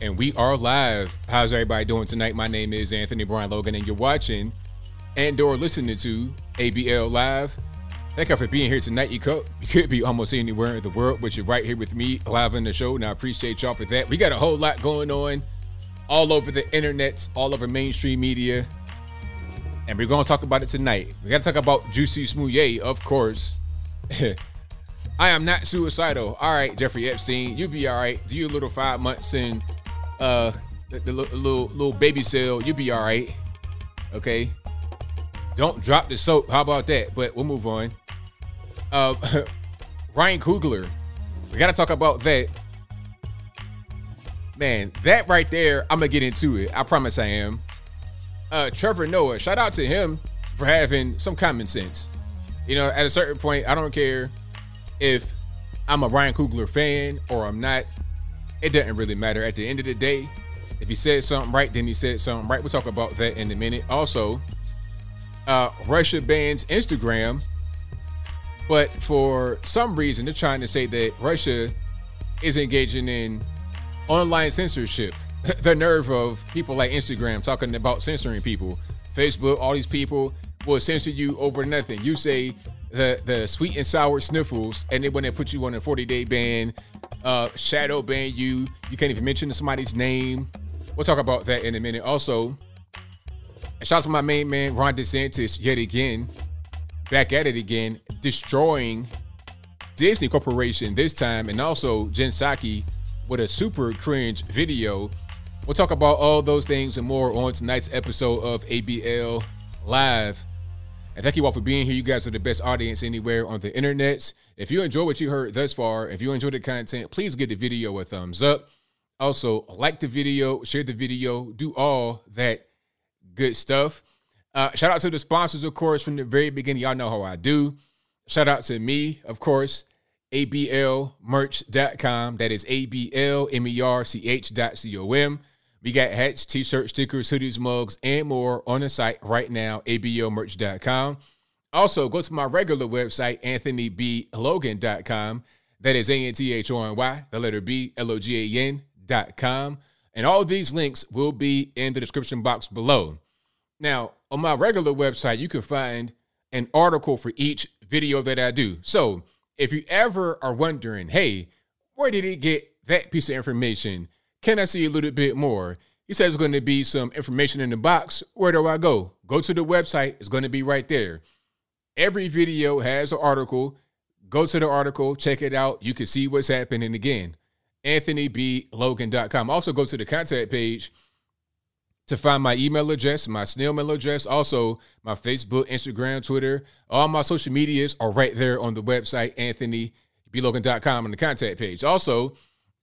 and we are live. How's everybody doing tonight? My name is Anthony Brian Logan, and you're watching and or listening to ABL Live. Thank you for being here tonight. You could, you could be almost anywhere in the world, but you're right here with me live in the show. and I appreciate y'all for that. We got a whole lot going on all over the internet, all over mainstream media, and we're going to talk about it tonight. We got to talk about Juicy Smollett, of course. I am not suicidal. All right, Jeffrey Epstein, you be all right. Do your little five months in uh the, the little, little baby cell, you be all right. Okay. Don't drop the soap. How about that? But we'll move on. Uh, Ryan Coogler, we got to talk about that. Man, that right there, I'm gonna get into it. I promise I am. Uh, Trevor Noah, shout out to him for having some common sense. You know, at a certain point, I don't care if I'm a Ryan Coogler fan or I'm not, it doesn't really matter. At the end of the day, if he said something right, then he said something right. We'll talk about that in a minute. Also, uh, Russia bans Instagram, but for some reason, they're trying to say that Russia is engaging in online censorship. the nerve of people like Instagram talking about censoring people. Facebook, all these people will censor you over nothing. You say the the sweet and sour sniffles, and then when they put you on a 40 day ban, uh, shadow ban you. You can't even mention somebody's name. We'll talk about that in a minute. Also, shout out to my main man Ron DeSantis yet again, back at it again, destroying Disney Corporation this time, and also Jen Psaki with a super cringe video. We'll talk about all those things and more on tonight's episode of ABL Live. And thank you all for being here. You guys are the best audience anywhere on the internet. If you enjoy what you heard thus far, if you enjoy the content, please give the video a thumbs up. Also, like the video, share the video, do all that good stuff. Uh, shout out to the sponsors, of course, from the very beginning. Y'all know how I do. Shout out to me, of course, ablmerch.com. That is A-B-L-M-E-R-C-H.com. We got hats, t-shirts, stickers, hoodies, mugs, and more on the site right now, ablmerch.com. Also, go to my regular website, anthonyblogan.com. That is A-N-T-H-O-N-Y, the letter B, L-O-G-A-N dot com. And all these links will be in the description box below. Now, on my regular website, you can find an article for each video that I do. So if you ever are wondering, hey, where did he get that piece of information? Can I see a little bit more? He said there's going to be some information in the box. Where do I go? Go to the website. It's going to be right there. Every video has an article. Go to the article, check it out. You can see what's happening again. AnthonyBLogan.com. Also, go to the contact page to find my email address, my snail mail address, also my Facebook, Instagram, Twitter. All my social medias are right there on the website, AnthonyBLogan.com on the contact page. Also,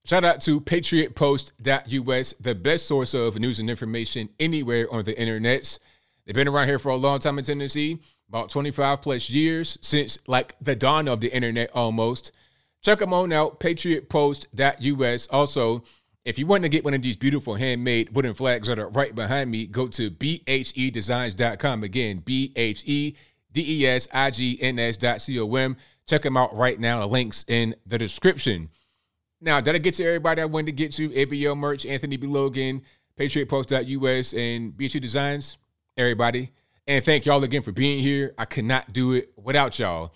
Shout out to patriotpost.us, the best source of news and information anywhere on the internet. They've been around here for a long time in Tennessee, about 25 plus years, since like the dawn of the internet almost. Check them on out, patriotpost.us. Also, if you want to get one of these beautiful handmade wooden flags that are right behind me, go to bhedesigns.com. Again, B H D S I G N S.com. Check them out right now. The links in the description. Now, did I get to everybody I wanted to get to? ABL merch, Anthony B. Logan, PatriotPost.us, and BHE Designs. Everybody. And thank y'all again for being here. I could not do it without y'all.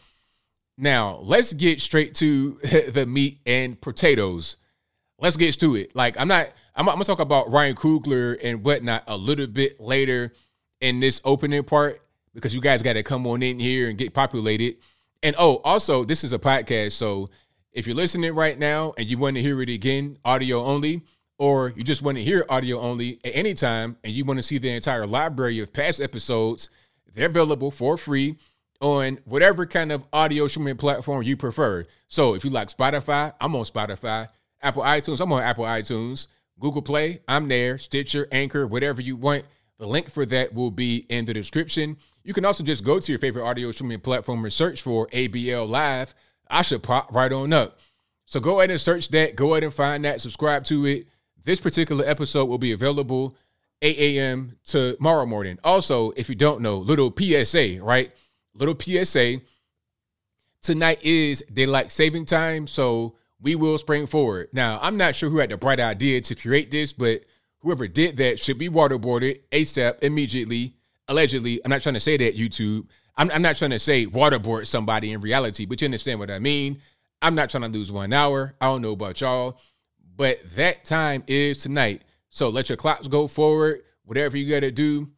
Now, let's get straight to the meat and potatoes. Let's get to it. Like, I'm not, I'm, I'm gonna talk about Ryan Coogler and whatnot a little bit later in this opening part because you guys got to come on in here and get populated. And oh, also, this is a podcast, so if you're listening right now and you want to hear it again, audio only, or you just want to hear audio only at any time and you want to see the entire library of past episodes, they're available for free on whatever kind of audio streaming platform you prefer. So if you like Spotify, I'm on Spotify. Apple iTunes, I'm on Apple iTunes. Google Play, I'm there. Stitcher, Anchor, whatever you want. The link for that will be in the description. You can also just go to your favorite audio streaming platform and search for ABL Live. I should pop right on up. So go ahead and search that. Go ahead and find that. Subscribe to it. This particular episode will be available 8 a.m. tomorrow morning. Also, if you don't know, little PSA, right? Little PSA. Tonight is daylight saving time. So we will spring forward. Now, I'm not sure who had the bright idea to create this, but whoever did that should be waterboarded ASAP immediately. Allegedly, I'm not trying to say that YouTube. I'm, I'm not trying to say waterboard somebody in reality, but you understand what I mean. I'm not trying to lose one hour. I don't know about y'all, but that time is tonight. So let your clocks go forward, whatever you got to do,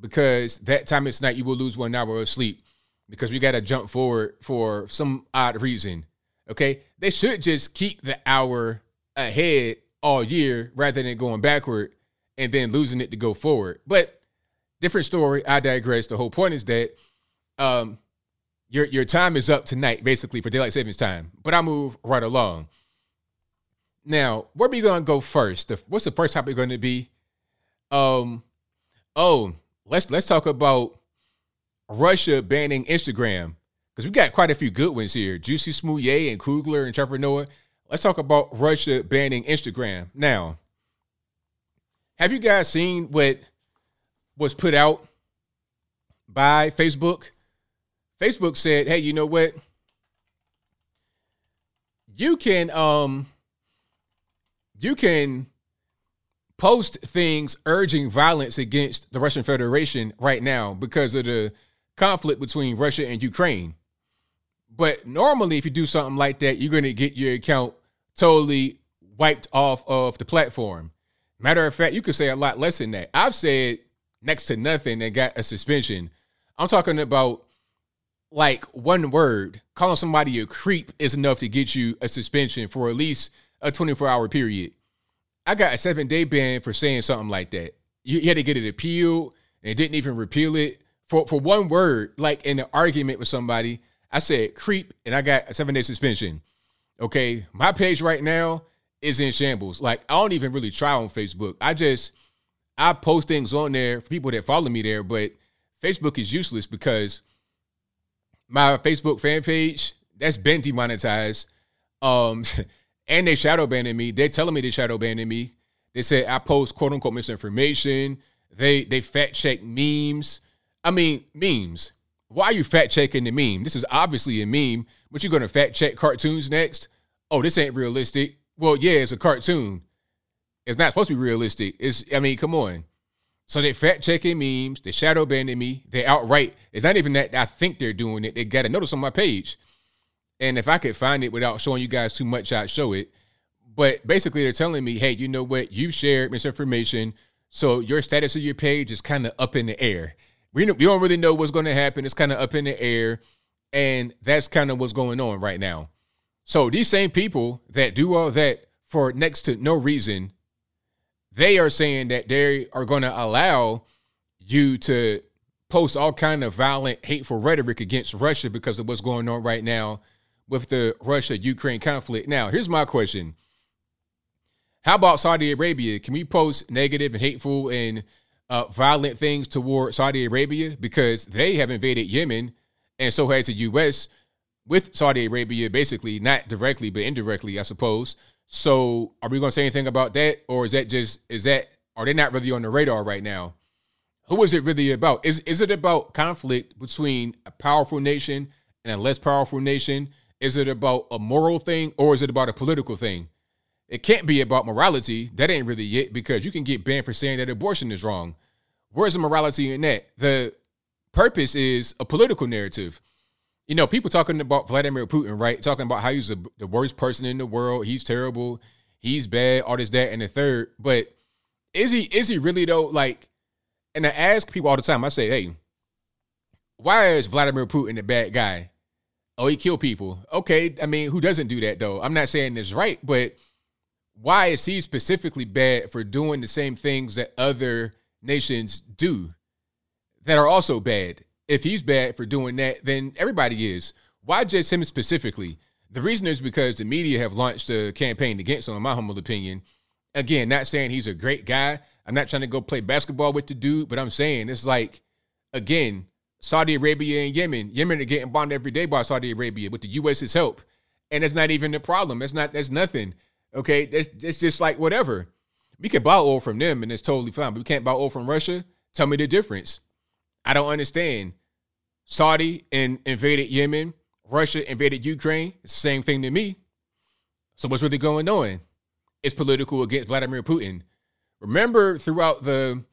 because that time is tonight. You will lose one hour of sleep because we got to jump forward for some odd reason. Okay. They should just keep the hour ahead all year rather than going backward and then losing it to go forward. But different story. I digress. The whole point is that um, your your time is up tonight, basically for daylight savings time. But I move right along. Now, where are we gonna go first? The, what's the first topic going to be? Um, oh, let's let's talk about Russia banning Instagram because we got quite a few good ones here. Juicy Smollett and Coogler and Trevor Noah. Let's talk about Russia banning Instagram. Now, have you guys seen what was put out by Facebook? Facebook said, "Hey, you know what? You can um you can post things urging violence against the Russian Federation right now because of the conflict between Russia and Ukraine. But normally, if you do something like that, you're going to get your account totally wiped off of the platform. Matter of fact, you could say a lot less than that. I've said next to nothing and got a suspension. I'm talking about like one word. Calling somebody a creep is enough to get you a suspension for at least a 24 hour period. I got a seven day ban for saying something like that. You, had to get it appealed and didn't even repeal it for for one word. Like in an argument with somebody, I said creep and I got a seven day suspension. Okay, my page right now is in shambles. Like I don't even really try on Facebook. I just I post things on there for people that follow me there, but Facebook is useless because my Facebook fan page that's been demonetized. Um, and they shadow banning me. They're telling me they shadow banning me. They said I post quote unquote misinformation. They they fact check memes. I mean memes. Why are you fact checking the meme? This is obviously a meme, but you're gonna fact check cartoons next. Oh, this ain't realistic. Well, yeah, it's a cartoon. It's not supposed to be realistic. It's I mean, come on. So they fact checking memes, they shadow banning me, they outright. It's not even that I think they're doing it. They got a notice on my page. And if I could find it without showing you guys too much, I'd show it. But basically, they're telling me, hey, you know what? You shared misinformation. So your status of your page is kind of up in the air. We, we don't really know what's going to happen. It's kind of up in the air. And that's kind of what's going on right now. So these same people that do all that for next to no reason, they are saying that they are going to allow you to post all kind of violent, hateful rhetoric against Russia because of what's going on right now with the Russia Ukraine conflict. Now, here's my question. How about Saudi Arabia? Can we post negative and hateful and uh, violent things toward Saudi Arabia because they have invaded Yemen, and so has the U.S. with Saudi Arabia, basically not directly but indirectly, I suppose. So, are we going to say anything about that, or is that just is that are they not really on the radar right now? Who is it really about? Is is it about conflict between a powerful nation and a less powerful nation? Is it about a moral thing or is it about a political thing? It can't be about morality. That ain't really it because you can get banned for saying that abortion is wrong. Where's the morality in that? The purpose is a political narrative. You know, people talking about Vladimir Putin, right? Talking about how he's a, the worst person in the world. He's terrible. He's bad. All this, that, and the third. But is he? Is he really though? Like, and I ask people all the time. I say, hey, why is Vladimir Putin a bad guy? Oh, he killed people. Okay, I mean, who doesn't do that though? I'm not saying it's right, but why is he specifically bad for doing the same things that other nations do that are also bad? If he's bad for doing that, then everybody is. Why just him specifically? The reason is because the media have launched a campaign against him, in my humble opinion. Again, not saying he's a great guy. I'm not trying to go play basketball with the dude, but I'm saying it's like, again, Saudi Arabia and Yemen. Yemen are getting bombed every day by Saudi Arabia with the U.S.'s help. And it's not even the problem. It's not, that's nothing. Okay. That's, that's just like whatever. We can buy oil from them and it's totally fine, but we can't buy oil from Russia. Tell me the difference. I don't understand. Saudi and invaded Yemen, Russia invaded Ukraine. Same thing to me. So what's really going on? It's political against Vladimir Putin. Remember throughout the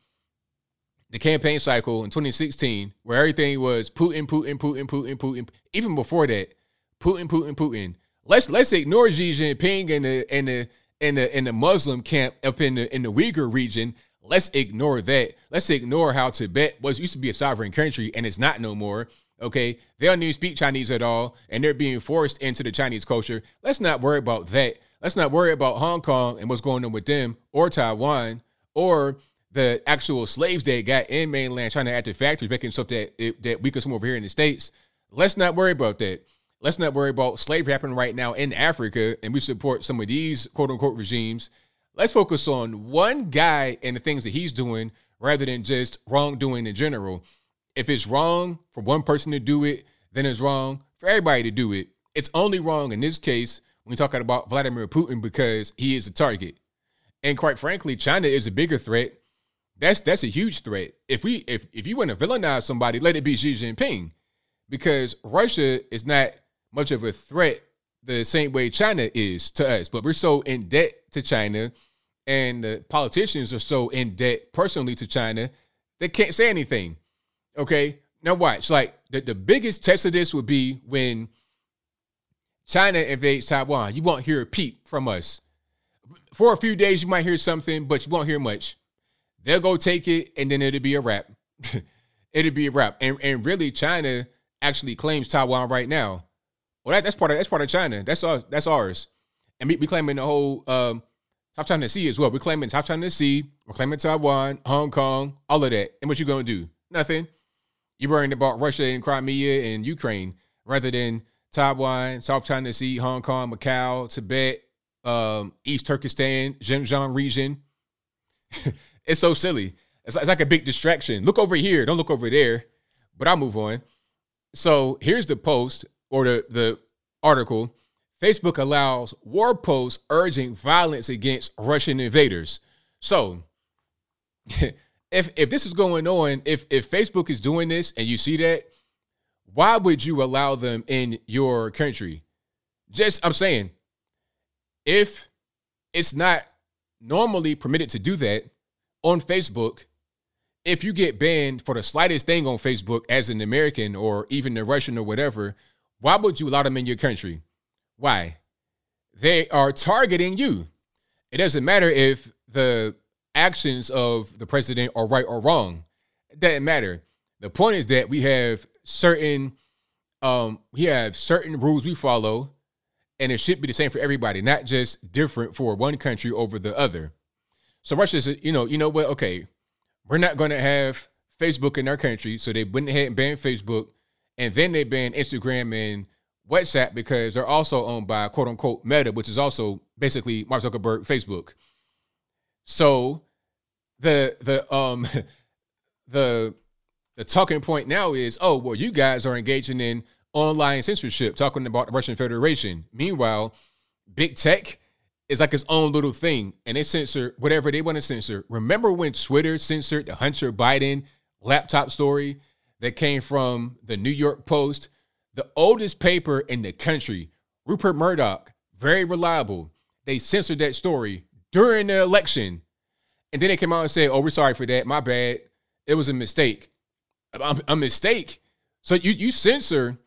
the campaign cycle in 2016, where everything was Putin, Putin, Putin, Putin, Putin. Even before that, Putin, Putin, Putin. Let's let's ignore Xi Jinping and the and the and the in the Muslim camp up in the in the Uyghur region. Let's ignore that. Let's ignore how Tibet was used to be a sovereign country and it's not no more. Okay, they don't even speak Chinese at all, and they're being forced into the Chinese culture. Let's not worry about that. Let's not worry about Hong Kong and what's going on with them, or Taiwan, or the actual slaves they got in mainland China at the factories, making stuff that that we consume over here in the states. Let's not worry about that. Let's not worry about slavery happening right now in Africa, and we support some of these quote unquote regimes. Let's focus on one guy and the things that he's doing rather than just wrongdoing in general. If it's wrong for one person to do it, then it's wrong for everybody to do it. It's only wrong in this case when you're talking about Vladimir Putin because he is a target. And quite frankly, China is a bigger threat. That's that's a huge threat. If we if if you want to villainize somebody, let it be Xi Jinping. Because Russia is not much of a threat the same way China is to us. But we're so in debt to China, and the politicians are so in debt personally to China, they can't say anything. Okay. Now watch. Like the, the biggest test of this would be when China invades Taiwan. You won't hear a peep from us. For a few days, you might hear something, but you won't hear much. They'll go take it, and then it'll be a wrap. it'll be a wrap. And and really, China actually claims Taiwan right now. Well, that, that's part of that's part of China. That's ours. That's ours. And we, we claiming the whole um, South China Sea as well. We're claiming South China Sea. We're claiming Taiwan, Hong Kong, all of that. And what you gonna do? Nothing. You're worrying about Russia and Crimea and Ukraine rather than Taiwan, South China Sea, Hong Kong, Macau, Tibet, um, East Turkestan, Xinjiang region. it's so silly. It's, it's like a big distraction. Look over here. Don't look over there. But I'll move on. So here's the post or the, the article. Facebook allows war posts urging violence against Russian invaders. So if if this is going on, if if Facebook is doing this and you see that, why would you allow them in your country? Just I'm saying, if it's not normally permitted to do that on Facebook, if you get banned for the slightest thing on Facebook as an American or even a Russian or whatever, why would you allow them in your country? Why? They are targeting you. It doesn't matter if the actions of the president are right or wrong. It doesn't matter. The point is that we have certain um we have certain rules we follow and it should be the same for everybody, not just different for one country over the other. So Russia said, you know, you know what? Okay, we're not going to have Facebook in our country, so they went ahead and banned Facebook, and then they banned Instagram and WhatsApp because they're also owned by quote unquote Meta, which is also basically Mark Zuckerberg Facebook. So the the um the the talking point now is, oh well, you guys are engaging in online censorship, talking about the Russian Federation. Meanwhile, big tech is like its own little thing, and they censor whatever they want to censor. Remember when Twitter censored the Hunter Biden laptop story that came from the New York Post, the oldest paper in the country, Rupert Murdoch, very reliable. They censored that story during the election. And then they came out and said, oh, we're sorry for that. My bad. It was a mistake. A, a mistake. So you, you censor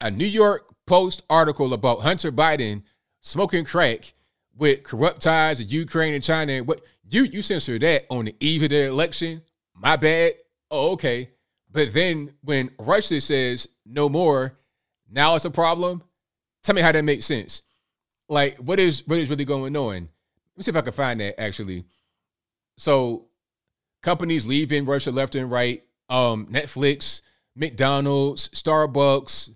a New York Post article about Hunter Biden smoking crack with corrupt ties to Ukraine and China. What you you censor that on the eve of the election? My bad. Oh, okay. But then when Russia says no more, now it's a problem. Tell me how that makes sense. Like, what is what is really going on? Let me see if I can find that actually. So companies leaving Russia left and right. Um, Netflix, McDonald's, Starbucks,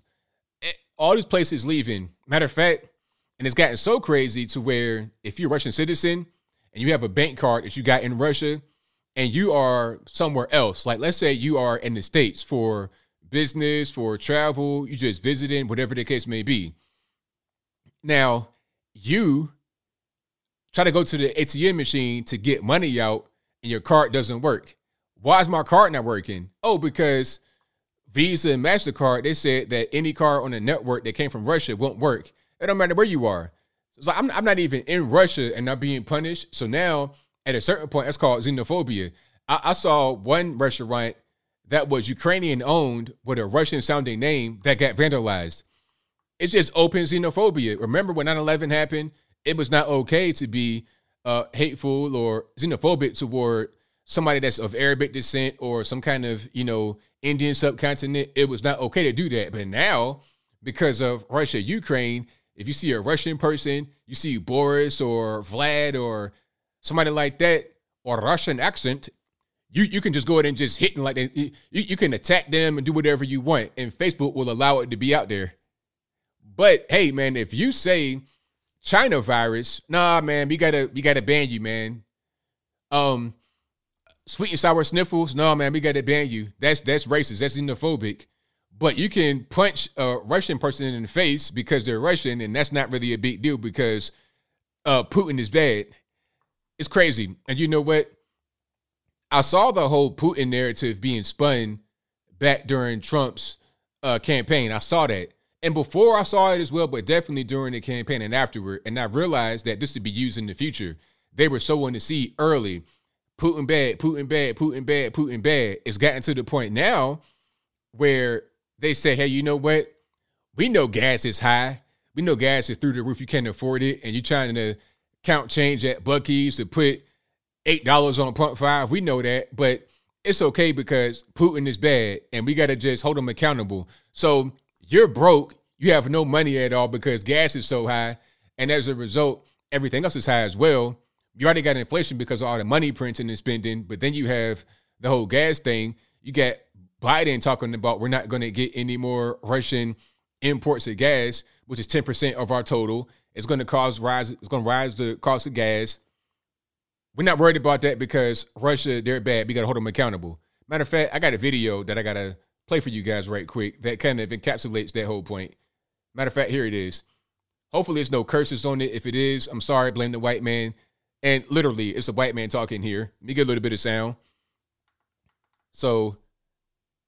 eh, all these places leaving. Matter of fact, and it's gotten so crazy to where if you're a Russian citizen and you have a bank card that you got in Russia and you are somewhere else, like let's say you are in the States for business, for travel, you just visiting, whatever the case may be. Now, you try to go to the ATM machine to get money out and your card doesn't work. Why is my card not working? Oh, because Visa and MasterCard, they said that any card on the network that came from Russia won't work. It don't matter where you are. Like I'm, I'm not even in Russia and not being punished. So now at a certain point, that's called xenophobia. I, I saw one restaurant that was Ukrainian owned with a Russian sounding name that got vandalized. It's just open xenophobia. Remember when 9 11 happened? It was not okay to be uh, hateful or xenophobic toward somebody that's of Arabic descent or some kind of, you know, Indian subcontinent. It was not okay to do that. But now, because of Russia, Ukraine, if you see a Russian person, you see Boris or Vlad or somebody like that, or Russian accent, you you can just go ahead and just hit them like. You, you can attack them and do whatever you want, and Facebook will allow it to be out there. But hey, man, if you say China virus, nah, man, we gotta we gotta ban you, man. Um, sweet and sour sniffles, no, man, we gotta ban you. That's that's racist. That's xenophobic. But you can punch a Russian person in the face because they're Russian, and that's not really a big deal because uh, Putin is bad. It's crazy. And you know what? I saw the whole Putin narrative being spun back during Trump's uh, campaign. I saw that. And before I saw it as well, but definitely during the campaign and afterward. And I realized that this would be used in the future. They were sowing the seed early. Putin bad, Putin bad, Putin bad, Putin bad. It's gotten to the point now where they say, hey, you know what? We know gas is high. We know gas is through the roof. You can't afford it. And you're trying to count change at Buc-ee's to put eight dollars on point five. We know that, but it's okay because Putin is bad, and we got to just hold him accountable. So you're broke, you have no money at all because gas is so high, and as a result, everything else is high as well. You already got inflation because of all the money printing and spending, but then you have the whole gas thing. You got Biden talking about we're not going to get any more Russian imports of gas, which is 10% of our total. It's going to cause rise. It's going to rise the cost of gas. We're not worried about that because Russia, they're bad. We got to hold them accountable. Matter of fact, I got a video that I got to play for you guys right quick that kind of encapsulates that whole point. Matter of fact, here it is. Hopefully, there's no curses on it. If it is, I'm sorry. Blame the white man. And literally, it's a white man talking here. Let me get a little bit of sound. So,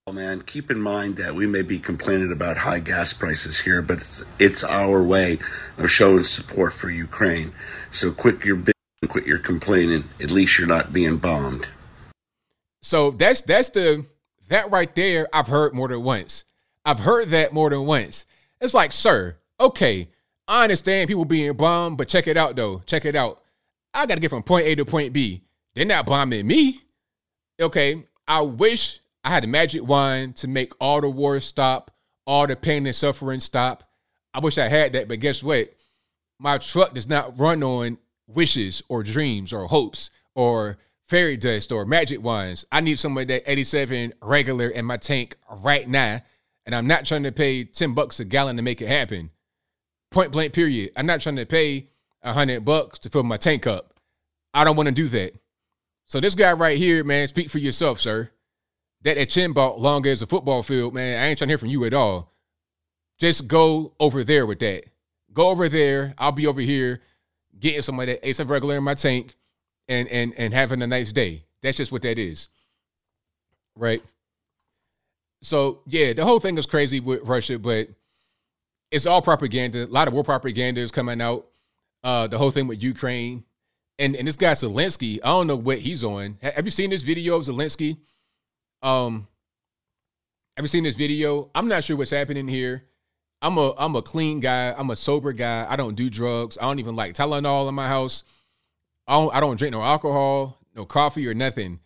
oh, man, keep in mind that we may be complaining about high gas prices here, but it's, it's our way of showing support for Ukraine. So quit your bit, quit your complaining. At least you're not being bombed. So that's that's the that right there. I've heard more than once. I've heard that more than once. It's like, sir, okay, I understand people being bombed, but check it out though. Check it out. I got to get from point A to point B. They're not bombing me. Okay, I wish I had a magic wand to make all the wars stop, all the pain and suffering stop. I wish I had that, but guess what? My truck does not run on wishes or dreams or hopes or fairy dust or magic wands. I need some of that 87 regular in my tank right now. And I'm not trying to pay 10 bucks a gallon to make it happen. Point blank, period. I'm not trying to pay hundred bucks to fill my tank up. I don't want to do that. So this guy right here, man, speak for yourself, sir. That at chin bought long as a football field, man. I ain't trying to hear from you at all. Just go over there with that. Go over there. I'll be over here getting some of that ASAP regular in my tank and and and having a nice day. That's just what that is. Right? So yeah, the whole thing is crazy with Russia, but it's all propaganda. A lot of war propaganda is coming out. Uh, the whole thing with Ukraine. And and this guy Zelensky, I don't know what he's on. Have you seen this video of Zelensky? Um, have you seen this video? I'm not sure what's happening here. I'm a I'm a clean guy. I'm a sober guy. I don't do drugs. I don't even like Tylenol in my house. I don't I don't drink no alcohol, no coffee or nothing.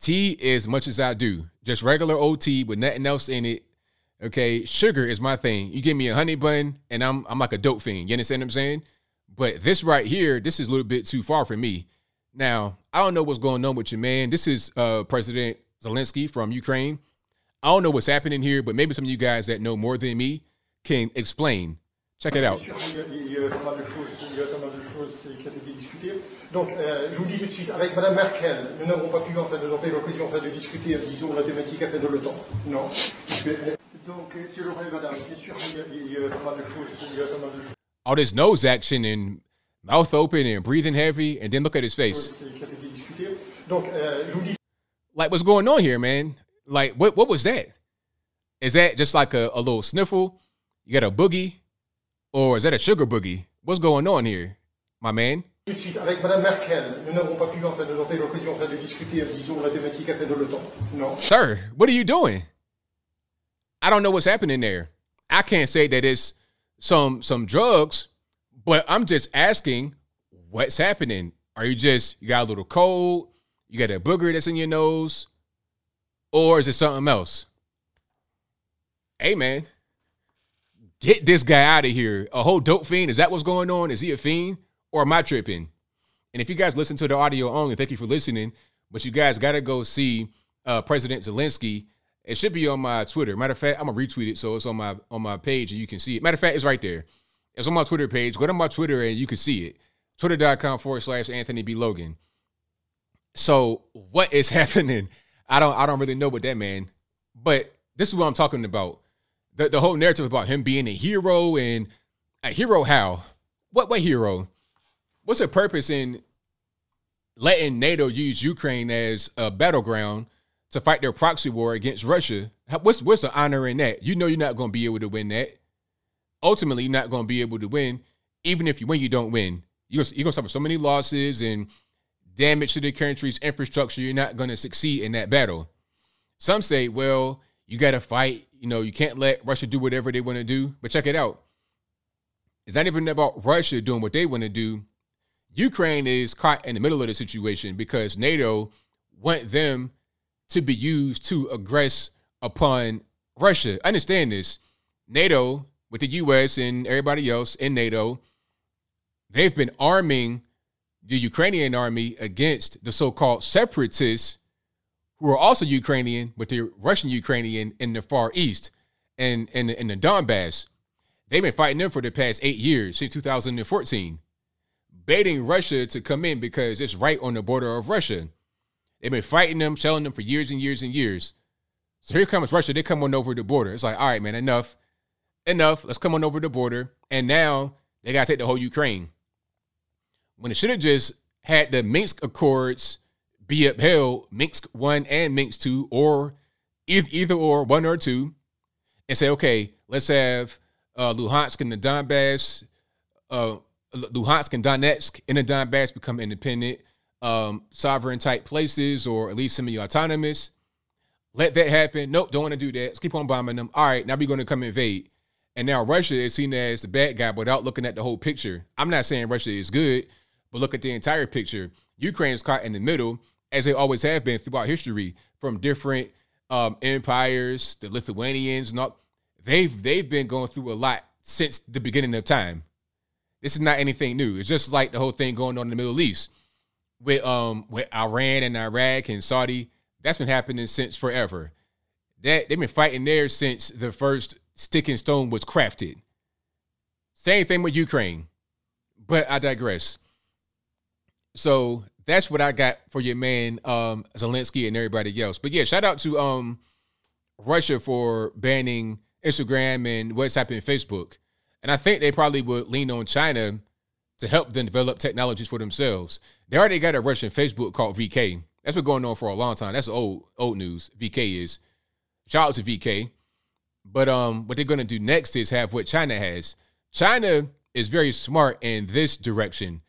Tea as much as I do. Just regular old tea with nothing else in it. Okay, sugar is my thing. You give me a honey bun, and I'm I'm like a dope fiend. You understand what I'm saying? But this right here, this is a little bit too far for me. Now, I don't know what's going on with you, man. This is uh, President Zelensky from Ukraine. I don't know what's happening here, but maybe some of you guys that know more than me can explain. Check it out. Donc, euh, je vous dis tout de suite, avec Mme Merkel, nous n'avons pas pu, enfin, nous n'avons pas eu l'occasion de discuter, euh, disons, la thématique afin de l'OTAN. Non. Donc, c'est le vrai, Madame, bien sûr, il y, a, pas mal de choses, il y a pas mal de choses. All this nose action and mouth open and breathing heavy, and then look at his face. Donc, euh, je vous dis. Like, what's going on here, man? Like, what, what was that? Is that just like a, a little sniffle? You got a boogie, or is that a sugar boogie? What's going on here, my man? Tout de suite, avec Madame Merkel, nous n'avons pas pu, avons pas eu l'occasion, de discuter, euh, disons, la thématique l'OTAN. Non. Sir, what are you doing? I don't know what's happening there. I can't say that it's some some drugs, but I'm just asking what's happening. Are you just you got a little cold? You got a booger that's in your nose? Or is it something else? Hey man, get this guy out of here. A whole dope fiend? Is that what's going on? Is he a fiend? Or am I tripping? And if you guys listen to the audio only, thank you for listening. But you guys got to go see uh, President Zelensky. It should be on my Twitter. Matter of fact, I'm gonna retweet it so it's on my on my page and you can see it. Matter of fact, it's right there. It's on my Twitter page. Go to my Twitter and you can see it. Twitter.com forward slash Anthony B. Logan. So what is happening? I don't I don't really know what that man. But this is what I'm talking about. The the whole narrative about him being a hero and a hero how? What what hero? What's the purpose in letting NATO use Ukraine as a battleground to fight their proxy war against Russia? What's what's the honor in that? You know you're not going to be able to win that. Ultimately, you're not going to be able to win. Even if you win, you don't win. You're, you're going to suffer so many losses and damage to the country's infrastructure. You're not going to succeed in that battle. Some say, well, you got to fight. You know, you can't let Russia do whatever they want to do. But check it out. It's not even about Russia doing what they want to do. Ukraine is caught in the middle of the situation because NATO want them to be used to aggress upon Russia. Understand this. NATO, with the US and everybody else in NATO, they've been arming the Ukrainian army against the so called separatists who are also Ukrainian, but they're Russian Ukrainian in the Far East and in, in the Donbass. They've been fighting them for the past eight years, since 2014, baiting Russia to come in because it's right on the border of Russia. They've been fighting them, shelling them for years and years and years. So here comes Russia. They come on over the border. It's like, all right, man, enough. Enough. Let's come on over the border. And now they got to take the whole Ukraine. When it should have just had the Minsk Accords be upheld, Minsk 1 and Minsk 2, or either or, one or two, and say, okay, let's have uh, Luhansk and the Donbass, uh, Luhansk and Donetsk in the Donbass become independent, um, sovereign type places, or at least semi-autonomous. Let that happen. Nope, don't want to do that. Let's keep on bombing them. All right, now we're going to come invade. And now Russia is seen as the bad guy without looking at the whole picture. I'm not saying Russia is good, but look at the entire picture. Ukraine's caught in the middle, as they always have been throughout history, from different um, empires, the Lithuanians, not they've they've been going through a lot since the beginning of time. This is not anything new. It's just like the whole thing going on in the Middle East with um with Iran and Iraq and Saudi. That's been happening since forever. That they've been fighting there since the first stick and stone was crafted. Same thing with Ukraine. But I digress. So that's what I got for your man um Zelensky and everybody else. But yeah, shout out to um Russia for banning Instagram and WhatsApp and Facebook. And I think they probably would lean on China to help them develop technologies for themselves. They already got a Russian Facebook called VK. That's been going on for a long time. That's old old news. VK is. Shout out to VK. But um, what they're gonna do next is have what China has. China is very smart in this direction.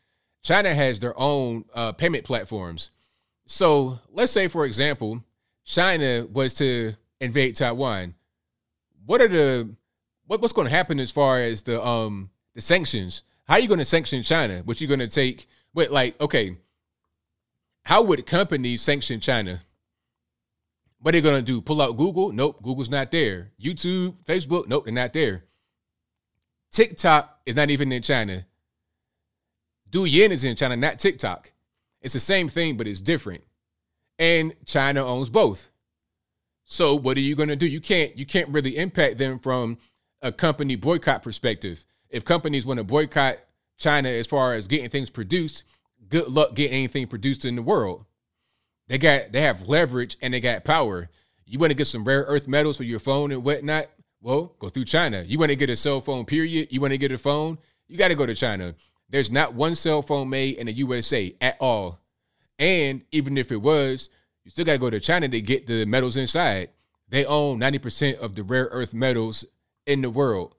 China has their own uh, payment platforms. So let's say, for example, China was to invade Taiwan. What are the what, what's going to happen as far as the um the sanctions? How are you going to sanction China? What you going to take? But like, okay, how would companies sanction China? What are they going to do? Pull out Google? Nope, Google's not there. YouTube, Facebook? Nope, they're not there. TikTok is not even in China. Douyin is in China, not TikTok. It's the same thing, but it's different. And China owns both. So what are you going to do? You can't you can't really impact them from a company boycott perspective. If companies want to boycott China as far as getting things produced, good luck getting anything produced in the world. They got they have leverage and they got power. You want to get some rare earth metals for your phone and whatnot? Well, go through China. You want to get a cell phone, period. You want to get a phone, you got to go to China. There's not one cell phone made in the USA at all. And even if it was, you still got to go to China to get the metals inside. They own 90% of the rare earth metals in the world,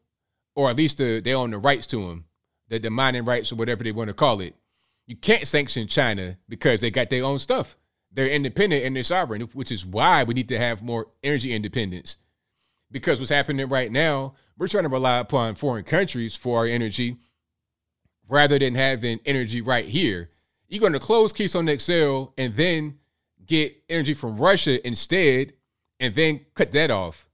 or at least the, they own the rights to them. the, the mining rights or whatever they want to call it. You can't sanction China because they got their own stuff. They're independent and they're sovereign, which is why we need to have more energy independence. Because what's happening right now, we're trying to rely upon foreign countries for our energy rather than having energy right here. You're going to close Keystone XL and then get energy from Russia instead and then cut that off.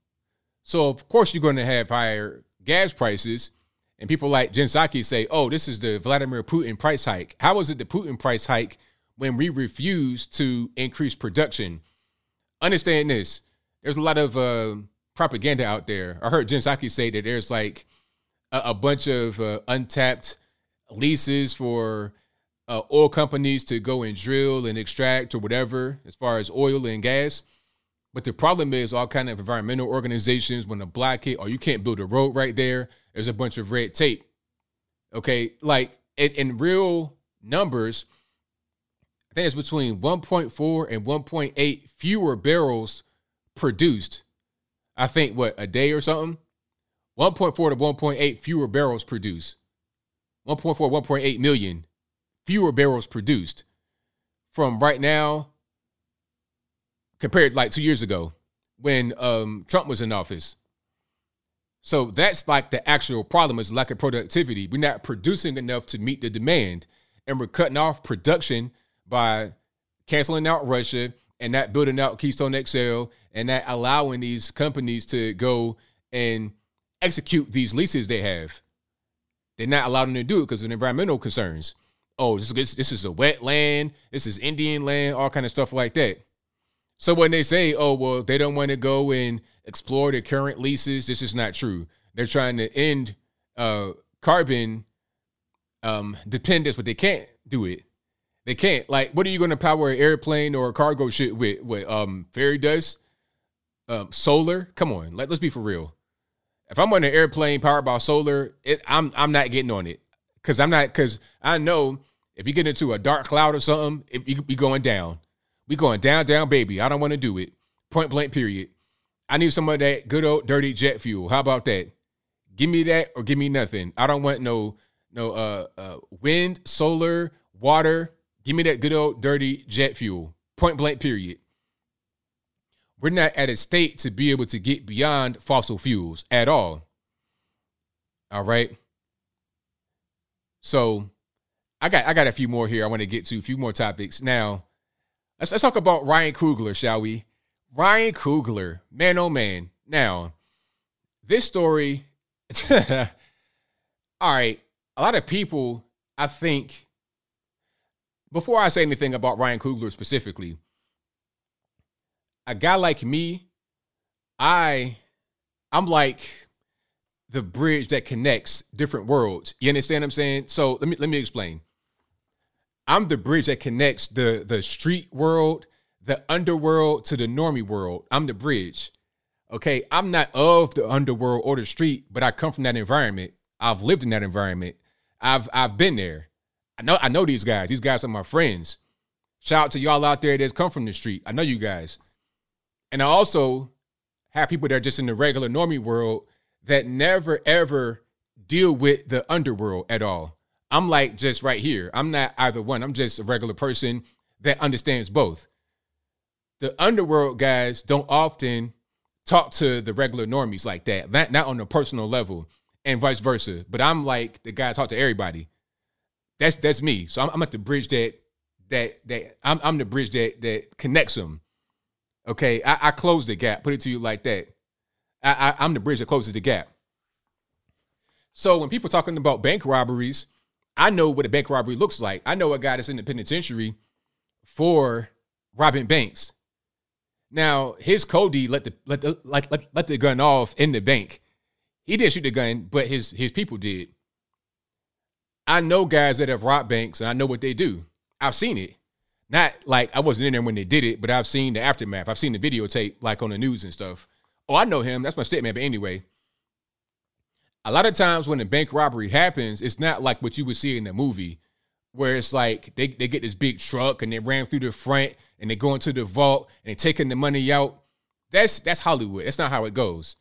So, of course, you're going to have higher gas prices. And people like Jen Psaki say, oh, this is the Vladimir Putin price hike. How was it the Putin price hike when we refuse to increase production? Understand this. There's a lot of uh, propaganda out there. I heard Jen Psaki say that there's like a, a bunch of uh, untapped leases for uh, oil companies to go and drill and extract or whatever as far as oil and gas. But the problem is all kind of environmental organizations when a it or you can't build a road right there, there's a bunch of red tape. Okay, like in, in real numbers, I think it's between 1.4 and 1.8 fewer barrels produced. I think what a day or something. 1.4 to 1.8 fewer barrels produced. 1.4, 1.8 million fewer barrels produced from right now compared like two years ago when um, Trump was in office. So that's like the actual problem is lack of productivity. We're not producing enough to meet the demand, and we're cutting off production by canceling out Russia and not building out Keystone XL and not allowing these companies to go and execute these leases they have. They're not allowing them to do it because of environmental concerns. Oh, this is this is a wet land. This is Indian land. All kind of stuff like that. So when they say, "Oh, well, they don't want to go and explore the current leases," this is not true. They're trying to end uh, carbon um, dependence, but they can't do it. They can't. Like, what are you going to power an airplane or a cargo ship with? With um, fairy dust, um, solar? Come on, like, let's be for real. If I'm on an airplane powered by solar, it, I'm I'm not getting on it because I'm not because I know if you get into a dark cloud or something, it, you be going down. We going down, down, baby. I don't want to do it. Point blank, period. I need some of that good old dirty jet fuel. How about that? Give me that or give me nothing. I don't want no no uh, uh wind, solar, water. Give me that good old dirty jet fuel. Point blank, period. We're not at a state to be able to get beyond fossil fuels at all. All right. So I got I got a few more here I want to get to, a few more topics. Now, Let's, let's talk about Ryan Coogler, shall we? Ryan Coogler, man, oh man. Now, this story, all right, a lot of people, I think, before I say anything about Ryan Coogler specifically, a guy like me, I, I'm like the bridge that connects different worlds. You understand what I'm saying? So let me let me explain. I'm the bridge that connects the the street world, the underworld to the normie world. I'm the bridge. Okay, I'm not of the underworld or the street, but I come from that environment. I've lived in that environment. I've I've been there. I know I know these guys. These guys are my friends. Shout out to y'all out there that come from the street. I know you guys. And I also have people that are just in the regular normie world that never ever deal with the underworld at all. I'm like just right here. I'm not either one. I'm just a regular person that understands both. The underworld guys don't often talk to the regular normies like that, not, not on a personal level, and vice versa. But I'm like the guy talk to everybody. That's that's me. So I'm, I'm at the bridge that that that I'm, I'm the bridge that that connects them. Okay, I, I close the gap. Put it to you like that. I, I I'm the bridge that closes the gap. So when people talking about bank robberies, I know what a bank robbery looks like. I know a guy that's in the penitentiary for robbing banks. Now, his Cody let the let the let, let, let the gun off in the bank. He didn't shoot the gun, but his his people did. I know guys that have robbed banks and I know what they do. I've seen it. Not like I wasn't in there when they did it, but I've seen the aftermath. I've seen the videotape like on the news and stuff. Oh, I know him. That's my stepman. But anyway, a lot of times when a bank robbery happens, it's not like what you would see in the movie, where it's like they, they get this big truck and they ran through the front and they go into the vault and they taking the money out. That's that's Hollywood. That's not how it goes.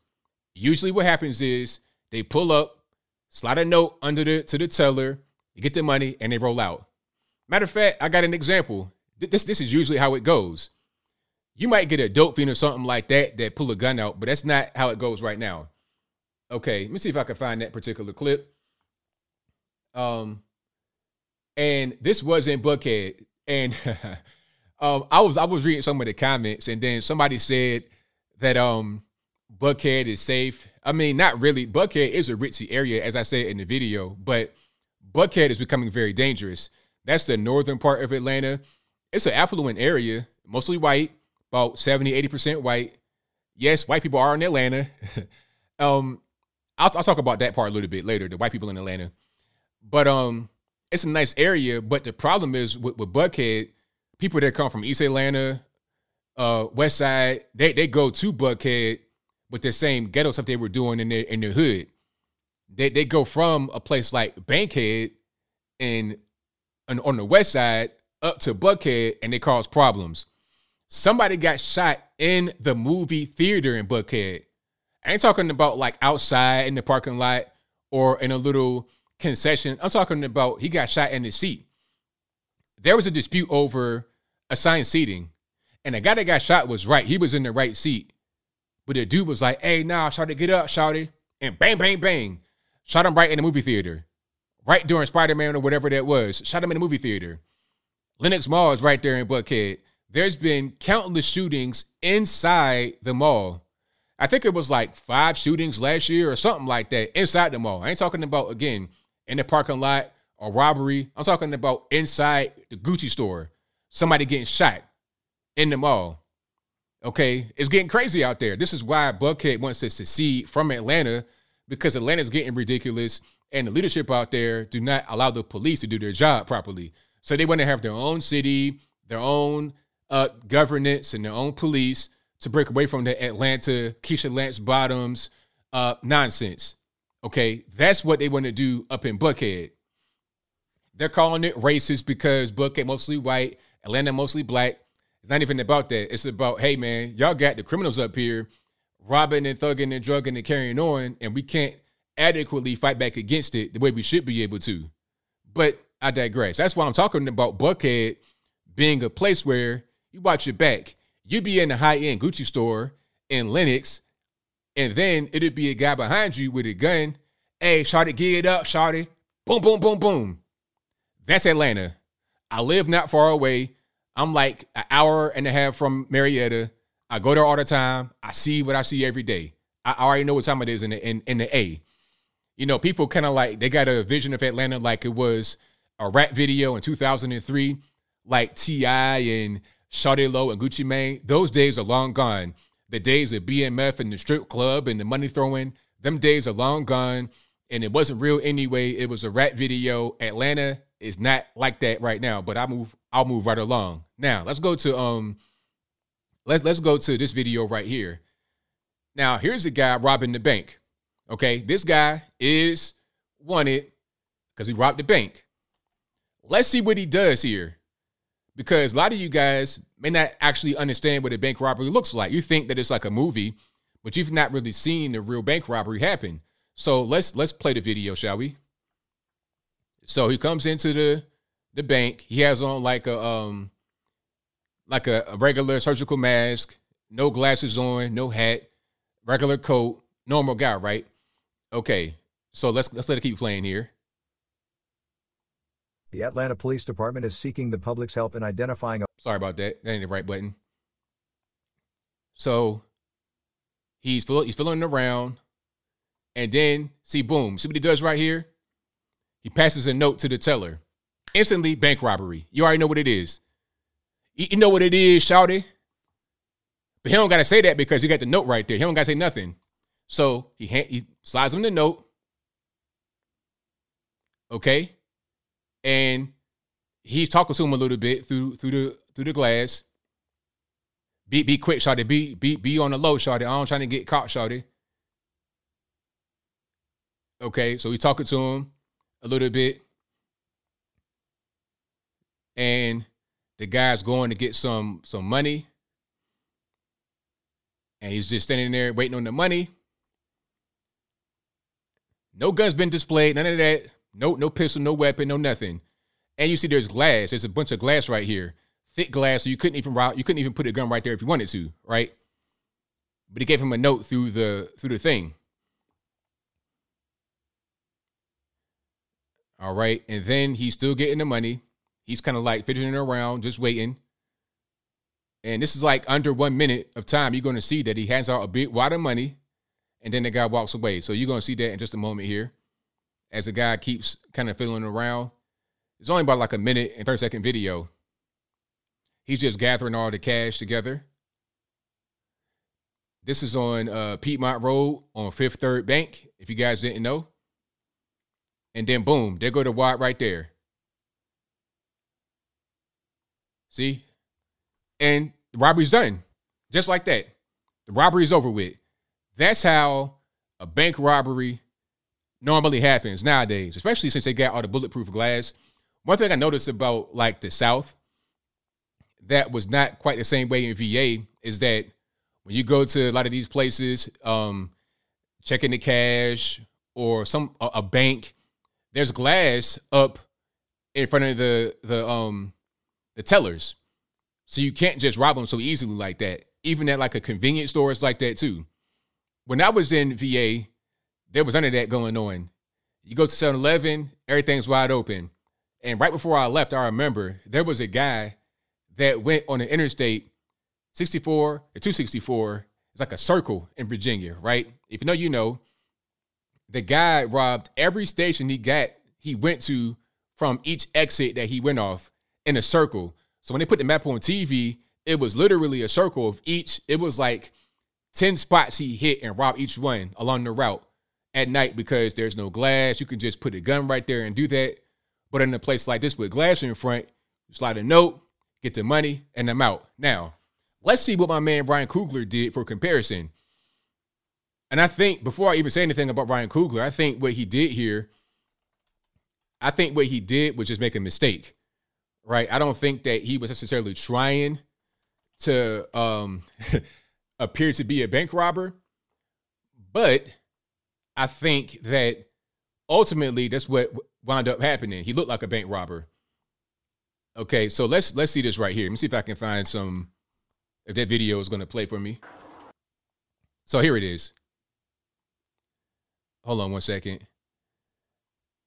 Usually what happens is they pull up, slide a note under the to the teller, you get the money, and they roll out. Matter of fact, I got an example. This this is usually how it goes. You might get a dope fiend or something like that that pull a gun out, but that's not how it goes right now. Okay, let me see if I can find that particular clip. Um, and this was in Buckhead, and um, I was I was reading some of the comments, and then somebody said that um Buckhead is safe. I mean, not really. Buckhead is a ritzy area, as I said in the video, but Buckhead is becoming very dangerous. That's the northern part of Atlanta. It's an affluent area, mostly white, about 70, 80% white. Yes, white people are in Atlanta. um, I'll, I'll talk about that part a little bit later, the white people in Atlanta. But um, it's a nice area. But the problem is with, with Buckhead, people that come from East Atlanta, uh, West Side, they, they go to Buckhead with the same ghetto stuff they were doing in their in their hood. They they go from a place like Bankhead and, and on the west side up to Buckhead and they cause problems. Somebody got shot in the movie theater in Buckhead. I ain't talking about like outside in the parking lot or in a little concession. I'm talking about he got shot in his seat. There was a dispute over assigned seating, and the guy that got shot was right. He was in the right seat. But the dude was like, hey, nah, shout it, get up, shout it. And bang, bang, bang. Shot him right in the movie theater. Right during Spider-Man or whatever that was. Shot him in the movie theater. Lenox Mall is right there in Buckhead. There's been countless shootings inside the mall. I think it was like five shootings last year or something like that inside the mall. I ain't talking about, again, in the parking lot or robbery. I'm talking about inside the Gucci store. Somebody getting shot in the mall. Okay, it's getting crazy out there. This is why Buckhead wants to secede from Atlanta because Atlanta's getting ridiculous and the leadership out there do not allow the police to do their job properly. So they want to have their own city, their own uh, governance, and their own police to break away from the Atlanta Keisha Lance Bottoms uh, nonsense. Okay, that's what they want to do up in Buckhead. They're calling it racist because Buckhead mostly white, Atlanta mostly black. It's not even about that. It's about, hey man, y'all got the criminals up here robbing and thugging and drugging and carrying on, and we can't adequately fight back against it the way we should be able to. But I digress. That's why I'm talking about Buckhead being a place where you watch your back. You'd be in a high end Gucci store in Lenox, and then it'd be a guy behind you with a gun. Hey, Shotty, get it up, Shotty. Boom, boom, boom, boom. That's Atlanta. I live not far away. I'm like an hour and a half from Marietta. I go there all the time. I see what I see every day. I already know what time it is in the in, in the A. You know, people kind of like they got a vision of Atlanta like it was a rap video in 2003, like T.I. and Shawty Lo and Gucci Mane. Those days are long gone. The days of BMF and the strip club and the money throwing, them days are long gone. And it wasn't real anyway. It was a rap video. Atlanta is not like that right now. But I move, I'll move right along. Now let's go to um let's let's go to this video right here. Now, here's a guy robbing the bank. Okay, this guy is wanted because he robbed the bank. Let's see what he does here. Because a lot of you guys may not actually understand what a bank robbery looks like. You think that it's like a movie, but you've not really seen the real bank robbery happen. So let's let's play the video, shall we? So he comes into the the bank. He has on like a um like a, a regular surgical mask, no glasses on, no hat, regular coat, normal guy, right? Okay, so let's let's let it keep playing here. The Atlanta Police Department is seeking the public's help in identifying a. Sorry about that. That ain't the right button. So he's fill, he's filling around, and then see, boom, see what he does right here. He passes a note to the teller. Instantly, bank robbery. You already know what it is. You know what it is, Shouty. But he don't gotta say that because he got the note right there. He don't gotta say nothing. So he he slides him the note. Okay. And he's talking to him a little bit through through the through the glass. Be be quick, Shawty. Be be be on the low, Shawty. I don't trying to get caught, Shawty. Okay, so he's talking to him a little bit. And the guy's going to get some some money. And he's just standing there waiting on the money. No guns been displayed, none of that. No, no pistol, no weapon, no nothing. And you see there's glass. There's a bunch of glass right here. Thick glass, so you couldn't even you couldn't even put a gun right there if you wanted to, right? But he gave him a note through the through the thing. All right. And then he's still getting the money. He's kind of like fidgeting around, just waiting. And this is like under one minute of time. You're going to see that he hands out a big wad of money and then the guy walks away. So you're going to see that in just a moment here as the guy keeps kind of fiddling around. It's only about like a minute and 30 second video. He's just gathering all the cash together. This is on uh, Piedmont Road on Fifth Third Bank, if you guys didn't know. And then boom, there go the wad right there. See? And the robbery's done. Just like that. The robbery's over with. That's how a bank robbery normally happens nowadays, especially since they got all the bulletproof glass. One thing I noticed about like the South that was not quite the same way in VA is that when you go to a lot of these places, um, checking the cash or some a, a bank, there's glass up in front of the the um the tellers. So you can't just rob them so easily like that. Even at like a convenience store, it's like that too when I was in VA, there was none of that going on. You go to 7 Eleven, everything's wide open. And right before I left, I remember there was a guy that went on the interstate 64 or 264. It's like a circle in Virginia, right? If you know, you know. The guy robbed every station he got, he went to from each exit that he went off in a circle. So when they put the map on TV, it was literally a circle of each. It was like 10 spots he hit and robbed each one along the route at night because there's no glass. You can just put a gun right there and do that. But in a place like this with glass in front, you slide a note, get the money, and I'm out. Now, let's see what my man Ryan Coogler did for comparison. And I think before I even say anything about Ryan Coogler, I think what he did here, I think what he did was just make a mistake. Right? I don't think that he was necessarily trying to um appeared to be a bank robber. But I think that ultimately that's what wound up happening. He looked like a bank robber. Okay, so let's let's see this right here. Let me see if I can find some if that video is going to play for me. So here it is. Hold on one second.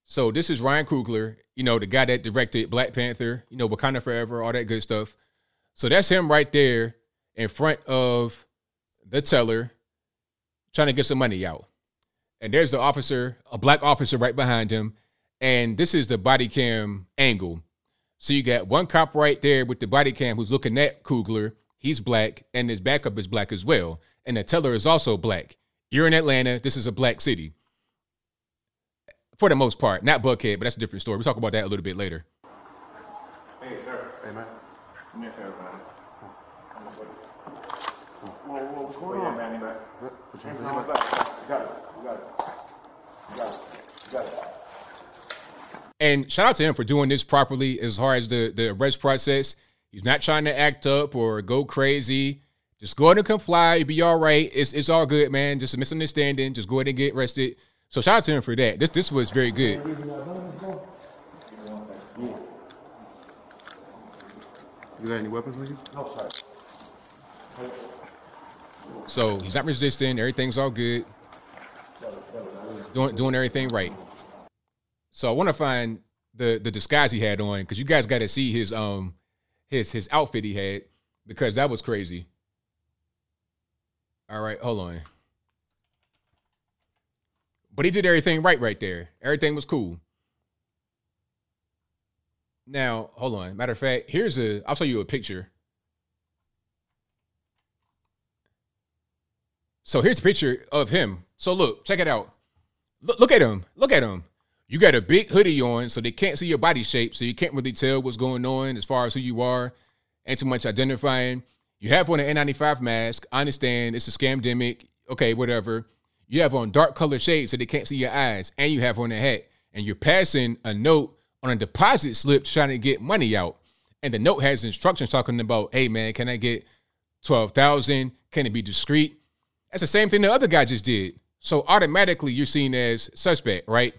So this is Ryan Coogler, you know, the guy that directed Black Panther, you know, Wakanda Forever, all that good stuff. So that's him right there in front of the teller trying to get some money out. And there's the officer, a black officer right behind him. And this is the body cam angle. So you got one cop right there with the body cam who's looking at Coogler. He's black, and his backup is black as well. And the teller is also black. You're in Atlanta. This is a black city. For the most part. Not Buckhead, but that's a different story. We'll talk about that a little bit later. Hey, sir. Hey, man. Do me a favor, man. Whoa, whoa, what's going oh, on? man, man. Put your hands on my back. You. You got it. You got it. You got it. And shout out to him for doing this properly as far as the, the arrest process. He's not trying to act up or go crazy. Just go ahead and comply. You'll be all right. It's, it's all good, man. Just a misunderstanding. Just go ahead and get arrested. So shout out to him for that. This this was very good. You got any weapons on you? No, sir. So he's not resisting. Everything's all good. Doing doing everything right. So I want to find the the disguise he had on because you guys got to see his um his his outfit he had because that was crazy. All right, hold on. But he did everything right right there. Everything was cool. Now, hold on. Matter of fact, here's a I'll show you a picture. So here's a picture of him. So look, check it out. Look, look at him. Look at him. You got a big hoodie on, so they can't see your body shape, so you can't really tell what's going on as far as who you are. Ain't too much identifying. You have on an N95 mask. I understand it's a scam, scamdemic. Okay, whatever. You have on dark color shades so they can't see your eyes, and you have on a hat. And you're passing a note on a deposit slip trying to get money out. And the note has instructions talking about, hey man, can I get twelve thousand? Can it be discreet? That's the same thing the other guy just did. So automatically you're seen as suspect, right?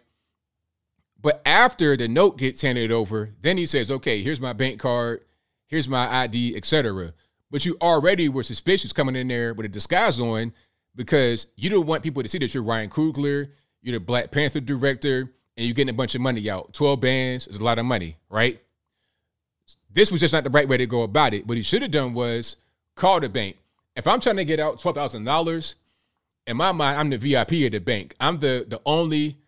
But after the note gets handed over, then he says, okay, here's my bank card, here's my ID, etc. But you already were suspicious coming in there with a disguise on because you don't want people to see that you're Ryan Coogler, you're the Black Panther director, and you're getting a bunch of money out. 12 bands is a lot of money, right? This was just not the right way to go about it. What he should have done was call the bank. If I'm trying to get out $12,000, in my mind, I'm the VIP of the bank. I'm the the only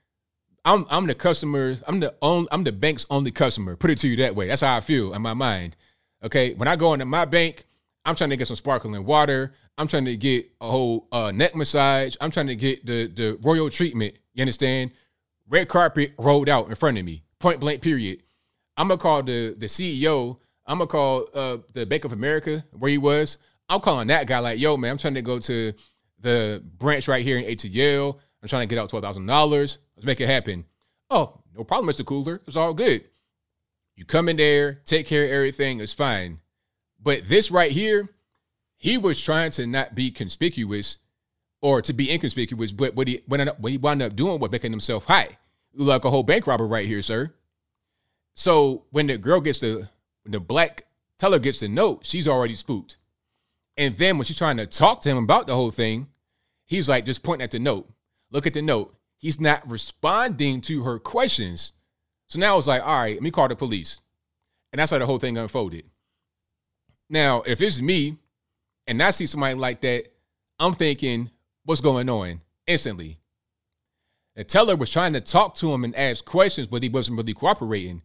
I'm I'm the customer. I'm the only I'm the bank's only customer. Put it to you that way. That's how I feel in my mind. Okay, when I go into my bank, I'm trying to get some sparkling water. I'm trying to get a whole uh, neck massage. I'm trying to get the the royal treatment. You understand? Red carpet rolled out in front of me. Point blank. Period. I'm gonna call the the CEO. I'm gonna call uh, the Bank of America where he was. I'm calling that guy like, yo, man, I'm trying to go to the branch right here in ATL. I'm trying to get out twelve thousand dollars. Let's make it happen. Oh, no problem, Mr. Coogler. It's all good. You come in there, take care of everything, it's fine. But this right here, he was trying to not be conspicuous or to be inconspicuous, but what he what, what he wound up doing was making himself high. Like a whole bank robber right here, sir. So when the girl gets the when the black teller gets the note, she's already spooked. And then when she's trying to talk to him about the whole thing, he's like just pointing at the note. Look at the note. He's not responding to her questions. So now it's like, all right, let me call the police. And that's how the whole thing unfolded. Now, if it's me and I see somebody like that, I'm thinking, what's going on instantly? The teller was trying to talk to him and ask questions, but he wasn't really cooperating.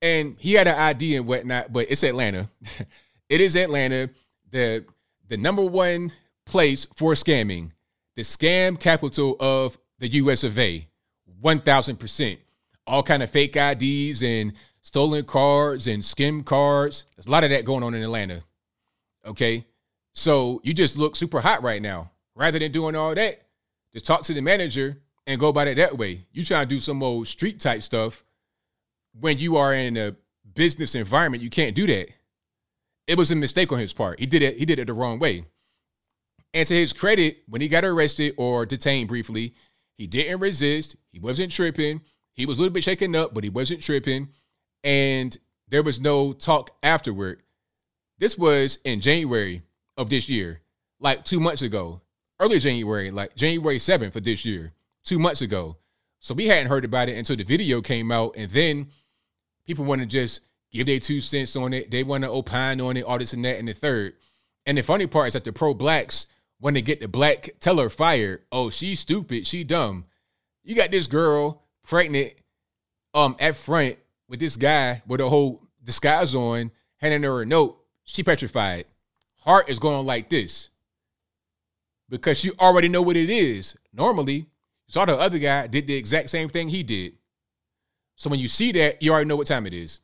And he had an ID and whatnot, but it's Atlanta. it is Atlanta, the the number one place for scamming, the scam capital of the US of A. 1000%. All kind of fake IDs and stolen cards and skim cards. There's a lot of that going on in Atlanta. Okay? So you just look super hot right now. Rather than doing all that, just talk to the manager and go about it that way. You try to do some old street type stuff when you are in a business environment, you can't do that. It was a mistake on his part. He did it, he did it the wrong way. And to his credit, when he got arrested or detained briefly, he didn't resist. He wasn't tripping. He was a little bit shaken up, but he wasn't tripping. And there was no talk afterward. This was in January of this year, like two months ago, early January, like January 7th of this year, two months ago. So we hadn't heard about it until the video came out. And then people want to just give their two cents on it. They want to opine on it, all this and that, and the third. And the funny part is that the pro blacks when they get the black teller fired, oh, she's stupid, she dumb. You got this girl pregnant um at front with this guy with a whole disguise on, handing her a note. She petrified. Heart is going like this. Because you already know what it is. Normally, you saw the other guy did the exact same thing he did. So when you see that, you already know what time it is.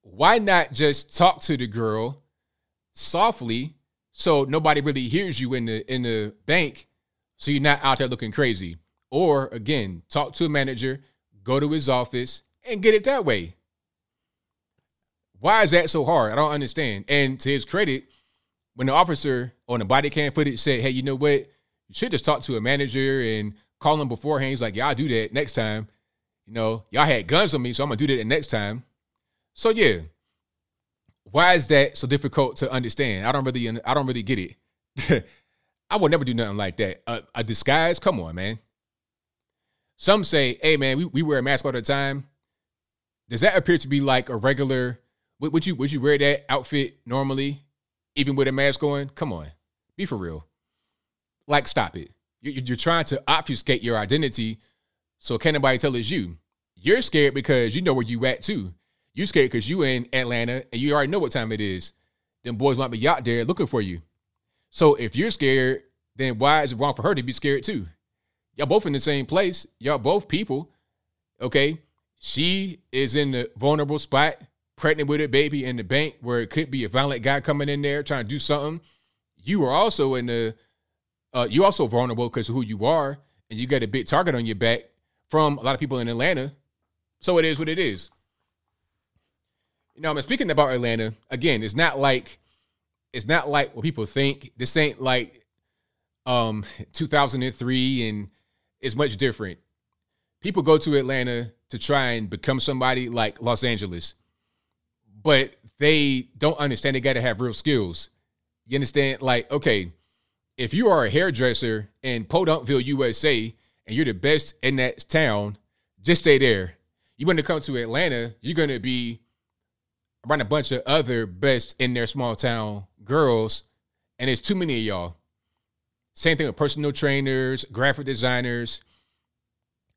Why not just talk to the girl softly so nobody really hears you in the in the bank, so you're not out there looking crazy. Or again, talk to a manager, go to his office, and get it that way. Why is that so hard? I don't understand. And to his credit, when the officer on the body cam footage said, "Hey, you know what? You should just talk to a manager and call him beforehand." He's like, "Yeah, I'll do that next time." You know, y'all had guns on me, so I'm gonna do that next time. So yeah, why is that so difficult to understand? I don't really, I don't really get it. I would never do nothing like that. A, a, disguise? Come on, man. Some say, hey, man, we, we wear a mask all the time. Does that appear to be like a regular? Would, you would you wear that outfit normally, even with a mask on? Come on, be for real. Like, stop it. You're, you're trying to obfuscate your identity, so can't nobody tell it's you. You're scared because you know where you at too. You scared because you in Atlanta and you already know what time it is. Them boys might be out there looking for you. So if you're scared, then why is it wrong for her to be scared too? Y'all both in the same place. Y'all both people. Okay. She is in the vulnerable spot, pregnant with a baby in the bank where it could be a violent guy coming in there trying to do something. You are also in the uh, you also vulnerable because of who you are, and you got a big target on your back from a lot of people in Atlanta. So it is what it is. You know, I mean, speaking about Atlanta, again, it's not like it's not like what people think. This ain't like um 2003 and it's much different. People go to Atlanta to try and become somebody like Los Angeles, but they don't understand they got to have real skills. You understand? Like, okay, if you are a hairdresser in Podunkville, USA, and you're the best in that town, just stay there. You want to come to Atlanta, you're going to be around a bunch of other best in their small town girls, and there's too many of y'all. Same thing with personal trainers, graphic designers.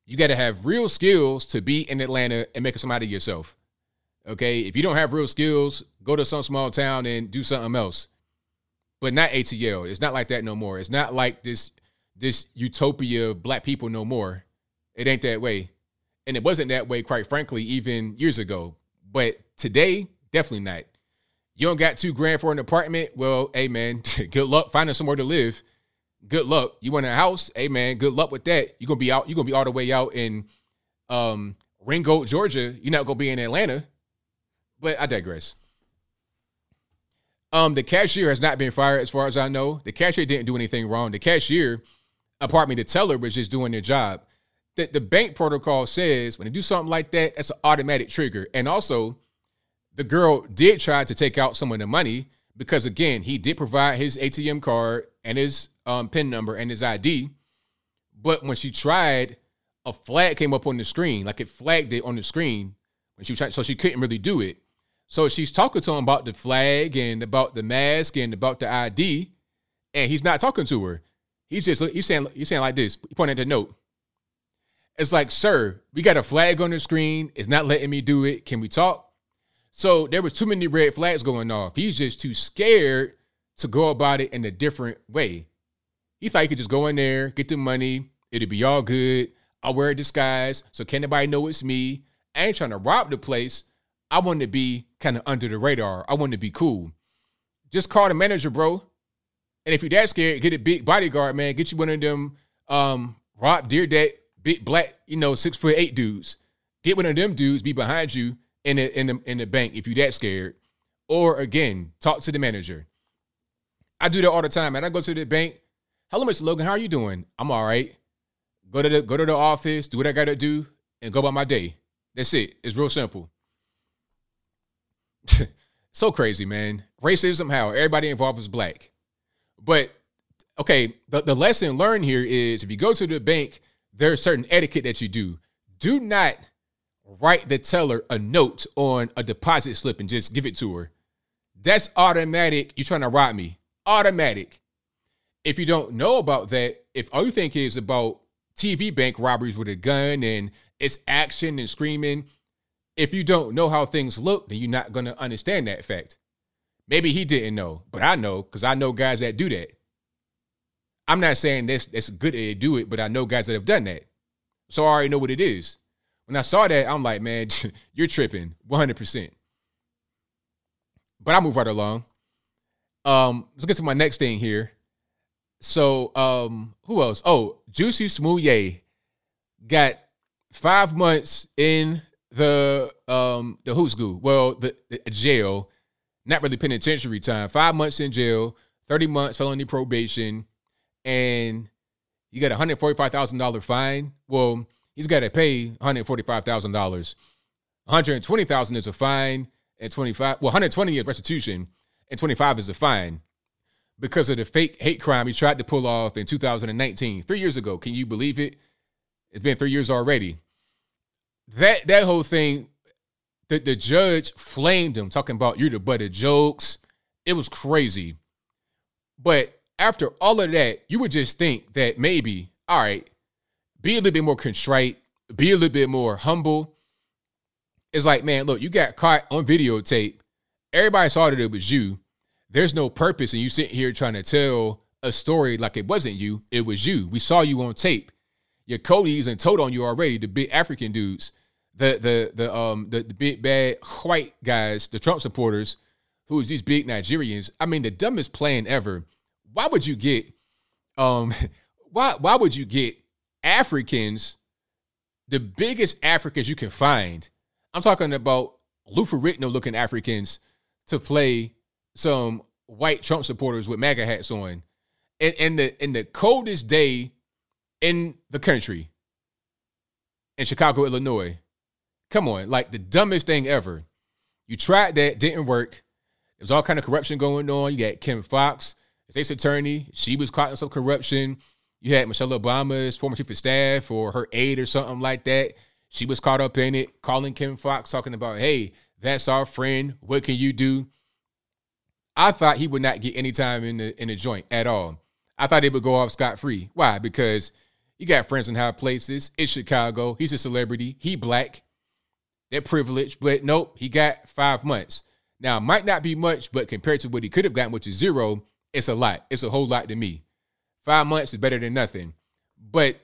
You got to have real skills to be in Atlanta and make somebody yourself. Okay, if you don't have real skills, go to some small town and do something else. But not ATL. It's not like that no more. It's not like this this utopia of black people no more. It ain't that way. And it wasn't that way, quite frankly, even years ago. But today, definitely not. You don't got two grand for an apartment? Well, hey man, good luck finding somewhere to live. Good luck. You want a house? Hey man, good luck with that. You're gonna be out, you're gonna be all the way out in um Ringgold, Georgia. You're not gonna be in Atlanta. But I digress. Um, the cashier has not been fired, as far as I know. The cashier didn't do anything wrong. The cashier, apart me, the teller was just doing their job. That the bank protocol says when they do something like that, that's an automatic trigger. And also, the girl did try to take out some of the money because again, he did provide his ATM card and his um, PIN number and his ID. But when she tried, a flag came up on the screen, like it flagged it on the screen when she tried, so she couldn't really do it. So she's talking to him about the flag and about the mask and about the ID, and he's not talking to her. He's just he's saying he's saying like this. Pointed at the note. It's like, sir, we got a flag on the screen. It's not letting me do it. Can we talk? So there was too many red flags going off. He's just too scared to go about it in a different way. He thought he could just go in there, get the money, it'll be all good. I'll wear a disguise so can't nobody know it's me. I ain't trying to rob the place. I want to be kind of under the radar. I want to be cool. Just call the manager, bro. And if you're that scared, get a big bodyguard, man. Get you one of them um Rob Dyrdek, big black, you know, six foot eight dudes. Get one of them dudes, be behind you in the in the in the bank if you're that scared. Or again, talk to the manager. I do that all the time, man. I go to the bank. Hello, Mr. Logan. How are you doing? I'm all right. Go to the go to the office, do what I gotta do, and go about my day. That's it. It's real simple. so crazy, man. Racism, how everybody involved is black. But okay, the, the lesson learned here is if you go to the bank, there's certain etiquette that you do. Do not write the teller a note on a deposit slip and just give it to her. That's automatic. You're trying to rob me. Automatic. If you don't know about that, if all you think is about TV bank robberies with a gun and it's action and screaming, if you don't know how things look, then you're not going to understand that fact. Maybe he didn't know, but I know because I know guys that do that. I'm not saying that's that's good to do it, but I know guys that have done that. So I already know what it is. When I saw that, I'm like, man, you're tripping 100%. But I move right along. Um, let's get to my next thing here. So, um, who else? Oh, Jussie Smollett got five months in the um the who's school. Well, the, the, jail, not really penitentiary time. Five months in jail, thirty months felony probation, and you got a hundred forty five thousand dollar fine. Well, he's got to pay one hundred forty five thousand dollars. 120,000 is a fine, and twenty five. Well, one hundred twenty is restitution, and twenty five is a fine because of the fake hate crime he tried to pull off in 2019, three years ago. Can you believe it? It's been three years already that that whole thing, the, the judge flamed him, talking about you're the butt of jokes. It was crazy. But after all of that, you would just think that maybe, all right, be a little bit more contrite, be a little bit more humble. It's like, man, look, you got caught on videotape. Everybody saw that it was you. There's no purpose in you sitting here trying to tell a story like it wasn't you. It was you. We saw you on tape. Your Cody's and told on you already, the big African dudes the the the um the, the big bad white guys, the Trump supporters, who is these big Nigerians. I mean, the dumbest plan ever. Why would you get um why why would you get Africans, the biggest Africans you can find? I'm talking about Luther Ritno looking Africans to play some white Trump supporters with MAGA hats on. in, in the in the coldest day in the country in Chicago, Illinois. Come on, like the dumbest thing ever. You tried that, didn't work. There was all kind of corruption going on. You got Kim Foxx, state's attorney. She was caught in some corruption. You had Michelle Obama's former chief of staff or her aide or something like that. She was caught up in it, calling Kim Foxx, talking about, hey, that's our friend. What can you do? I thought he would not get any time in the in the joint at all. I thought he would go off scot free. Why? Because you got friends in high places. It's Chicago. He's a celebrity. He black. That privilege, but nope, he got five months. Now, might not be much, but compared to what he could have gotten, which is zero, it's a lot. It's a whole lot to me. Five months is better than nothing. But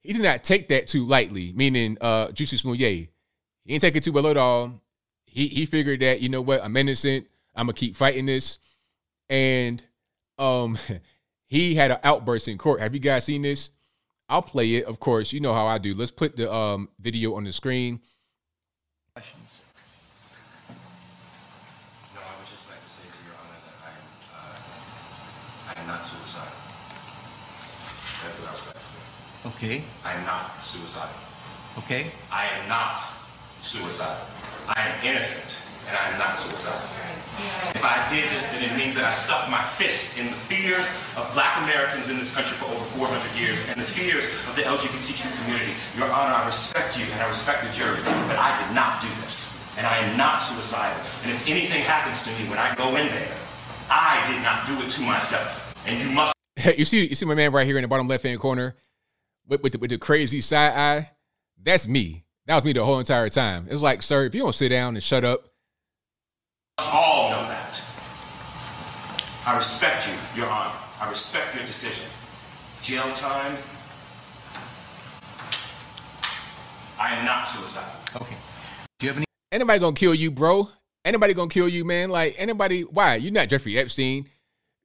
he did not take that too lightly, meaning uh Jussie Smollett. He didn't take it too well at all. He he figured that, you know what, I'm innocent. I'm gonna keep fighting this. And um he had an outburst in court. Have you guys seen this? I'll play it, of course. You know how I do. Let's put the um video on the screen. Questions? No, I would just like to say to Your Honor that I am, uh, I am not suicidal. That's what I would like to say. Okay, I am not suicidal. okay. I am not suicidal. I am innocent, and I am not suicidal. If I did this, then it means that I stuck my fist in the fears of black Americans in this country for over 400 years and the fears of the LGBTQ community. Your Honor, I respect you and I respect the jury, but I did not do this. And I am not suicidal. And if anything happens to me when I go in there, I did not do it to myself. And you must you see, you see my man right here in the bottom left hand corner with, with, the, with the crazy side eye. That's me. That was me the whole entire time. It's like, sir, if you don't sit down and shut up, all know that. I respect you, Your Honor. I respect your decision. Jail time. I am not suicidal. Okay. Do you have any anybody gonna kill you, bro? Anybody gonna kill you, man? Like anybody? Why? You're not Jeffrey Epstein.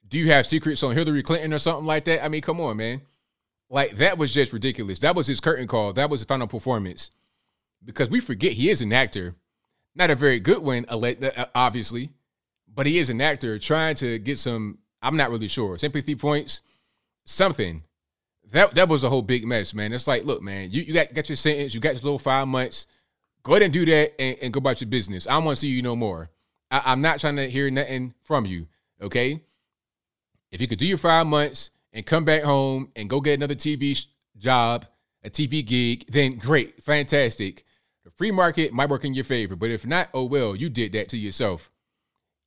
Do you have secrets on Hillary Clinton or something like that? I mean, come on, man. Like that was just ridiculous. That was his curtain call. That was his final performance. Because we forget he is an actor, not a very good one, uh, obviously, but he is an actor trying to get some. I'm not really sure sympathy points, something. That that was a whole big mess, man. It's like, look, man, you, you got got your sentence, you got your little five months. Go ahead and do that and, and go about your business. I don't want to see you no more. I, I'm not trying to hear nothing from you. Okay. If you could do your five months and come back home and go get another TV job, a TV gig, then great, fantastic. The free market might work in your favor, but if not, oh well, you did that to yourself.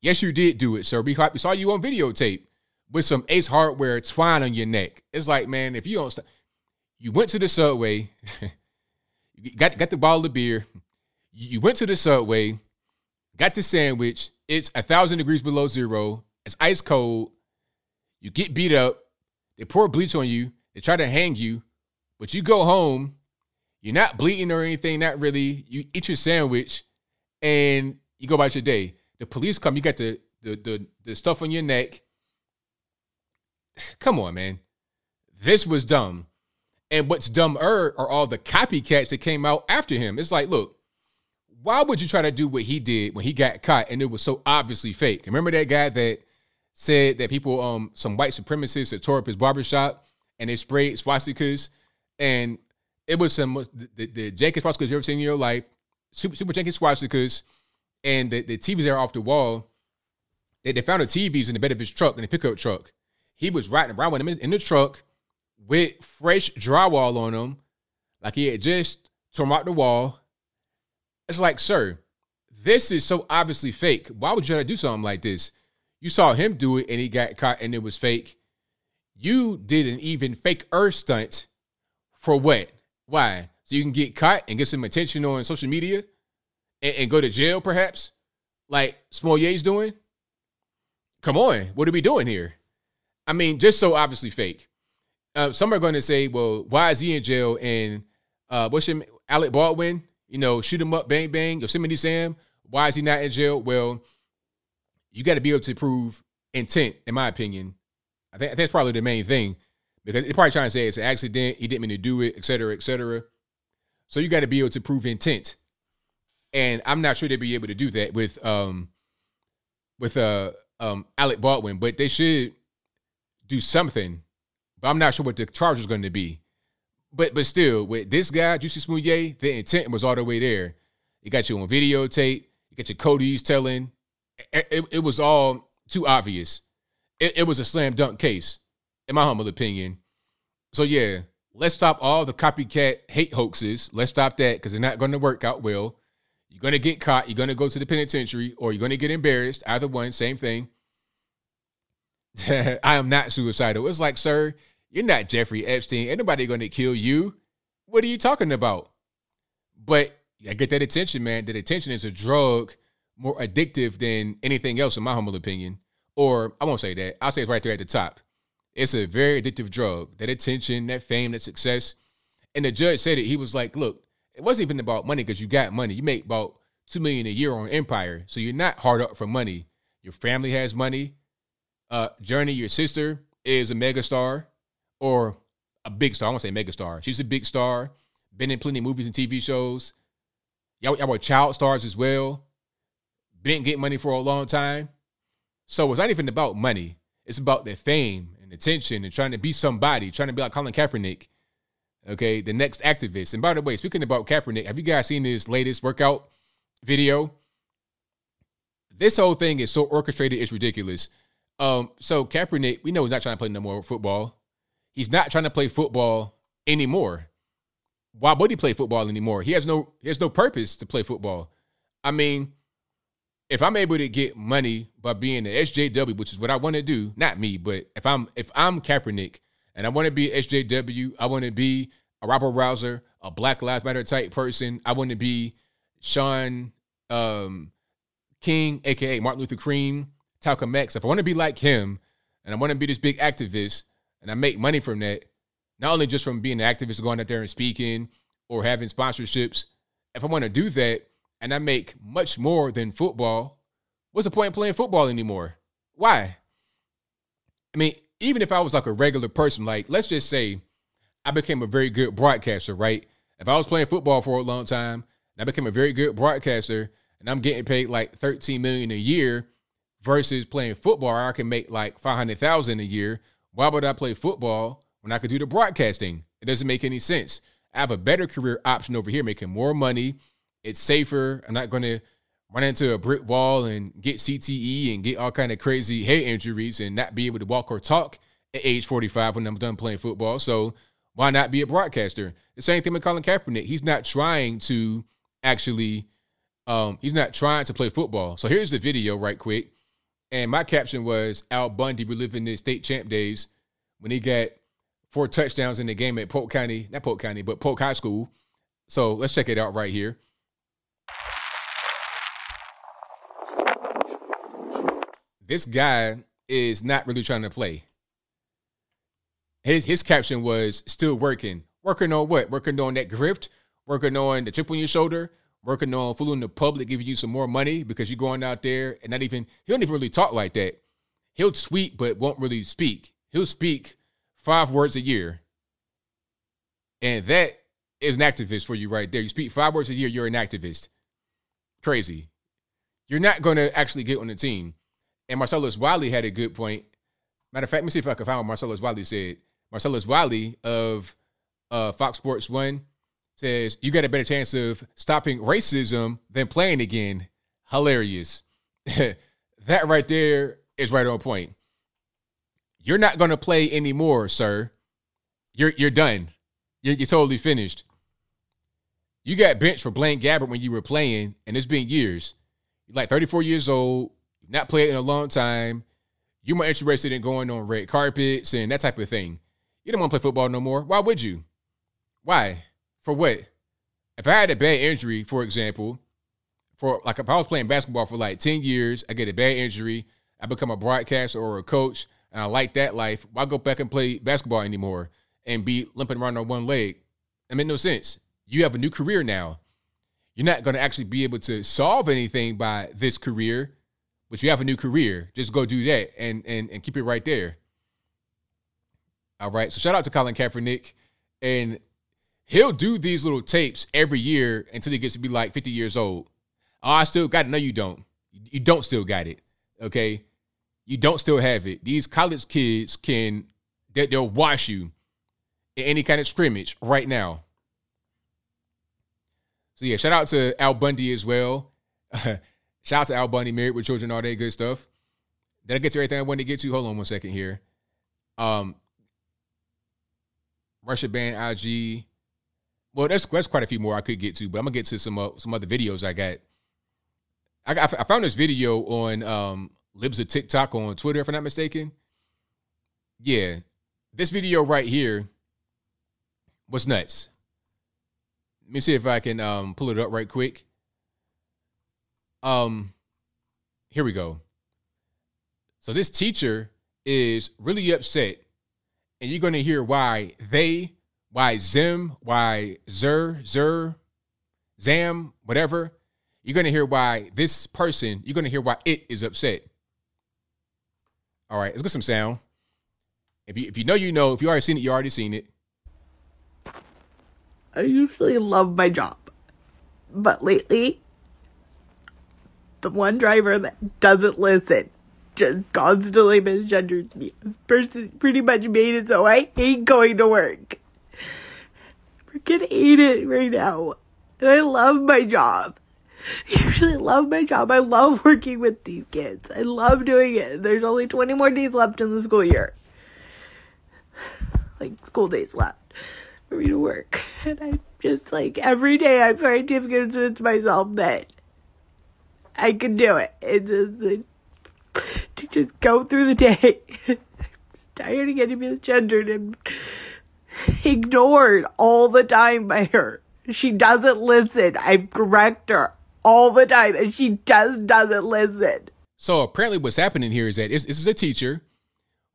Yes, you did do it, sir. We, saw you on videotape with some Ace Hardware twine on your neck. It's like, man, if you don't, you went to the subway, got got the bottle of beer, you went to the subway, got the sandwich. It's a thousand degrees below zero. It's ice cold. You get beat up. They pour bleach on you. They try to hang you, but you go home. You're not bleeding or anything. Not really. You eat your sandwich, and you go about your day. The police come. You got the the the, the stuff on your neck. Come on, man. This was dumb. And what's dumber are all the copycats that came out after him. It's like, look, why would you try to do what he did when he got caught and it was so obviously fake? Remember that guy that said that people, um, some white supremacists that tore up his barbershop and they sprayed swastikas and it was some the, the, the swastikas you ever seen in your life, super super Jenkins swastikas, and the, the TVs there off the wall. They, they found the TVs in the bed of his truck in the pickup truck. He was riding around with them in, in the truck with fresh drywall on them, like he had just torn out the wall. It's like, sir, this is so obviously fake. Why would you try to do something like this? You saw him do it and he got caught and it was fake. You did an even fake earth stunt for what? Why? So you can get caught and get some attention on social media and, and go to jail, perhaps? Like Smollett's doing? Come on, what are we doing here? I mean, just so obviously fake. Uh, some are going to say, well, why is he in jail? And uh, what's him, Alec Baldwin? You know, shoot him up, bang bang. Yosemite Sam. Why is he not in jail? Well, you got to be able to prove intent, in my opinion. I think, that's probably the main thing because they're probably trying to say it's an accident. He didn't mean to do it, et cetera, et cetera. So you got to be able to prove intent, and I'm not sure they'd be able to do that with um with uh um Alec Baldwin, but they should do something, but I'm not sure what the charge is going to be. But but still, with this guy, Jussie Smollett, the intent was all the way there. You got you on videotape. You got your Cody's telling. It, it, was all too obvious. It, it was a slam dunk case, in my humble opinion. So yeah, let's stop all the copycat hate hoaxes. Let's stop that because they're not going to work out well. You're going to get caught. You're going to go to the penitentiary, or you're going to get embarrassed. Either one, same thing. I am not suicidal. It's like, sir, you're not Jeffrey Epstein. Ain't nobody going to kill you. What are you talking about? But I get that attention, man. That attention is a drug more addictive than anything else, in my humble opinion. Or I won't say that. I'll say it's right there at the top. It's a very addictive drug. That attention, that fame, that success. And the judge said it. He was like, look, it wasn't even about money because you got money. You make about two million a year on Empire. So you're not hard up for money. Your family has money. Uh, Jurnee, your sister, is a megastar or a big star. I won't say megastar. She's a big star. Been in plenty of movies and TV shows. Y'all, y'all were child stars as well. Been getting money for a long time. So it's not even about money. It's about the fame and attention and trying to be somebody, trying to be like Colin Kaepernick. Okay, the next activist. And by the way, speaking about Kaepernick, have you guys seen his latest workout video? This whole thing is so orchestrated, it's ridiculous. Um, so Kaepernick, we know he's not trying to play no more football. He's not trying to play football anymore. Why would he play football anymore? He has no he has no purpose to play football. I mean, if I'm able to get money by being an SJW, which is what I want to do, not me, but if I'm if I'm Kaepernick and I want to be SJW, I want to be a Robert Rouser, a Black Lives Matter type person. I want to be Shaun um, King, aka Martin Luther King, Malcolm X. If I want to be like him, and I want to be this big activist, and I make money from that, not only just from being an activist, going out there and speaking or having sponsorships. If I want to do that and I make much more than football, what's the point in playing football anymore? Why? I mean, even if I was like a regular person, like let's just say I became a very good broadcaster, right? If I was playing football for a long time and I became a very good broadcaster and I'm getting paid like 13 million a year versus playing football, I can make like 500,000 a year. Why would I play football when I could do the broadcasting? It doesn't make any sense. I have a better career option over here, making more money. It's safer. I'm not going to run into a brick wall and get CTE and get all kind of crazy head injuries and not be able to walk or talk at age 45 when I'm done playing football. So why not be a broadcaster? The same thing with Colin Kaepernick. He's not trying to actually, um, he's not trying to play football. So here's the video right quick. And my caption was Al Bundy reliving his state champ days when he got four touchdowns in the game at Polk County, not Polk County, but Polk High School. So let's check it out right here. This guy is not really trying to play. His his caption was still working. Working on what? Working on that grift, working on the chip on your shoulder, working on fooling the public, giving you some more money because you're going out there and not even he don't even really talk like that. He'll tweet but won't really speak. He'll speak five words a year. And that is an activist for you right there. You speak five words a year, you're an activist. Crazy. You're not going to actually get on the team. And Marcellus Wiley had a good point. Matter of fact, let me see if I can find what Marcellus Wiley said. Marcellus Wiley of uh, Fox Sports One says, You got a better chance of stopping racism than playing again. Hilarious. that right there is right on point. You're not going to play anymore, sir. You're you're done. You're, you're totally finished. You got benched for Blaine Gabbert when you were playing, and it's been years. You're like 34 years old, not played in a long time. You're more interested in going on red carpets and that type of thing. You don't want to play football no more. Why would you? Why? For what? If I had a bad injury, for example, for like if I was playing basketball for like 10 years, I get a bad injury, I become a broadcaster or a coach, and I like that life, why go back and play basketball anymore and be limping around on one leg? It made no sense. You have a new career now. You're not going to actually be able to solve anything by this career, but you have a new career. Just go do that and and, and keep it right there. All right. So shout out to Colin Kaepernick. And he'll do these little tapes every year until he gets to be like 50 years old. Oh, I still got it. No, you don't. You don't still got it. Okay. you don't still have it. These college kids can they, they'll wash you in any kind of scrimmage right now. So yeah, shout out to Al Bundy as well. shout out to Al Bundy, married with children, all that good stuff. Did I get to everything I wanted to get to? Hold on one second here. Um, Russia ban IG. Well, that's that's quite a few more I could get to, but I'm gonna get to some uh, some other videos I got. I, got, I found this video on um, Libs of TikTok on Twitter, if I'm not mistaken. Yeah, this video right here was nuts. Let me see if I can um, pull it up right quick. Um, here we go. So this teacher is really upset, and you're going to hear why they, why Zim, why Zer, Zer, Zam, whatever. You're going to hear why this person, you're going to hear why it is upset. All right, let's get some sound. If you if you know, you know. If you already seen it, you already seen it. I usually love my job, but lately, the one driver that doesn't listen just constantly misgenders me. This person pretty much made it so I hate going to work. I freaking hate it right now. And I love my job. I usually love my job. I love working with these kids. I love doing it. There's only 20 more days left in the school year. Like school days left for me to work. And I just like every day I'm trying to convince myself that I can do it. It's just like, to just go through the day. I'm tired of getting misgendered and ignored all the time by her. She doesn't listen. I correct her all the time and she just doesn't listen. So apparently, what's happening here is that this is a teacher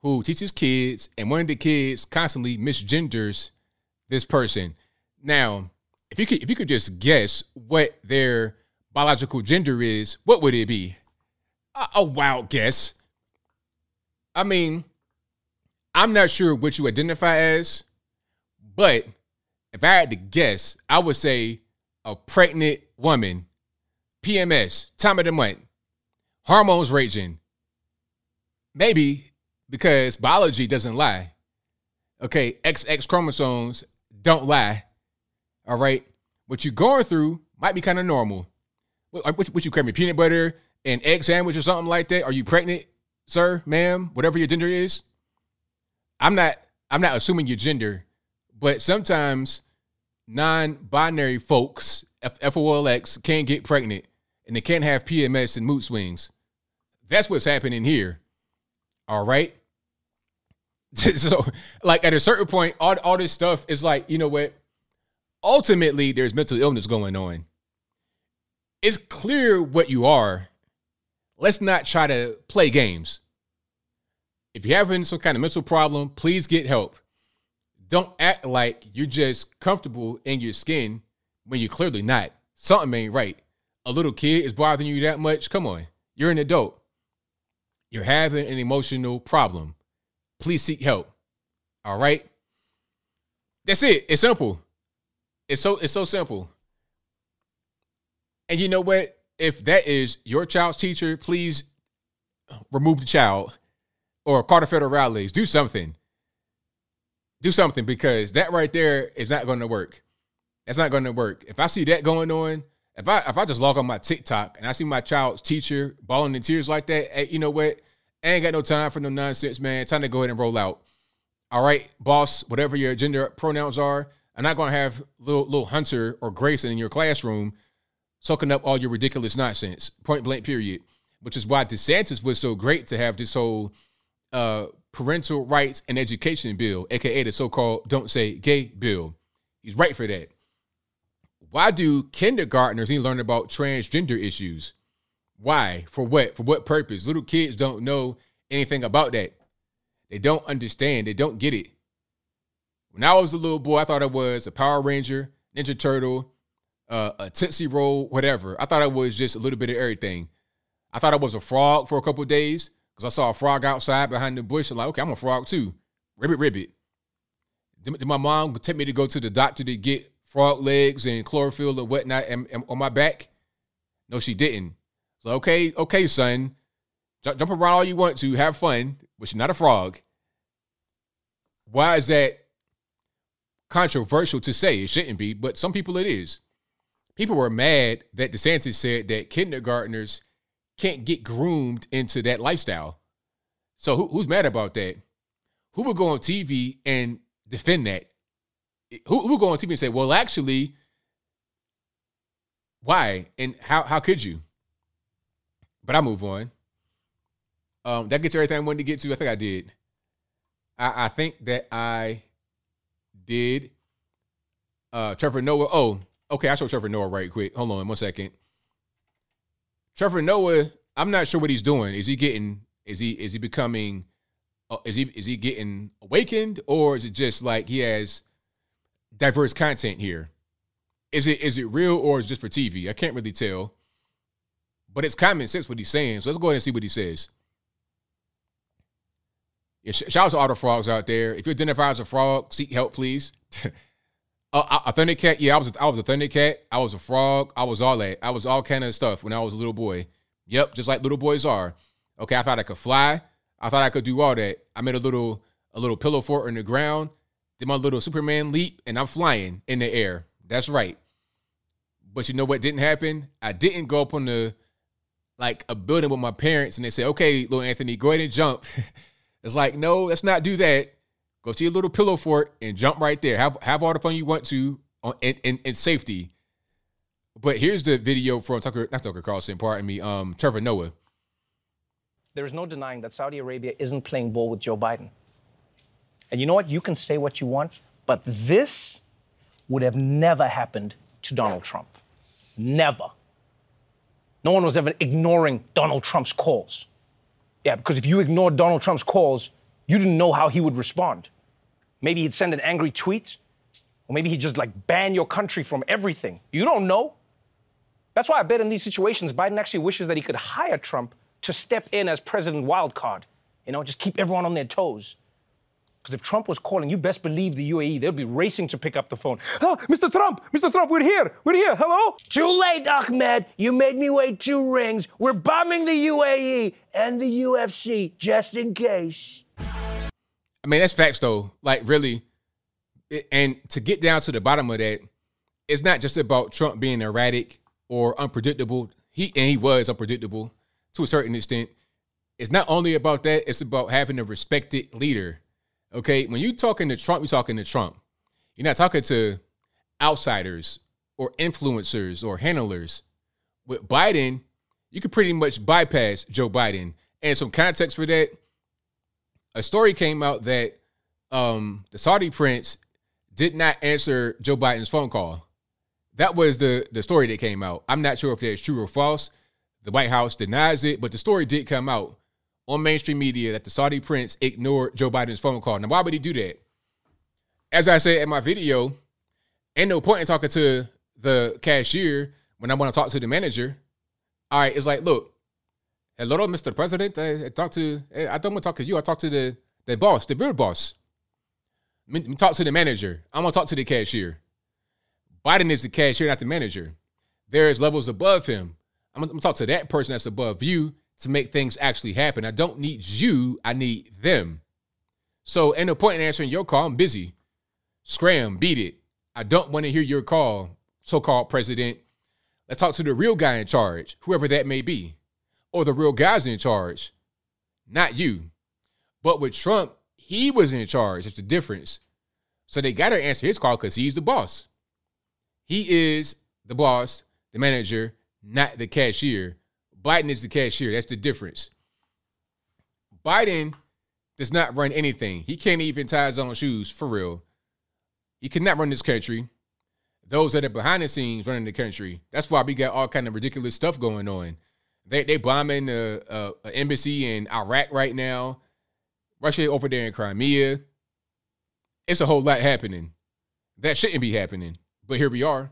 who teaches kids, and one of the kids constantly misgenders this person. Now, if you could, if you could just guess what their biological gender is, what would it be? A, a wild guess. I mean, I'm not sure what you identify as, but if I had to guess, I would say a pregnant woman, PMS, time of the month, hormones raging. Maybe because biology doesn't lie. Okay, XX chromosomes don't lie. All right, what you're going through might be kind of normal. What, what, what you crave me peanut butter and egg sandwich or something like that? Are you pregnant, sir, ma'am, whatever your gender is? I'm not. I'm not assuming your gender, but sometimes non-binary folks, F- FOLX, can get pregnant and they can't have PMS and mood swings. That's what's happening here. All right. so, like at a certain point, all, all this stuff is like, you know what? Ultimately, there's mental illness going on. It's clear what you are. Let's not try to play games. If you're having some kind of mental problem, please get help. Don't act like you're just comfortable in your skin when you're clearly not. Something ain't right. A little kid is bothering you that much. Come on. You're an adult. You're having an emotional problem. Please seek help. All right? That's it. It's simple. It's so it's so simple. And you know what? If that is your child's teacher, please remove the child or Carter Federal Rallies. Do something. Do something because that right there is not going to work. That's not going to work. If I see that going on, if I if I just log on my TikTok and I see my child's teacher bawling in tears like that, hey, you know what? Ain't got no time for no nonsense, man. Time to go ahead and roll out. All right, boss, whatever your gender pronouns are, I'm not gonna have little little Hunter or Grayson in your classroom soaking up all your ridiculous nonsense. Point blank, period. Which is why DeSantis was so great to have this whole uh, parental rights and education bill, aka the so-called "Don't Say Gay" bill. He's right for that. Why do kindergartners need to learn about transgender issues? Why? For what? For what purpose? Little kids don't know anything about that. They don't understand. They don't get it. When I was a little boy, I thought I was a Power Ranger, Ninja Turtle, uh, a Tootsie Roll, whatever. I thought I was just a little bit of everything. I thought I was a frog for a couple days because I saw a frog outside behind the bush. I'm like, okay, I'm a frog too. Ribbit, ribbit. Did my mom take me to go to the doctor to get frog legs and chlorophyll and whatnot and, and on my back? No, she didn't. Okay, okay, son. Jump, jump around all you want to, have fun, but you're not a frog. Why is that controversial to say? It shouldn't be, but some people it is. People were mad that DeSantis said that kindergartners can't get groomed into that lifestyle. So who, who's mad about that? Who would go on TV and defend that? Who, who would go on TV and say, "Well, actually, why and how? How could you?" But I move on. Um, that gets everything I wanted to get to. I think I did. I, I think that I did. Uh, Trevor Noah. Oh, okay. I show Trevor Noah right quick. Hold on one second. Trevor Noah. I'm not sure what he's doing. Is he getting? Is he? Is he becoming? Uh, is he? Is he getting awakened, or is it just like he has diverse content here? Is it? Is it real, or is it just for TV? I can't really tell. But it's common sense what he's saying. So let's go ahead and see what he says. Yeah, sh- shout out to all the frogs out there. If you identify as a frog, seek help, please. uh, a thundercat, yeah, I was I was a thundercat. I was a frog. I was all that. I was all kind of stuff when I was a little boy. Yep, just like little boys are. Okay, I thought I could fly. I thought I could do all that. I made a little a little pillow fort in the ground. Did my little Superman leap, and I'm flying in the air. That's right. But you know what didn't happen? I didn't go up on the like a building with my parents, and they say, "Okay, little Anthony, go ahead and jump." It's like, no, let's not do that. Go to your little pillow fort and jump right there. Have have all the fun you want to on in, in, in safety. But here's the video from Tucker, not Tucker Carlson, pardon me, um, Trevor Noah. There is no denying that Saudi Arabia isn't playing ball with Joe Biden. And you know what? You can say what you want, but this would have never happened to Donald Trump. Never. No one was ever ignoring Donald Trump's calls. Yeah, because if you ignored Donald Trump's calls, you didn't know how he would respond. Maybe he'd send an angry tweet, or maybe he'd just like ban your country from everything. You don't know. That's why I bet in these situations, Biden actually wishes that he could hire Trump to step in as president wildcard. You know, just keep everyone on their toes. Because if Trump was calling, you best believe the UAE, they'd be racing to pick up the phone. Ah, oh, Mr. Trump, Mr. Trump, we're here, we're here, hello? Too late, Ahmed. You made me wait two rings. We're bombing the UAE and the UFC, just in case. I mean, that's facts though. Like, really. It- and to get down to the bottom of that, it's not just about Trump being erratic or unpredictable. He and he was unpredictable to a certain extent. It's not only about that, it's about having a respected leader. Okay. When you're talking to Trump, you're talking to Trump. You're not talking to outsiders or influencers or handlers. With Biden, you could pretty much bypass Joe Biden. And some context for that, a story came out that um, the Saudi prince did not answer Joe Biden's phone call. That was the the story that came out. I'm not sure if that's true or false. The White House denies it, but the story did come out on mainstream media that the Saudi prince ignored Joe Biden's phone call. Now, why would he do that? As I said in my video, ain't no point in talking to the cashier when I want to talk to the manager. All right, it's like, look, hello, Mr. President. I, I talk to. I don't want to talk to you. I talk to the the boss, the real boss. Talk to the manager. I'm gonna talk to the cashier. Biden is the cashier, not the manager. There's levels above him. I'm gonna talk to that person that's above you to make things actually happen. I don't need you. I need them. So, ain't no point in answering your call. I'm busy. Scram, beat it. I don't want to hear your call, so-called president. Let's talk to the real guy in charge, whoever that may be, or the real guys in charge, not you. But with Trump, he was in charge. It's the difference. So they got to answer his call because he's the boss. He is the boss, the manager, not the cashier. Biden is the cashier. That's the difference. Biden does not run anything. He can't even tie his own shoes for real. He cannot run this country. Those that are behind the scenes running the country. That's why we got all kind of ridiculous stuff going on. They they bombing a, a, uh, a embassy in Iraq right now. Russia over there in Crimea. It's a whole lot happening. That shouldn't be happening, but here we are.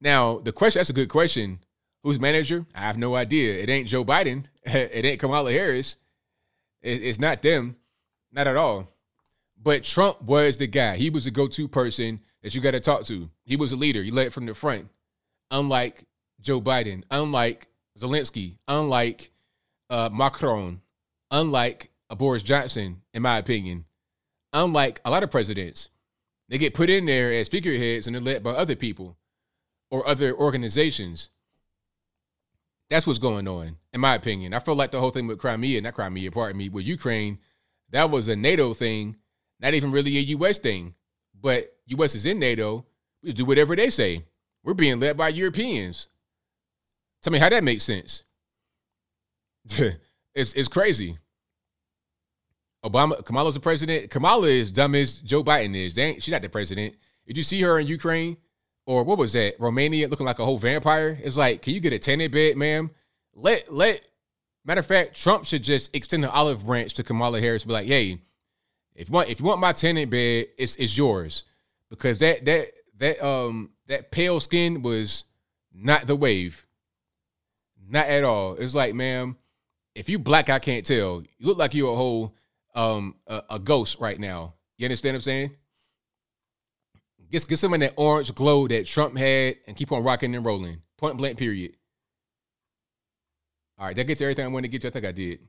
Now the question that's a good question. Who's manager? I have no idea. It ain't Joe Biden. It ain't Kamala Harris. It's not them, not at all. But Trump was the guy. He was the go-to person that you got to talk to. He was a leader. He led from the front. Unlike Joe Biden, unlike Zelensky, unlike uh, Macron, unlike Boris Johnson, in my opinion, unlike a lot of presidents, they get put in there as figureheads and they're led by other people or other organizations. That's what's going on, in my opinion. I feel like the whole thing with Crimea, not Crimea, pardon me, with Ukraine, that was a NATO thing, not even really a U.S. thing. But U.S. is in NATO. We just do whatever they say. We're being led by Europeans. Tell me how that makes sense. it's it's crazy. Obama, Kamala's the president. Kamala is dumb as Joe Biden is. They ain't, she's not the president. Did you see her in Ukraine or what was that? Romania looking like a whole vampire. It's like, can you get a tenant bed, ma'am? Let let. Matter of fact, Trump should just extend the olive branch to Kamala Harris. Be like, hey, if you want if you want my tenant bed, it's it's yours because that that that um that pale skin was not the wave, not at all. It's like, ma'am, if you black, I can't tell. You look like you're a whole um a, a ghost right now. You understand what I'm saying? Get get some of that orange glow that Trump had, and keep on rocking and rolling. Point blank. Period. All right, that gets everything I wanted to get. I think I did.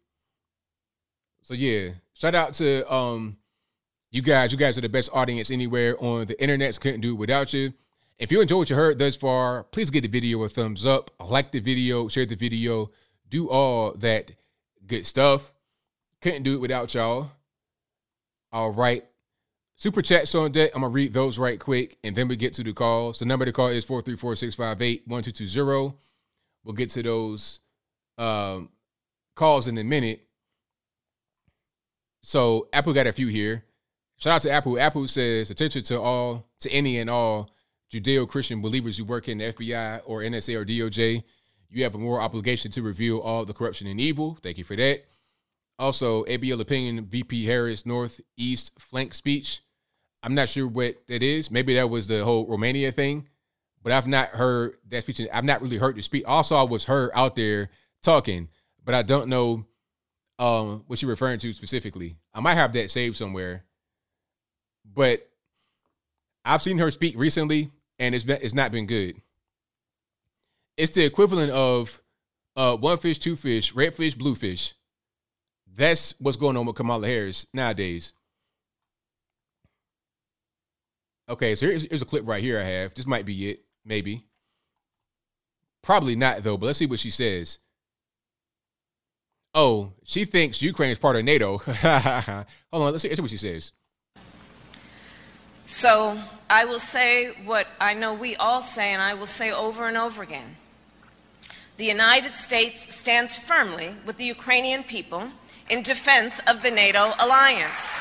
So yeah, shout out to um you guys. You guys are the best audience anywhere on the internet. Couldn't do it without you. If you enjoyed what you heard thus far, please give the video a thumbs up, like the video, share the video, do all that good stuff. Couldn't do it without y'all. All right. Super chats on deck. I'm gonna read those right quick, and then we get to the calls. The number to call is 434-658-1220. We'll get to those um, calls in a minute. So Apple got a few here. Shout out to Apple. Apple says attention to all to any and all Judeo-Christian believers who work in the FBI or NSA or DOJ. You have a moral obligation to reveal all the corruption and evil. Thank you for that. Also, ABL opinion, VP Harris Northeast flank speech. I'm not sure what that is. Maybe that was the whole Romania thing, but I've not heard that speech. I've not really heard the speech. Also, I was her out there talking, but I don't know um, what you're referring to specifically. I might have that saved somewhere, but I've seen her speak recently, and it's been it's not been good. It's the equivalent of uh, one fish, two fish, red fish, blue fish. That's what's going on with Kamala Harris nowadays. Okay, so here's, here's a clip right here I have. This might be it, maybe. Probably not, though, but let's see what she says. Oh, she thinks Ukraine is part of NATO. Hold on, let's see, let's see what she says. So I will say what I know we all say, and I will say over and over again. The United States stands firmly with the Ukrainian people in defense of the NATO alliance.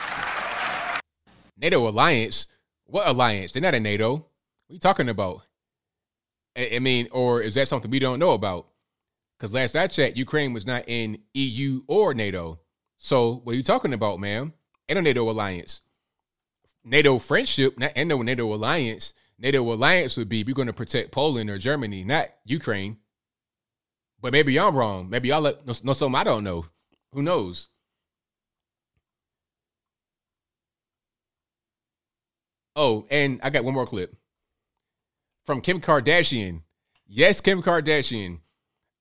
NATO alliance? What alliance? They're not a NATO. What are you talking about? I, I mean, or is that something we don't know about? Because last I checked, Ukraine was not in EU or NATO. So what are you talking about, ma'am? Ain't a NATO alliance. NATO friendship, not and no NATO alliance. NATO alliance would be we're going to protect Poland or Germany, not Ukraine. But maybe I'm wrong. Maybe y'all know, know something I don't know. Who knows? Oh, and I got one more clip from Kim Kardashian. Yes, Kim Kardashian.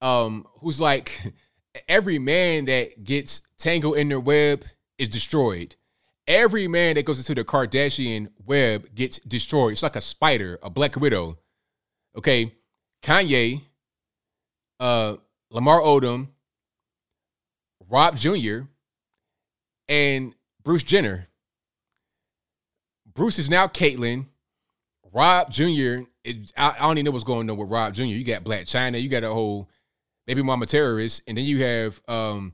Um, who's like every man that gets tangled in their web is destroyed. Every man that goes into the Kardashian web gets destroyed. It's like a spider, a black widow. Okay. Kanye, uh, Lamar Odom, Rob Jr., and Bruce Jenner. Bruce is now Caitlyn. Rob Jr. Is, I, I don't even know what's going on with Rob Jr. You got Blac Chyna. you got a whole baby mama terrorist, and then you have um,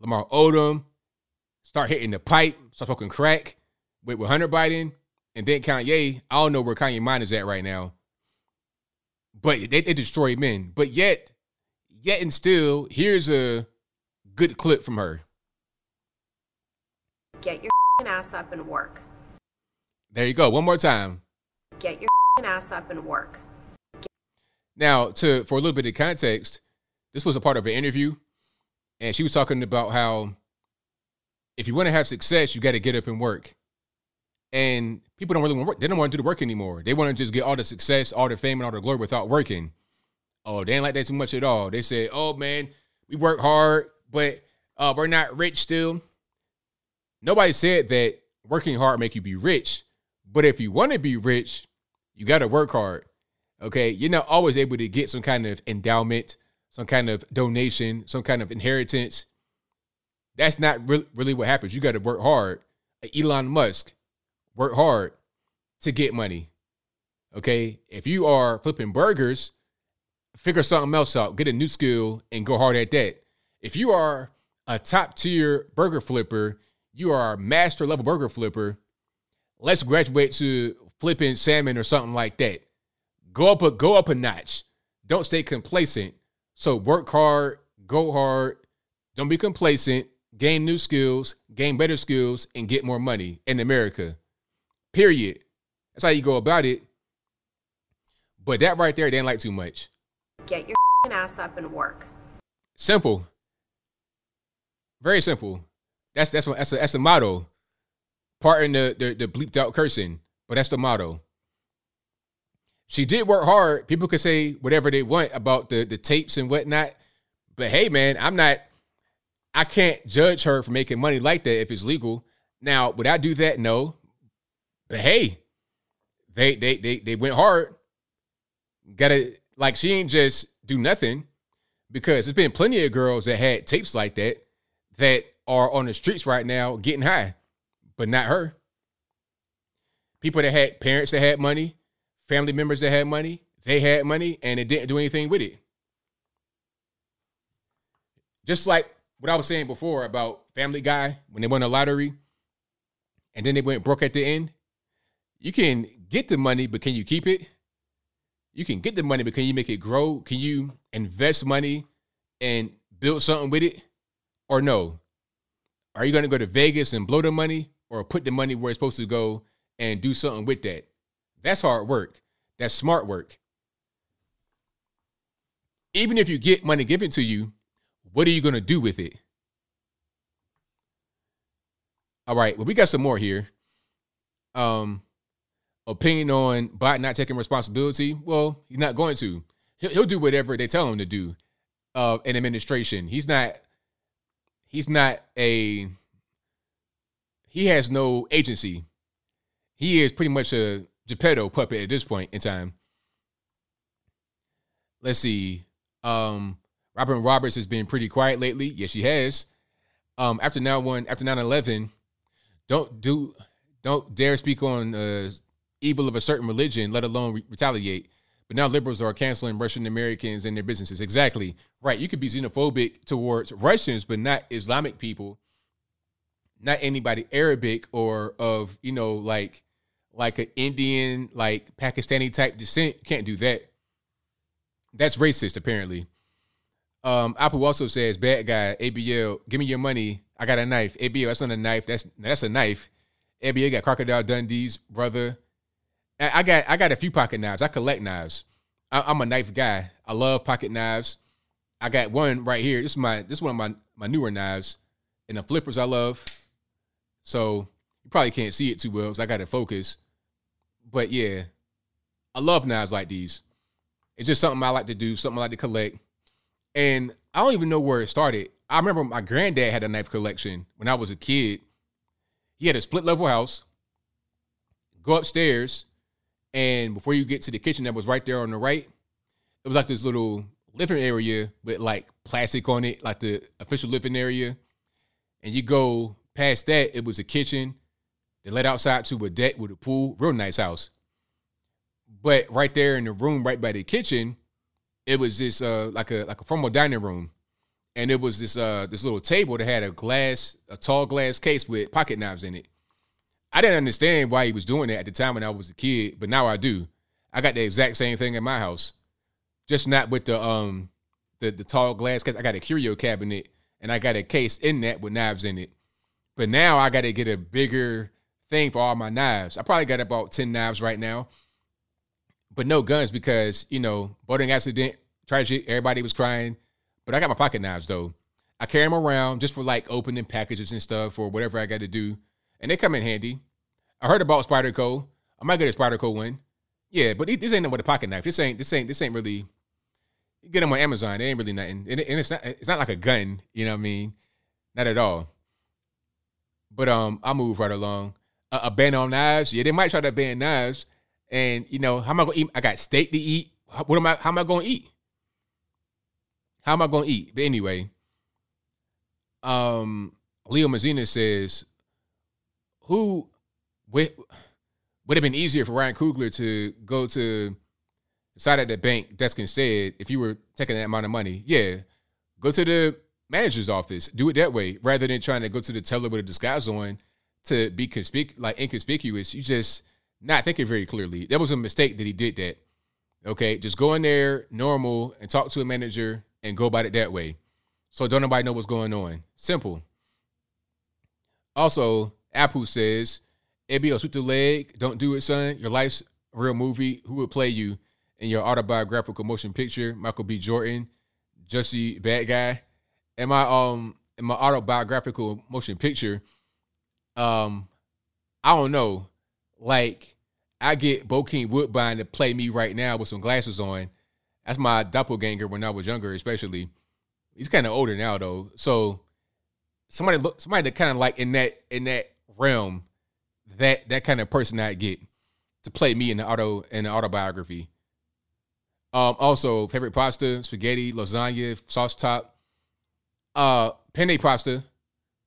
Lamar Odom start hitting the pipe, start smoking crack with, with Hunter Biden, and then Kanye. I don't know where Kanye mind is at right now, but they, they destroy men. But yet, yet and still, here's a good clip from her. Get your ass up and work. There you go. One more time. Get your ass up and work. Now, to for a little bit of context, this was a part of an interview, and she was talking about how if you want to have success, you got to get up and work. And people don't really want to work. They don't want to do the work anymore. They want to just get all the success, all the fame, and all the glory without working. Oh, they ain't like that too much at all. They say, "Oh man, we work hard, but uh, we're not rich still." Nobody said that working hard make you be rich, but if you want to be rich, you got to work hard. Okay, you're not always able to get some kind of endowment, some kind of donation, some kind of inheritance. That's not re- really what happens. You got to work hard. Elon Musk work hard to get money. Okay, if you are flipping burgers, figure something else out, get a new skill, and go hard at that. If you are a top tier burger flipper, you are a master level burger flipper. Let's graduate to flipping salmon or something like that. Go up a go up a notch. Don't stay complacent. So work hard, go hard. Don't be complacent. Gain new skills, gain better skills, and get more money in America. Period. That's how you go about it. But that right there, they didn't like too much. Get your ass up and work. Simple. Very simple. That's that's what that's a, that's a motto. Pardon the, the the bleeped out cursing, but that's the motto. She did work hard. People could say whatever they want about the the tapes and whatnot, but hey, man, I'm not. I can't judge her for making money like that if it's legal. Now, would I do that? No. But hey, they they they they went hard. Gotta like she ain't just do nothing because there's been plenty of girls that had tapes like that that are on the streets right now getting high, but not her. People that had parents that had money, family members that had money, they had money and it didn't do anything with it. Just like what I was saying before about Family Guy when they won a lottery and then they went broke at the end. You can get the money, but can you keep it? You can get the money, but can you make it grow? Can you invest money and build something with it? Or no? Are you going to go to Vegas and blow the money or put the money where it's supposed to go and do something with that? That's hard work. That's smart work. Even if you get money given to you, what are you going to do with it? All right, well, we got some more here. Um, opinion on Biden not taking responsibility. Well, he's not going to. He'll, he'll do whatever they tell him to do. Uh, an administration, he's not. He's not a. He has no agency. He is pretty much a Geppetto puppet at this point in time. Let's see. Um, Robin Roberts has been pretty quiet lately. Yes, she has. Um, after now one after 9-11, don't do don't dare speak on uh, evil of a certain religion, let alone re- retaliate. But now liberals are canceling Russian Americans and their businesses. Exactly right. You could be xenophobic towards Russians, but not Islamic people, not anybody Arabic or of you know like like an Indian, like Pakistani type descent. Can't do that. That's racist, apparently. Um, Apple also says, "Bad guy, ABL, give me your money. I got a knife. ABL, that's not a knife. That's that's a knife. ABL got Crocodile Dundee's brother. I, got I got a few pocket knives. I collect knives. I, I'm a knife guy. I love pocket knives. I got one right here. This is my this is one of my my newer knives, and the flippers I love. So you probably can't see it too well because I got it focused. But yeah, I love knives like these. It's just something I like to do, something I like to collect. And I don't even know where it started. I remember my granddad had a knife collection when I was a kid. He had a split level house. Go upstairs, and before you get to the kitchen that was right there on the right, it was like this little living area with like plastic on it, like the official living area. And you go past that, it was a kitchen. They led outside to a deck with a pool. Real nice house. But right there in the room, right by the kitchen, it was this uh like a like a formal dining room. And it was this uh this little table that had a glass, a tall glass case with pocket knives in it. I didn't understand why he was doing that at the time when I was a kid, but now I do. I got the exact same thing in my house. Just not with the um the the tall glass case. I got a curio cabinet and I got a case in that with knives in it. But now I got to get a bigger thing for all my knives. I probably got about 10 knives right now. But no guns because, you know, boating accident, tragic, everybody was crying. But I got my pocket knives though. I carry them around just for like opening packages and stuff or whatever I got to do. And they come in handy. I heard about Spyderco. I might get a Spyderco one. Yeah, but this ain't no with a pocket knife. This ain't this ain't this ain't really You get them on Amazon. It ain't really nothing, and it's not it's not like a gun. You know what I mean? Not at all. But um, I'll move right along. A, a ban on knives. Yeah, they might try to ban knives. And you know, how am I gonna eat? I got steak to eat. What am I? How am I gonna eat? How am I gonna eat? But anyway, um, Leo Mazzina says, "Who would would have been easier for Ryan Coogler to go to side of the bank desk instead if you were taking that amount of money? Yeah, go to the manager's office. Do it that way rather than trying to go to the teller with a disguise on to be conspic like inconspicuous. You just not thinking very clearly. That was a mistake that he did that. Okay, just go in there normal and talk to a manager and go about it that way. So don't nobody know what's going on. Simple. Also, Apu says, ABO, shoot the leg. Don't do it, son. Your life's a real movie. Who would play you in your autobiographical motion picture? Michael B. Jordan, Jussie Bad Guy. In my um in my autobiographical motion picture, um, I don't know. Like, I get Bokeem Woodbine to play me right now with some glasses on. That's my doppelganger when I was younger, especially. He's kind of older now though. So somebody look somebody that kind of like in that in that realm, that that kind of person I get to play me in the auto in the autobiography. Um, also favorite pasta, spaghetti, lasagna, sauce top. Uh penne pasta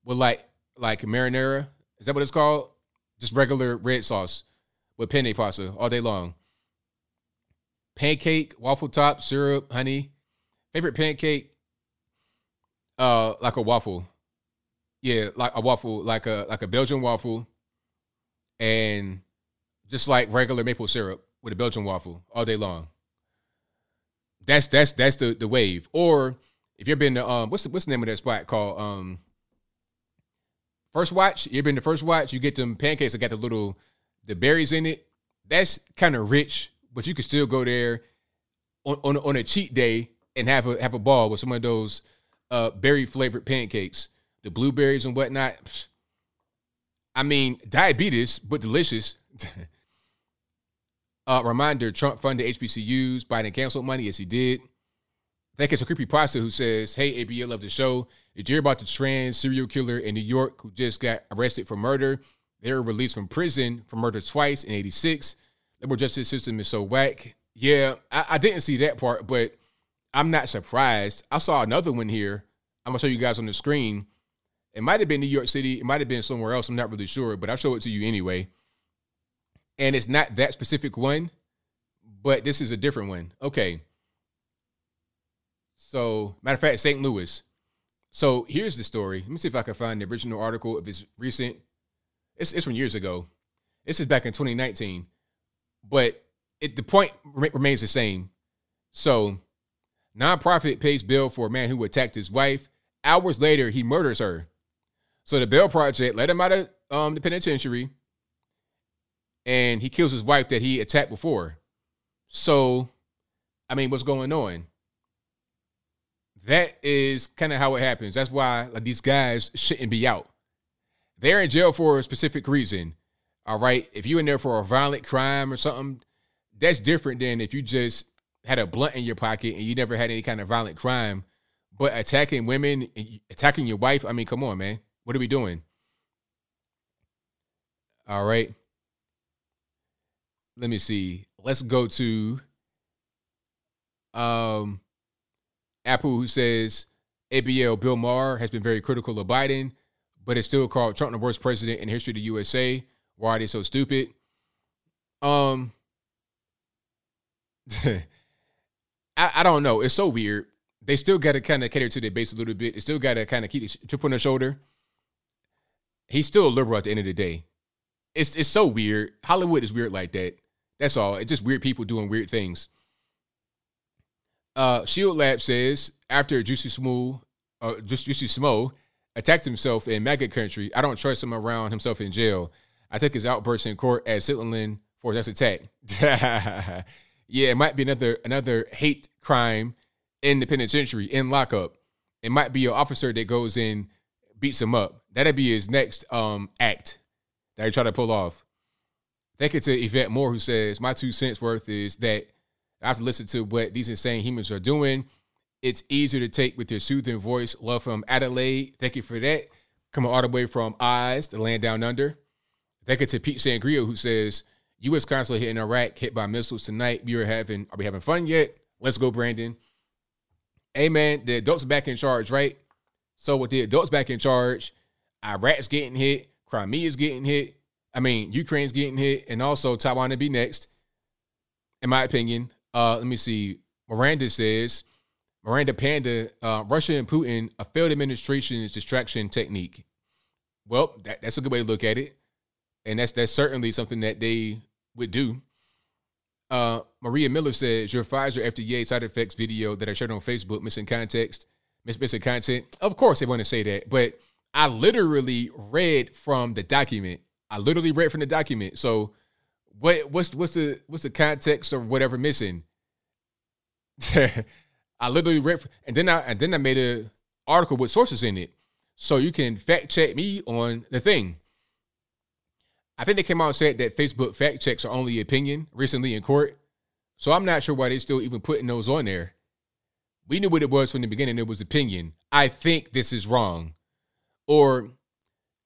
with like like marinara. Is that what it's called? Just regular red sauce with penne pasta all day long. Pancake, waffle top, syrup, honey. Favorite pancake, uh, like a waffle. Yeah, like a waffle, like a like a Belgian waffle, and just like regular maple syrup with a Belgian waffle all day long. That's that's that's the the wave. Or if you've been to um, what's the, what's the name of that spot called um, First Watch? You've been to First Watch. You get them pancakes that got the little the berries in it. That's kind of rich, but you can still go there on, on on a cheat day and have a have a ball with some of those uh, berry flavored pancakes, the blueberries and whatnot. I mean, diabetes, but delicious. uh, reminder: Trump funded HBCUs. Biden canceled money. Yes, he did. Thank you to Creepy Pasta who says, "Hey, ABA, love the show. Did you hear about the trans serial killer in New York who just got arrested for murder? They were released from prison for murder twice in '86. Liberal justice system is so whack. Yeah, I, I didn't see that part, but I'm not surprised. I saw another one here. I'm gonna show you guys on the screen. It might have been New York City. It might have been somewhere else. I'm not really sure, but I'll show it to you anyway. And it's not that specific one, but this is a different one. Okay. So, matter of fact, St. Louis. So here's the story. Let me see if I can find the original article if it's recent. It's it's from years ago. This is back in 2019, but it the point re- remains the same. So, nonprofit pays bill for a man who attacked his wife. Hours later, he murders her. So the Bail Project let him out of um, the penitentiary, and he kills his wife that he attacked before. So, I mean, what's going on? That is kind of how it happens. That's why like, these guys shouldn't be out. They're in jail for a specific reason. All right. If you're in there for a violent crime or something, that's different than if you just had a blunt in your pocket and you never had any kind of violent crime. But attacking women, attacking your wife, I mean, come on, man. What are we doing? All right. Let me see. Let's go to um Apple who says ABL Bill Maher has been very critical of Biden, but it's still called Trump the worst president in history of the USA. Why are they so stupid? Um I, I don't know. It's so weird. They still got to kind of cater to their base a little bit. They still got to kind of keep the chip on their shoulder. He's still a liberal at the end of the day. It's it's so weird. Hollywood is weird like that. That's all. It's just weird people doing weird things. Uh, Shield Lab says after Juicy Smooth, uh, Juicy Smo attacked himself in MAGA country, I don't trust him around himself in jail. I took his outburst in court as Sitland for his attack. yeah, it might be another another hate crime in the penitentiary in lockup. It might be an officer that goes in, beats him up. That'd be his next um act that he try to pull off. Thank you to Yvette Moore who says, My two cents worth is that After listening to what these insane humans are doing, it's easier to take with your soothing voice. Love from Adelaide. Thank you for that. Coming all the way from Eyes, the land down under. Thank you to Pete Sangrio, who says, U.S. consulate hit in Iraq, hit by missiles tonight. We are having, are we having fun yet? Let's go, Brandon. Hey, man, the adults back in charge, right? So with the adults back in charge, Iraq's getting hit, Crimea's getting hit. I mean, Ukraine's getting hit, and also Taiwan to be next. In my opinion, uh, let me see. Miranda says, Miranda Panda, uh, Russia and Putin, a failed administration's distraction technique. Well, that, that's a good way to look at it, and that's that's certainly something that they would do. Uh, Maria Miller says your Pfizer FDA side effects video that I shared on Facebook missing context, miss missing content. Of course, they want to say that, but I literally read from the document. I literally read from the document. So, what what's what's the what's the context or whatever missing? I literally read, and then I and then I made a article with sources in it, so you can fact check me on the thing. I think they came out and said that Facebook fact checks are only opinion recently in court, so I'm not sure why they're still even putting those on there. We knew what it was from the beginning; it was opinion. I think this is wrong, or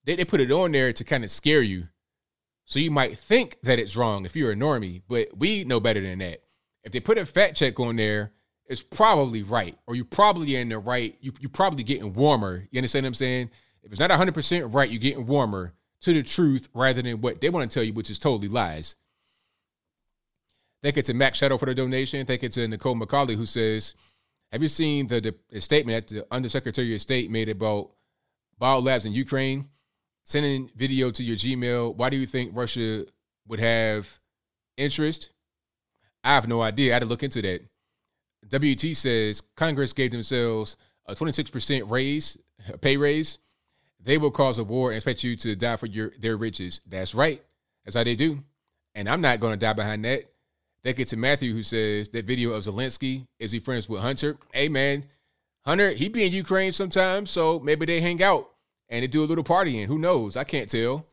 they they put it on there to kind of scare you, so you might think that it's wrong if you're a normie. But we know better than that. If they put a fact check on there it's probably right, or you're probably in the right. You you're probably getting warmer. You understand what I'm saying? If it's not 100 percent right, you're getting warmer to the truth rather than what they want to tell you, which is totally lies. Thank you to Max Shadow for the donation. Thank you to Nicole McCauley who says, "Have you seen the, the statement that the Undersecretary of State made about biolabs in Ukraine? Sending video to your Gmail. Why do you think Russia would have interest? I have no idea. I had to look into that." WT says Congress gave themselves a 26% raise, a pay raise. They will cause a war and expect you to die for your their riches. That's right. That's how they do. And I'm not going to die behind that. They get to Matthew who says that video of Zelensky. Is he friends with Hunter? Hey man, Hunter, he be in Ukraine sometimes, so maybe they hang out and they do a little partying. Who knows? I can't tell.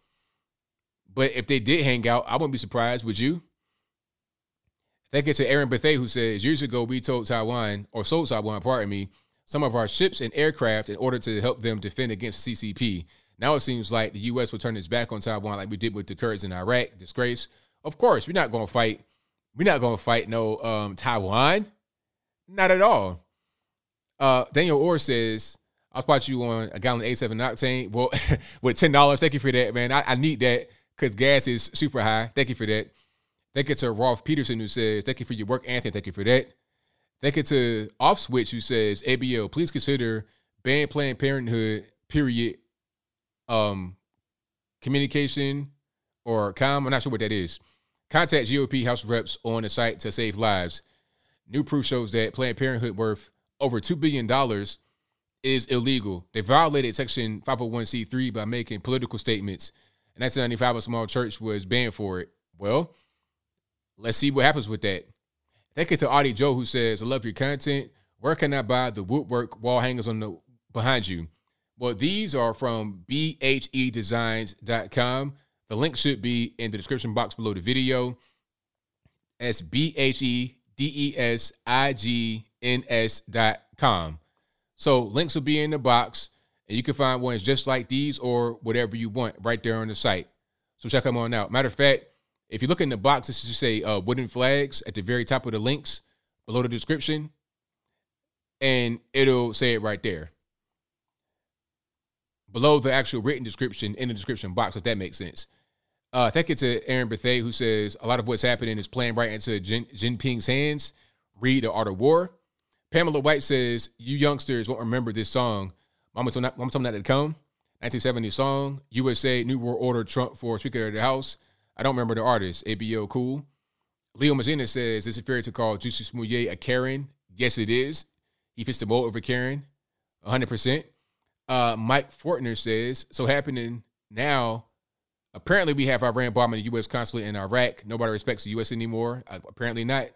But if they did hang out, I wouldn't be surprised. Would you? Thank you to Aaron Bethay, who says years ago we told Taiwan, or sold Taiwan, pardon me, some of our ships and aircraft in order to help them defend against CCP. Now it seems like the U.S. will turn its back on Taiwan like we did with the Kurds in Iraq. Disgrace. Of course, we're not going to fight. We're not going to fight no um, Taiwan. Not at all. Uh, Daniel Orr says, I'll spot you on a gallon 87 octane. Well, with $10. Thank you for that, man. I, I need that because gas is super high. Thank you for that. Thank you to Rolf Peterson who says, Thank you for your work, Anthony. Thank you for that. Thank you to Off Switch who says, ABO, please consider ban Planned Parenthood, period, um, communication or com. I'm not sure what that is. Contact GOP House reps on the site to save lives. New proof shows that Planned Parenthood worth over $2 billion is illegal. They violated Section 501c3 by making political statements. In 1995, a small church was banned for it. Well, Let's see what happens with that. Thank you to Audie Joe who says, I love your content. Where can I buy the woodwork wall hangers on the behind you? Well, these are from bhedesigns.com. The link should be in the description box below the video. That's B H E D E S I G N S dot com. So links will be in the box, and you can find ones just like these or whatever you want right there on the site. So check them on out. Matter of fact, if you look in the box, this should say uh, wooden flags at the very top of the links below the description, and it'll say it right there. Below the actual written description in the description box, if that makes sense. Uh, thank you to Aaron Bethay, who says a lot of what's happening is playing right into Jin, Jinping's hands. Read The Art of War. Pamela White says, You youngsters won't remember this song. Mama told, Mama told me not to come. 1970 song. USA, New World Order, Trump for Speaker of the House. I don't remember the artist. ABO cool. Leo Mazzina says, Is it fair to call Jussie Smollett a Karen? Yes, it is. He fits the mold of a Karen, 100%. Uh, Mike Fortner says, So happening now, apparently we have Iran bombing the U.S. consulate in Iraq. Nobody respects the U.S. anymore. Uh, apparently not.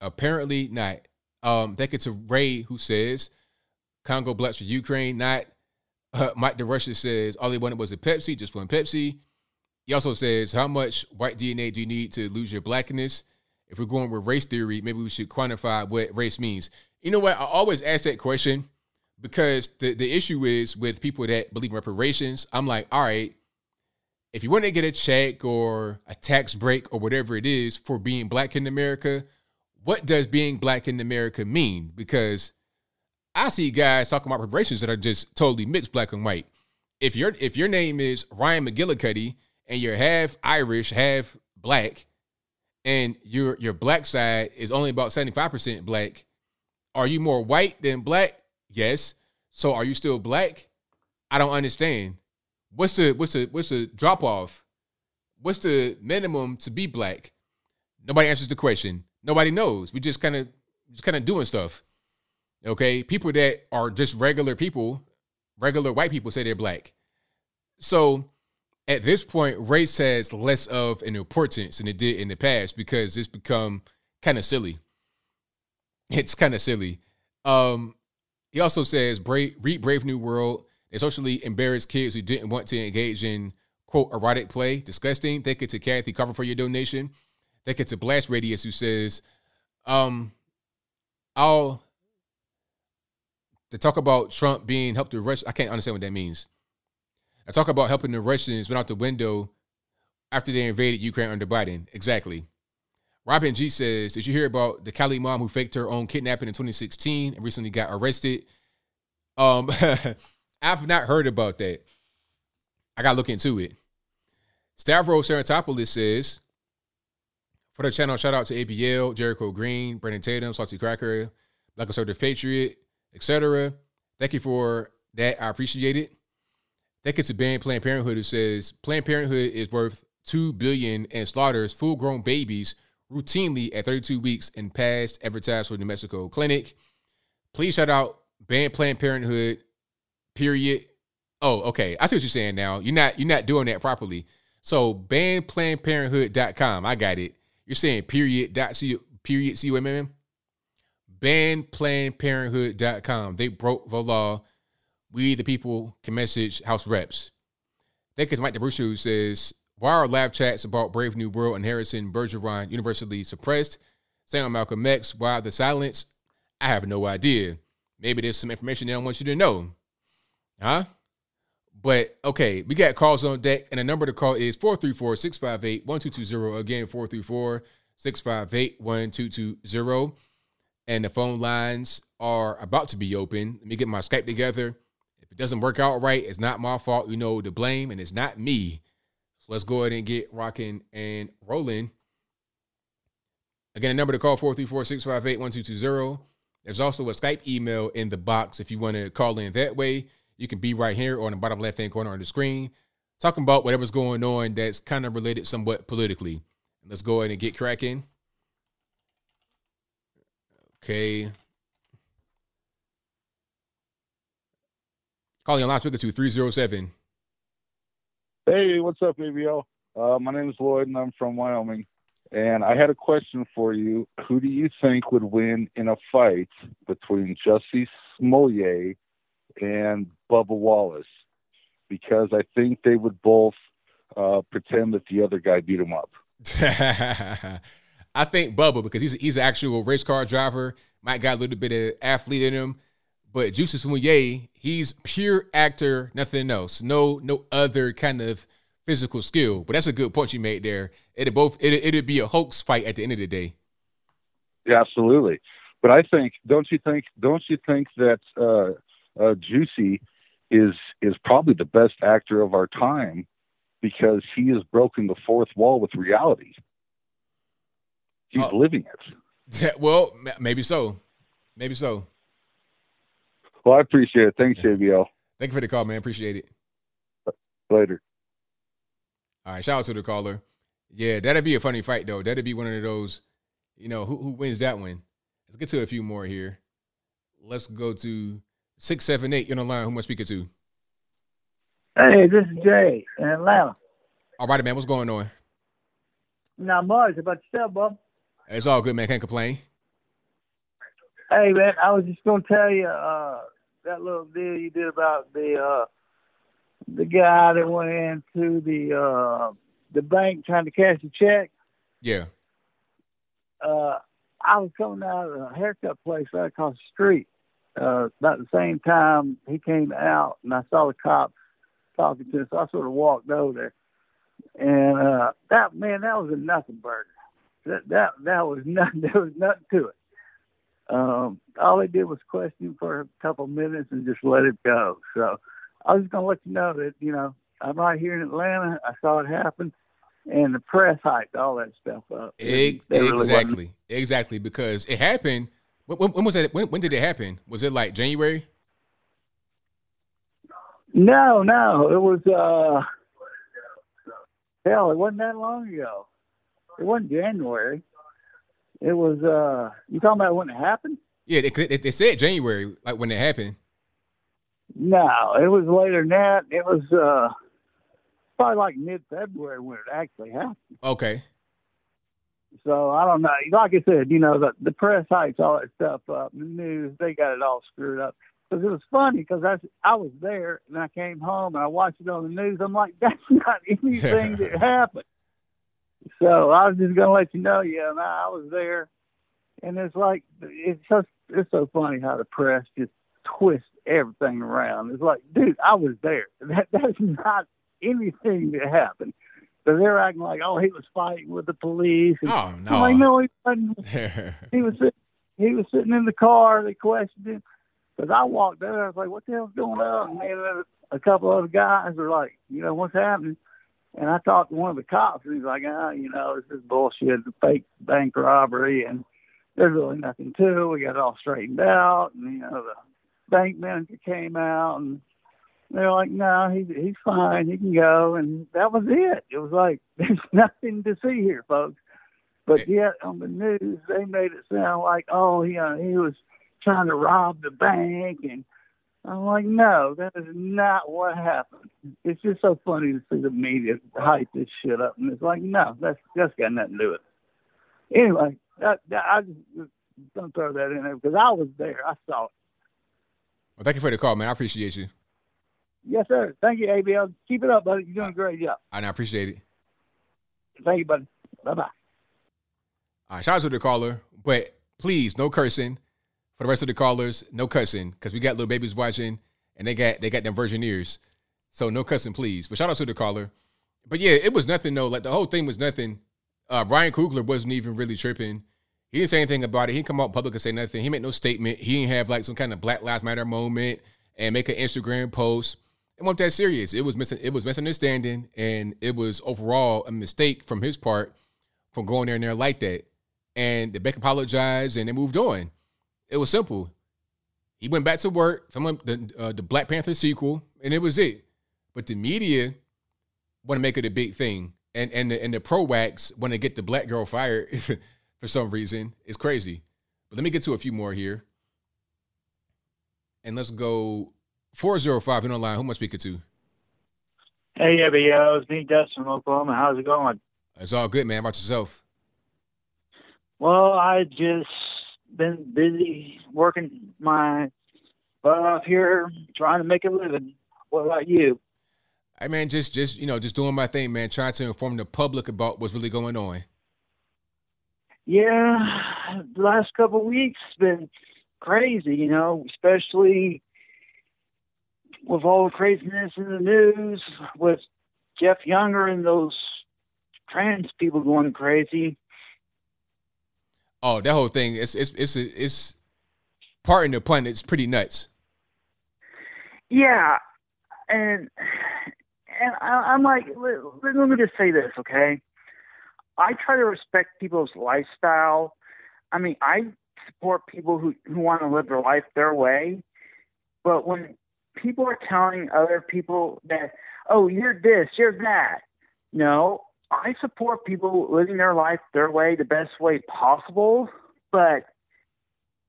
Apparently not. Um, thank you to Ray, who says, Congo blacks for Ukraine, not. Uh, Mike DeRusha says, All he wanted was a Pepsi, just one Pepsi. He also says, How much white DNA do you need to lose your blackness? if we're going with race theory, maybe we should quantify what race means. You know what? I always ask that question because the, the issue is with people that believe in reparations. I'm like, all right, if you want to get a check or a tax break or whatever it is for being black in America, what does being black in America mean? Because I see guys talking about reparations that are just totally mixed black and white. If your if your name is Ryan McGillicuddy and you're half Irish, half black, and your your black side is only about 75% black, are you more white than black? Yes. So are you still black? I don't understand. What's the what's the what's the drop off? What's the minimum to be black? Nobody answers the question. Nobody knows. We just kind of just kind of doing stuff. Okay? People that are just regular people, regular white people say they're black. So at this point, race has less of an importance than it did in the past because it's become kind of silly. It's kind of silly. Um, he also says, Brave, read Brave New World. They socially embarrassed kids who didn't want to engage in quote erotic play. Disgusting. Thank you to Kathy Cover for your donation. Thank gets a Blast Radius who says, um, I'll to talk about Trump being helped to rush. I can't understand what that means. I talk about helping the Russians went out the window after they invaded Ukraine under Biden. Exactly. Robin G says, Did you hear about the Cali mom who faked her own kidnapping in 2016 and recently got arrested? Um, I've not heard about that. I gotta look into it. Stavros Seratopoulos says, for the channel, shout out to ABL, Jericho Green, Brandon Tatum, Salty Cracker, Black Conservative Patriot, etc. Thank you for that. I appreciate it. Thank you to Ban Planned Parenthood who says Planned Parenthood is worth two billion and slaughters full-grown babies routinely at 32 weeks in past advertised for New Mexico clinic. Please shout out Ban Planned Parenthood. Period. Oh, okay. I see what you're saying now. You're not you're not doing that properly. So banplannedparenthood.com. I got it. You're saying period dot c period c u m m. Banplannedparenthood.com. They broke the law. We the people can message House reps. You to Mike DeBruce who says why are lab chats about Brave New World and Harrison Bergeron universally suppressed? On Malcolm X, why the silence? I have no idea. Maybe there's some information they don't want you to know. Huh? But okay, we got calls on deck, and the number to call is 434 658 1220. Again, 434 658 1220. And the phone lines are about to be open. Let me get my Skype together. If it doesn't work out right, it's not my fault. You know the blame, and it's not me. So let's go ahead and get rocking and rolling. Again, the number to call 434 658 1220. There's also a Skype email in the box if you want to call in that way. You can be right here on the bottom left hand corner on the screen, talking about whatever's going on that's kind of related somewhat politically. Let's go ahead and get cracking. Okay. Calling on loudspeaker to 307. Hey, what's up, ABL? Uh, my name is Lloyd, and I'm from Wyoming. And I had a question for you. Who do you think would win in a fight between Jussie Smollett and Bubba Wallace? Because I think they would both uh, pretend that the other guy beat him up. I think Bubba because he's he's an actual race car driver. Might got a little bit of athlete in him, but Jussie Smollett, he's pure actor, nothing else. No no other kind of physical skill. But that's a good point you made there. It'd both it it'd be a hoax fight at the end of the day. Yeah, absolutely. But I think don't you think don't you think that uh, uh, Jussie is is probably the best actor of our time because he has broken the fourth wall with reality. He's Oh. living it. well, m- maybe so. Maybe so. Well, I appreciate it. Thanks, JBL. Thank you for the call, man. Appreciate it. Later. All right, shout out to the caller. Yeah, that'd be a funny fight though. That'd be one of those, you know, who who wins that one? Let's get to a few more here. Let's go to six seven eight. You're on the line. Who am I speaking to? Hey, this is Jay in Atlanta. All right, man. What's going on? Not much about yourself, bub. It's all good, man. Can't complain. Hey, man, I was just gonna tell you uh, that little deal you did about the uh, the guy that went into the uh, the bank trying to cash a check. Yeah. uh, I was coming out of a haircut place right across the street. Uh, about the same time he came out, and I saw the cops talking to us. So I sort of walked over there, and uh, that man, that was a nothing burger. That that that was nothing. There was nothing to it. Um, all they did was question him for a couple minutes and just let it go. So I was just gonna let you know that you know I'm right here in Atlanta. I saw it happen, and the press hyped all that stuff up. Ex- They really wasn't- exactly, exactly, because it happened. When, when, when was that? When, when did it happen? Was it like January? No, no, it was uh, hell, it wasn't that long ago. It wasn't January. It was uh, you talking about when it happened? Yeah, they, they, they said January, like when it happened. No, it was later than that. It was uh, probably like mid February when it actually happened. Okay. So I don't know. Like I said, you know, the the press hypes all that stuff up. The news, they got it all screwed up. Because it was funny because I I was there and I came home and I watched it on the news. I'm like, that's not anything that happened. So I was just gonna let you know, yeah, no, I was there, and it's like it's just it's so funny how the press just twists everything around. It's like, dude, I was there. That that's not anything that happened. So they're acting like, oh, he was fighting with the police. And Oh I'm like, no, he wasn't. no. He was sit- he was sitting in the car. They questioned him because I walked there. I was like, what the hell's going on? And then a couple other guys were like, you know, what's happening? And I talked to one of the cops, and he's like, ah, you know, this is bullshit, it's a fake bank robbery, and there's really nothing to it. We got it all straightened out, and you know, the bank manager came out, and they're like, no, he's he's fine, he can go, and that was it. It was like there's nothing to see here, folks. But yet on the news, they made it sound like, oh, he uh, he was trying to rob the bank, and I'm like, no, that is not what happened. It's just so funny to see the media hype this shit up, and it's like, no, that's that's got nothing to do with it. Anyway, that, that, I just don't throw that in there because I was there, I saw it. Well, thank you for the call, man. I appreciate you. Yes, sir. Thank you, ABL. Keep it up, buddy. You're doing a great job. And I appreciate it. Thank you, buddy. Bye bye. All right, shout out to the caller, but please no cursing. For the rest of the callers, no cussing because we got little babies watching and they got they got them virgin ears, so no cussing, please. But shout out to the caller. But yeah, it was nothing though. Like the whole thing was nothing. Uh, Ryan Coogler wasn't even really tripping. He didn't say anything about it. He didn't come out public and say nothing. He made no statement. He didn't have like some kind of Black Lives Matter moment and make an Instagram post. It wasn't that serious. It was missing. It was misunderstanding, and it was overall a mistake from his part from going there and there like that. And the Beck apologized, and they moved on. It was simple. He went back to work, filming the uh, the Black Panther sequel, and it was it. But the media want to make it a big thing, and and the, and the pro wax want to get the black girl fired for some reason. It's crazy. But let me get to a few more here, and let's go four zero five in the line. Who am I speaking to? Hey, ABL, it's me, Dustin from Oklahoma. How's it going? It's all good, man. How about yourself? Well, I just been busy working my butt off here, trying to make a living. What about you? Hey man, just just you know, just doing my thing, man. Trying to inform the public about what's really going on. Yeah, the last couple of weeks been crazy, you know, especially with all the craziness in the news, with Jeff Younger and those trans people going crazy. Oh, that whole thing, it's it's it's it's pardon the pun, it's pretty nuts. Yeah, and and I, I'm like, let, let me just say this, okay? I try to respect people's lifestyle. I mean, I support people who who want to live their life their way, but when people are telling other people that, oh, you're this, you're that, no, I support people living their life their way, the best way possible. But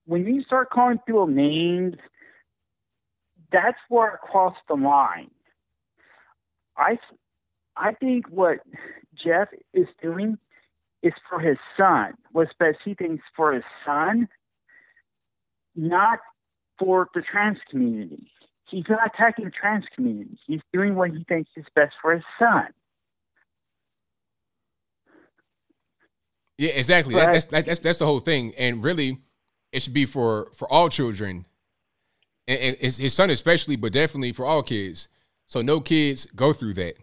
when you start calling people names, that's where I cross the line. I, I think what Jeff is doing is for his son. What's best he thinks for his son, not for the trans community. He's not attacking the trans community. He's doing what he thinks is best for his son. Yeah, exactly. That, that's that, that's that's the whole thing, and really, it should be for for all children, and, and his, his son especially, but definitely for all kids. So no kids go through that.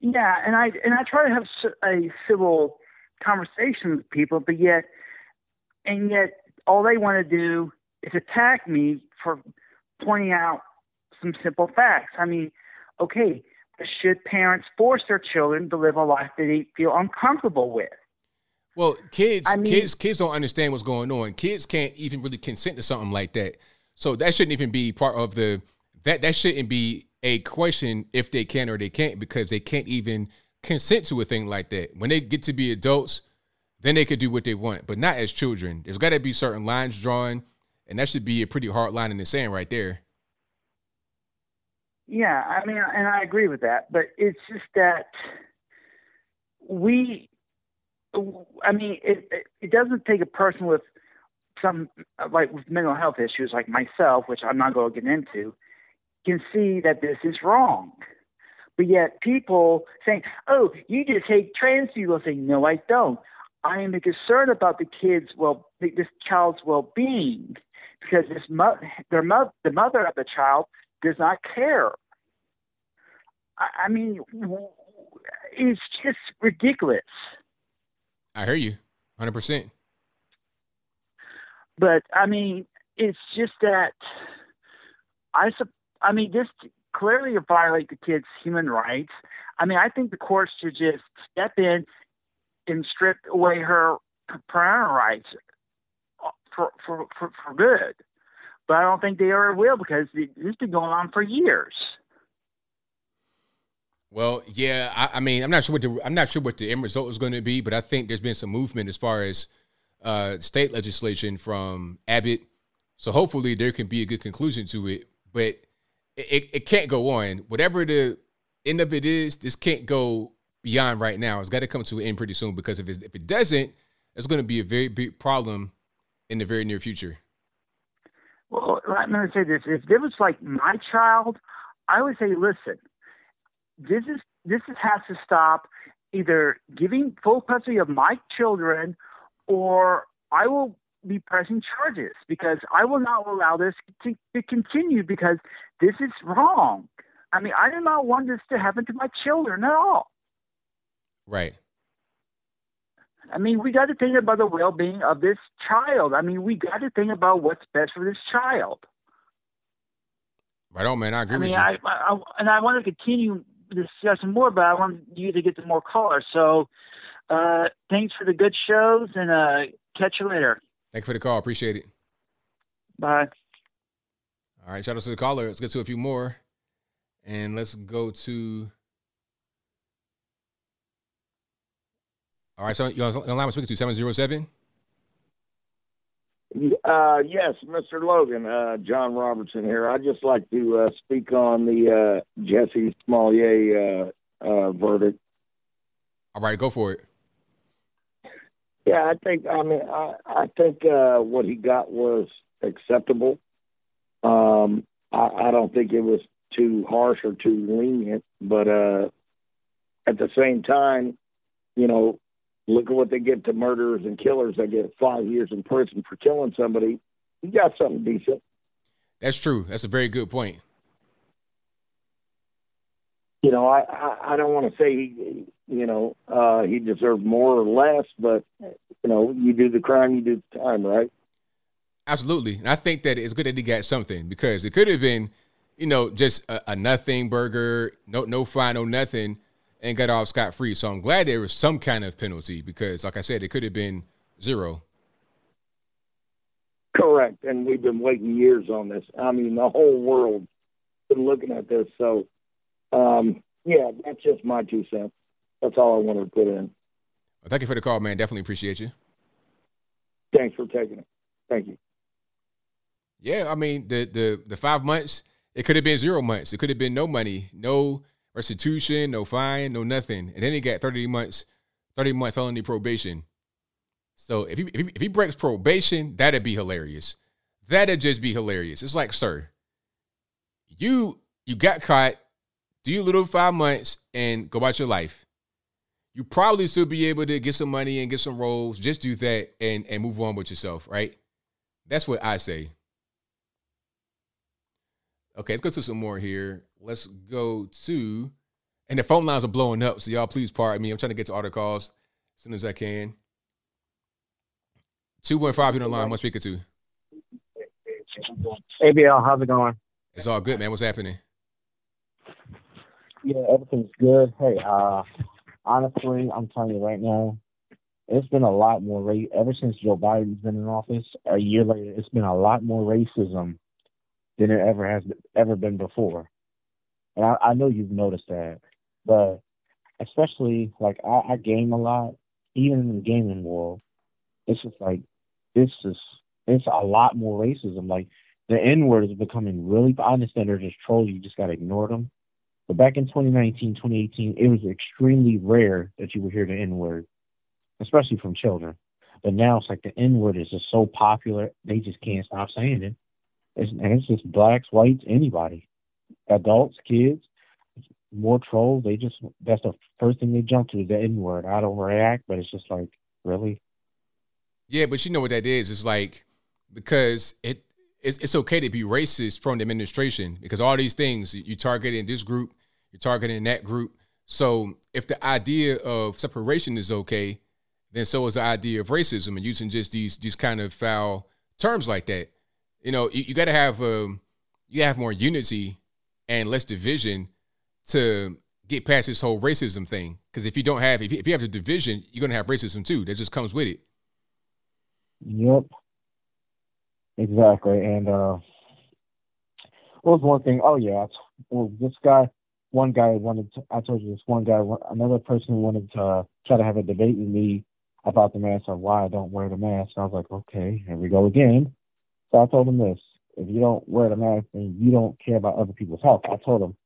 Yeah, and I and I try to have a civil conversation with people, but yet, and yet, all they want to do is attack me for pointing out some simple facts. I mean, okay, should parents force their children to live a life that they feel uncomfortable with? Well, kids, I mean- kids, kids don't understand what's going on. Kids can't even really consent to something like that. So that shouldn't even be part of the that that shouldn't be a question if they can or they can't because they can't even consent to a thing like that. When they get to be adults, then they could do what they want, but not as children. There's got to be certain lines drawn, and that should be a pretty hard line in the sand right there. Yeah, I mean, and I agree with that, but it's just that we, I mean, it it- doesn't take a person with some like with mental health issues like myself, which I'm not going to get into, can see that this is wrong. But yet people saying, "Oh, you just hate trans people," saying, "No, I don't. I am concerned about the kids' well, this child's well-being because this mo- their mo- the mother of the child does not care. I, I mean, it's just ridiculous. I hear you, hundred percent. But I mean, it's just that I sup- I mean, this clearly violate the kid's human rights. I mean, I think the courts should just step in and strip away her parental rights for for for, for good. But I don't think they ever will because has been going on for years. Well, yeah, I, I mean, I'm not sure what the I'm not sure what the end result is going to be, but I think there's been some movement as far as uh, state legislation from Abbott. So hopefully there can be a good conclusion to it. But it, it can't go on. Whatever the end of it is, this can't go beyond right now. It's got to come to an end pretty soon because if it, if it doesn't, it's going to be a very big problem in the very near future. Well, I'm going to say this: if it was like my child, I would say, listen, this is this is, has to stop. Either giving full custody of my children, or I will be pressing charges because I will not allow this to, to continue because this is wrong. I mean, I do not want this to happen to my children at all. Right. I mean, we got to think about the well-being of this child. I mean, we got to think about what's best for this child. Right on, man. I agree I with mean, you. I, I, and I want to continue the discussion more, but I want you to get some more callers. So, uh, thanks for the good shows, and uh, catch you later. Thank you for the call. Appreciate it. Bye. All right, shout out to the caller. Let's get to a few more. And let's go to. All right, so you're on line speaking to 707. Uh, yes, Mr. Logan, uh, John Robertson here. I'd just like to uh, speak on the uh, Jussie Smollett uh, uh, verdict. All right, go for it. Yeah, I think. I mean, I, I think uh, what he got was acceptable. Um, I, I don't think it was too harsh or too lenient, but uh, at the same time, you know, look at what they get to murderers and killers. They get five years in prison for killing somebody. He got something decent. That's true. That's a very good point. You know, I I, I don't want to say he, you know, uh, he deserved more or less, but you know, you do the crime, you do the time, right? Absolutely. And I think that it's good that he got something because it could have been, you know, just a, a nothing burger, no no fine, no nothing, and got off scot free. So I'm glad there was some kind of penalty because, like I said, it could have been zero. Correct. And we've been waiting years on this. I mean, the whole world been looking at this. So, um, yeah, that's just my two cents. That's all I wanted to put in. Well, thank you for the call, man. Definitely appreciate you. Thanks for taking it. Thank you. Yeah, I mean the the the five months, it could have been zero months. It could have been no money, no restitution, no fine, no nothing. And then he got 30 months, 30 month felony probation. So if he, if he if he breaks probation, that'd be hilarious. That'd just be hilarious. It's like, sir, you you got caught, do your little five months and go about your life. you probably still be able to get some money and get some roles. Just do that and and move on with yourself, right? That's what I say. Okay, let's go to some more here. Let's go to, and the phone lines are blowing up, so y'all please pardon me. I'm trying to get to the calls as soon as I can. Two one five in the line. One speaker two. ABL, how's it going? It's all good, man. What's happening? Yeah, everything's good. Hey, uh, honestly, I'm telling you right now, it's been a lot more race ever since Joe Biden's been in office. A year later, it's been a lot more racism than it ever has ever been before. And I, I know you've noticed that, but especially like I, I game a lot, even in the gaming world, it's just like this is it's a lot more racism. Like the N word is becoming really. I understand they're just trolls. You just gotta ignore them. But back in 2019, 2018, it was extremely rare that you would hear the N word, especially from children. But now it's like the N word is just so popular, they just can't stop saying it. It's, and it's just blacks, whites, anybody, adults, kids, more trolls. They just that's the first thing they jump to is the N word. I don't react, but it's just like really. Yeah, but you know what that is? It's like because it it's, it's okay to be racist from the administration because all these things you targeting this group, you're targeting that group. So if the idea of separation is okay, then so is the idea of racism and using just these these kind of foul terms like that. You know, you, you got to have um, you have more unity and less division to get past this whole racism thing. Because if you don't have if you, have the division, you're gonna have racism too. That just comes with it. Yep. Exactly. And uh what was one thing? Oh yeah, well this guy, one guy wanted. To, I told you this one guy, another person wanted to try to have a debate with me about the mask or why I don't wear the mask. I was like, okay, here we go again. So I told him this: if you don't wear the mask, then you don't care about other people's health. I told him,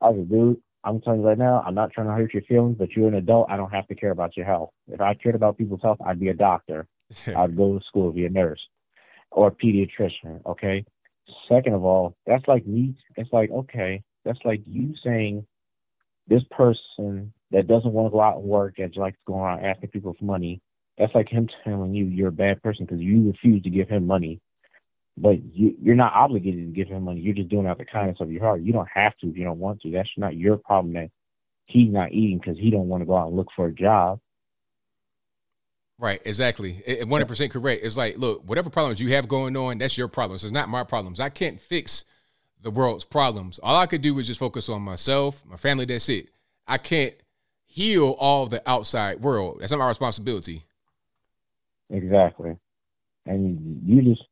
I was like, dude. I'm telling you right now, I'm not trying to hurt your feelings, but you're an adult. I don't have to care about your health. If I cared about people's health, I'd be a doctor. I'd go to school, be a nurse or a pediatrician. Okay. Second of all, that's like me. It's like okay, that's like you saying this person that doesn't want to go out and work and likes going around asking people for money. That's like him telling you you're a bad person because you refuse to give him money. But you, you're not obligated to give him money. You're just doing out the kindness of your heart. You don't have to if you don't want to. That's not your problem that he's not eating because he don't want to go out and look for a job. Right, exactly. One hundred percent correct. It's like, look, whatever problems you have going on, that's your problems. It's not my problems. I can't fix the world's problems. All I could do is just focus on myself, my family. That's it. I can't heal all the outside world. That's not my responsibility. Exactly. And you just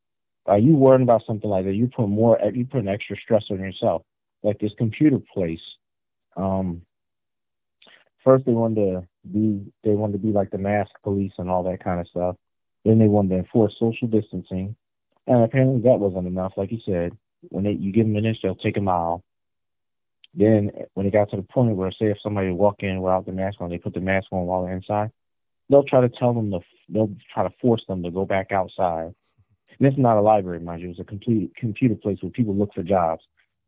are you worrying about something like that? You put more, you put an extra stress on yourself. Like this computer place. Um, first they wanted to be they wanted to be like the mask police and all that kind of stuff. Then they wanted to enforce social distancing, and apparently that wasn't enough. Like you said, when they you give them an inch, they'll take a mile. Then when it got to the point where, say, if somebody walk in without the mask on, they put the mask on while they're inside, they'll try to tell them to they'll try to force them to go back outside. And is not a library, mind you. It's a complete computer place where people look for jobs.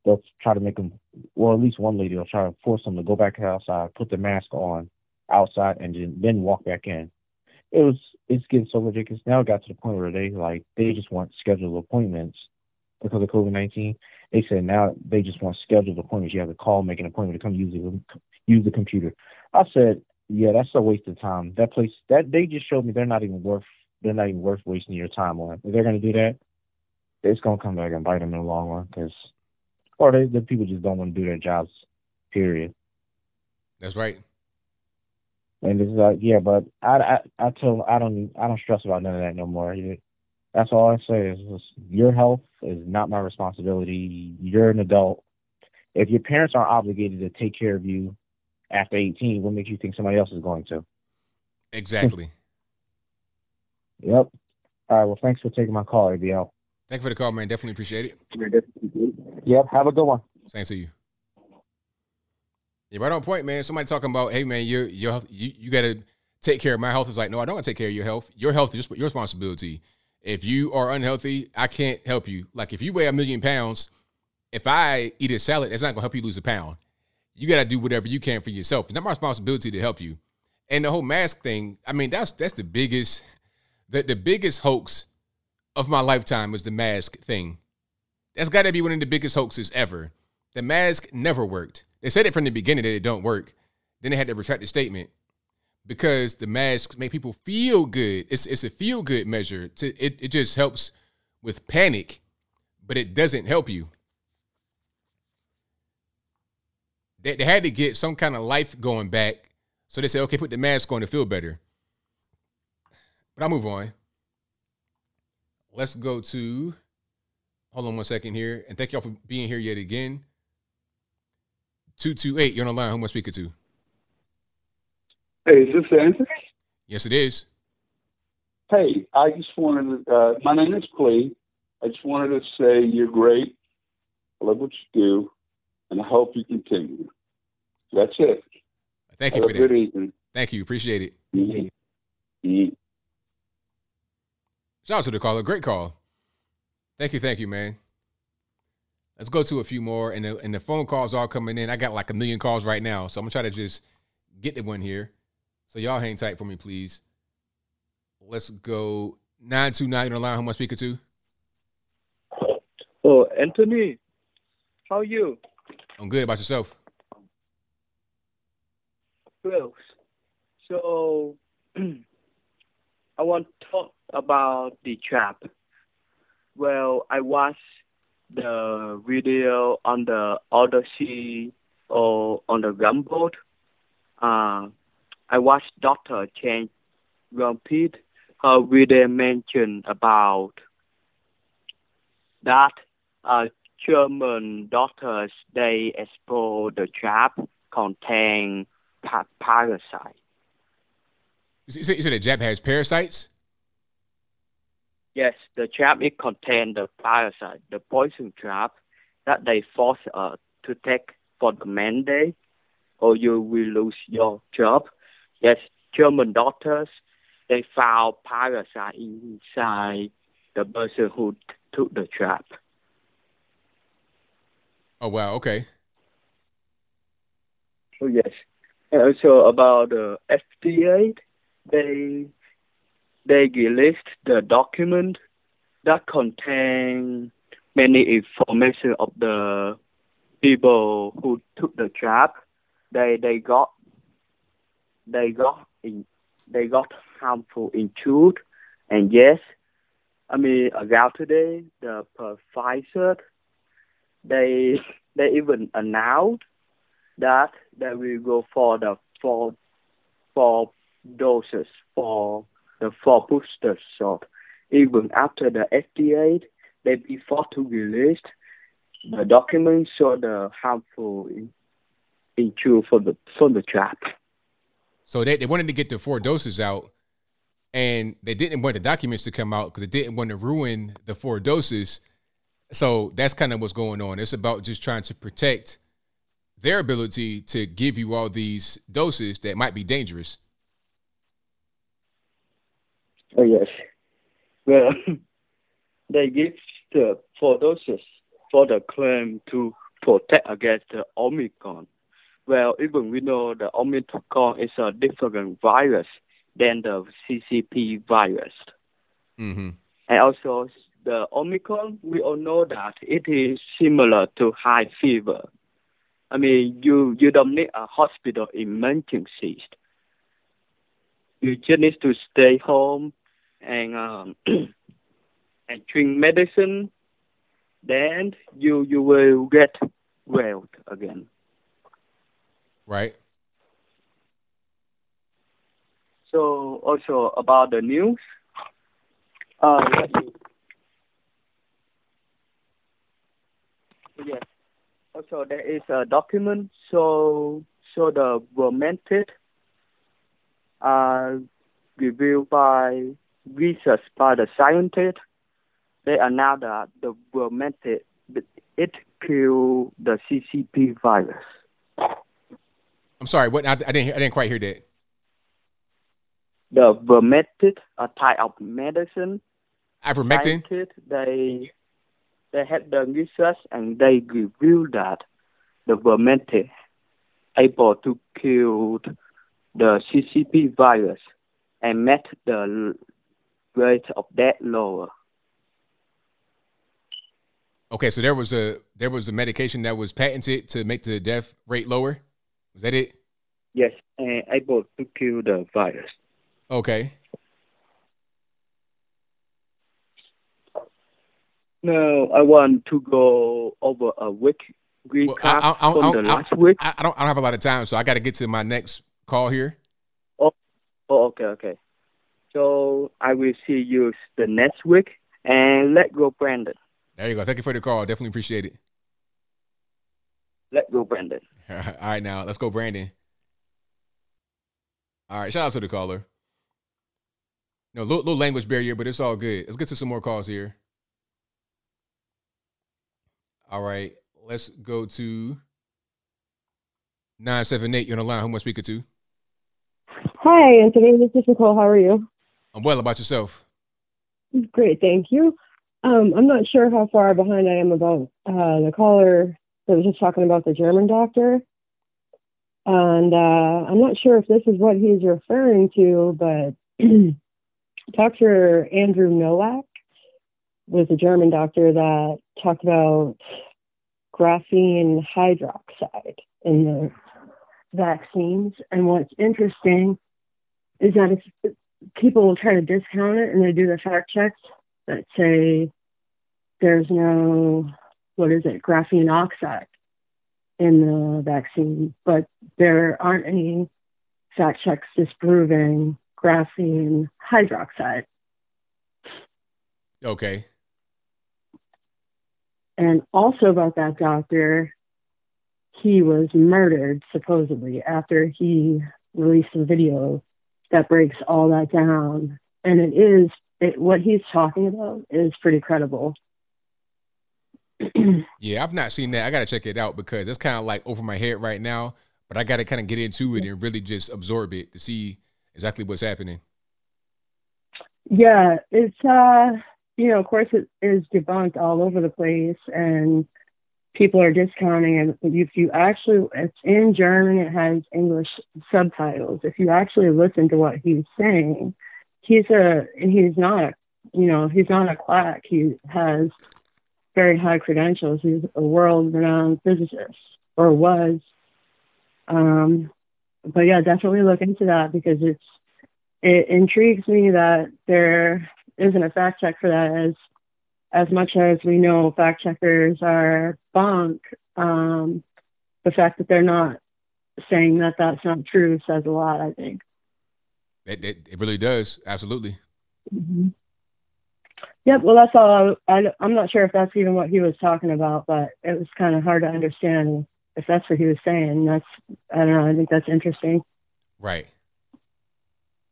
They'll try to make them, well, at least one lady will try to force them to go back outside, put the mask on, outside and then walk back in. It was it's getting so ridiculous. Now it got to the point where they like they just want scheduled appointments because of COVID nineteen. They said now they just want scheduled appointments. You have to call, make an appointment to come use the use the computer. I said, yeah, that's a waste of time. That place that they just showed me they're not even worth they're not even worth wasting your time on. If they're gonna do that, it's gonna come back and bite them in the long run because or they, the people just don't want to do their jobs. Period. That's right. And it's like, yeah, but I, I, I tell, I don't, I don't stress about none of that no more. That's all I say is just, your health is not my responsibility. You're an adult. If your parents aren't obligated to take care of you after 18, what makes you think somebody else is going to? Exactly. yep. All right. Well, thanks for taking my call, ABL. Thank you for the call, man. Definitely appreciate it. Yep. Have a good one. Same to you. Yeah, right on point, man. Somebody talking about, hey, man, you're, you're, you you got to take care of my health. Is like, no, I don't want to take care of your health. Your health is just your responsibility. If you are unhealthy, I can't help you. Like if you weigh a million pounds, if I eat a salad, that's not gonna help you lose a pound. You got to do whatever you can for yourself. It's not my responsibility to help you. And the whole mask thing, I mean, that's that's the biggest the, the biggest hoax of my lifetime was the mask thing. That's got to be one of the biggest hoaxes ever. The mask never worked. They said it from the beginning that it don't work. Then they had to retract the statement because the masks make people feel good. It's it's a feel good measure. To, it it just helps with panic, but it doesn't help you. They, they had to get some kind of life going back. So they said, okay, put the mask on to feel better. But I'll move on. Let's go to, hold on one second here. And thank y'all for being here yet again. 228, you're on the line. Who am I speaking to? Hey, is this Anthony? Yes, it is. Hey, I just wanted to, uh, my name is Clee. I just wanted to say you're great. I love what you do, and I hope you continue. That's it. Thank you Have for a that. good evening. Thank you. Appreciate it. Mhm. Mhm. Shout out to the caller. Great call. Thank you. Thank you, man. Let's go to a few more. And the, and the phone calls are coming in. I got like a million calls right now. So I'm going to try to just get the one here. So y'all hang tight for me, please. Let's go 929 on the line. Who am I speaking to? Oh, Anthony, how are you? I'm good. About yourself? Well, so I want to talk about the trap. Well, I watched the video on the Odysee or on the Gumboat. Uh, I watched Dr. Chen repeat her video mentioned about that uh, German doctors they explore the trap contain pa- parasite. You said, you the has parasites? Yes, the trap it contain the parasite, the poison trap that they force uh, to take for the mandate, or you will lose your job. Yes, German doctors they found parasite inside the person who t- took the trap. Oh, wow. Okay. Oh yes. And also about the FDA, they they released the document that contain many information of the people who took the trap. They they got they got in, they got harmful injured, and yes, I mean about today the Pfizer they they even announced that they will go for the four four doses for the four booster shot. Even after the FDA, they before to release the documents show the harmful in, injury for the for the trap. So they, they wanted to get the four doses out, and they didn't want the documents to come out because they didn't want to ruin the four doses. So that's kind of what's going on. It's about just trying to protect their ability to give you all these doses that might be dangerous. Oh yes. Well, they give the four doses for the claim to protect against the Omicron. Well, even we know the Omicron is a different virus than the CCP virus. Mm-hmm. And also the Omicron, we all know that it is similar to high fever. I mean, you, you don't need a hospital emergency. You just need to stay home and um, and drink medicine. Then you you will get well again. Right. So also about the news. Uh. Yes. Also, there is a document so so the romantic uh, reviewed by research by the scientists. They announced that the romantic it killed the CCP virus. I'm sorry. What? I, I didn't. hear- I didn't quite hear that. The vermectin, a type of medicine. Ivermectin? They they had the research and they revealed that the vermectin able to kill the CCP virus and met the rate of death lower. Okay, so there was a there was a medication that was patented to make the death rate lower. Was that it? Yes, and able to kill the virus. Okay. No, I want to go over a week recap I, I, I, from the last week. I, I don't I don't have a lot of time, so I got to get to my next call here. Oh, oh, okay, okay. So I will see you the next week, and let go, Brandon. There you go. Thank you for the call. Definitely appreciate it. Let go, Brandon. All right, now let's go, Brandon. All right, shout out to the caller. No, little, little language barrier, but it's all good. Let's get to some more calls here. All right, let's go to nine seven eight. You're on the line. Who am I speaking to? Hi, Anthony. This is Nicole. How are you? I'm well. About yourself? Great, thank you. Um, I'm not sure how far behind I am about uh, the caller that was just talking about the German doctor. And uh, I'm not sure if this is what he's referring to, but Dr. Andrew Noack was a German doctor that talked about graphene hydroxide in the vaccines. And what's interesting is that if people will try to discount it and they do the fact checks that say there's no, what is it, graphene oxide in the vaccine, but there aren't any fact checks disproving graphene hydroxide. Okay. And also about that doctor, he was murdered supposedly after he released a video that breaks all that down. And it is, it, what he's talking about is pretty credible. Yeah, I've not seen that. I got to check it out because it's kind of like over my head right now. But I got to kind of get into it and really just absorb it to see exactly what's happening. Yeah, it's uh you know, of course it is debunked all over the place and people are discounting it. If you actually it's in German, it has English subtitles. If you actually listen to what he's saying, he's a he's not a you know, he's not a quack. He has very high credentials. He's a world renowned physicist or was. Um but yeah, definitely look into that because it's it intrigues me that there isn't a fact check for that as as much as we know fact checkers are bunk um the fact that they're not saying that that's not true says a lot i think It, it, it really does. Absolutely. mm-hmm. yep well that's all I, I i'm not sure if that's even what he was talking about but it was kind of hard to understand if that's what he was saying that's i don't know i think that's interesting Right.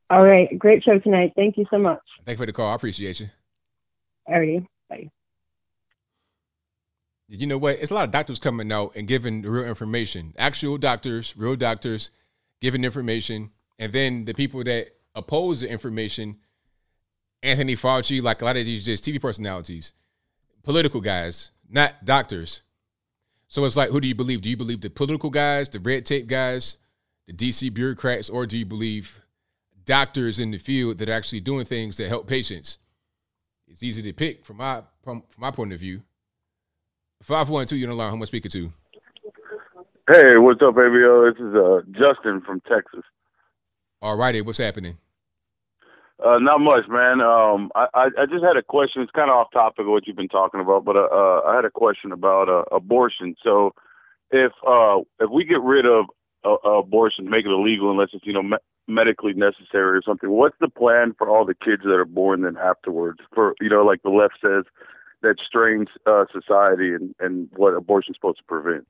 all right great show tonight thank you so much Thank you for the call. I appreciate you. alrighty You know what? It's a lot of doctors coming out and giving real information. Actual doctors, real doctors, giving information, and then the people that oppose the information, Anthony Fauci, like a lot of these just TV personalities, political guys, not doctors. So it's like, who do you believe? Do you believe the political guys, the red tape guys, the DC bureaucrats, or do you believe doctors in the field that are actually doing things that help patients? It's easy to pick from my from, from my point of view. Five one two, you're on the line. Who am I speaking to? Hey, what's up, ABL? This is uh, Justin from Texas. All righty, what's happening? Uh, not much, man. Um, I, I, I just had a question. It's kind of off topic of what you've been talking about, but uh, uh, I had a question about uh, abortion. So, if uh, if we get rid of uh, abortion, make it illegal unless it's you know medically necessary or something, what's the plan for all the kids that are born then afterwards? For you know, like the left says, that strains uh, society and and what abortion's supposed to prevent.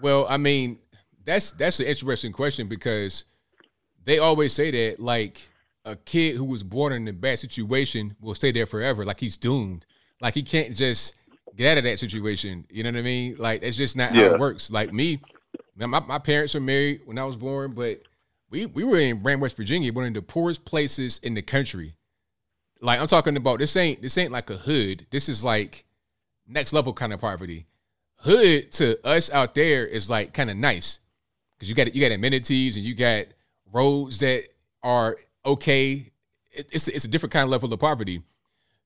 Well, I mean, that's that's an interesting question because they always say that like a kid who was born in a bad situation will stay there forever, like he's doomed. Like he can't just get out of that situation. You know what I mean? Like it's just not how it works. Like me, my, my parents were married when I was born, but we we were in Brand, West Virginia, one of the poorest places in the country. Like I'm talking about this ain't this ain't like a hood. This is like next level kind of poverty. Hood to us out there is like kind of nice because you got you got amenities and you got roads that are okay. It, it's it's a different kind of level of poverty.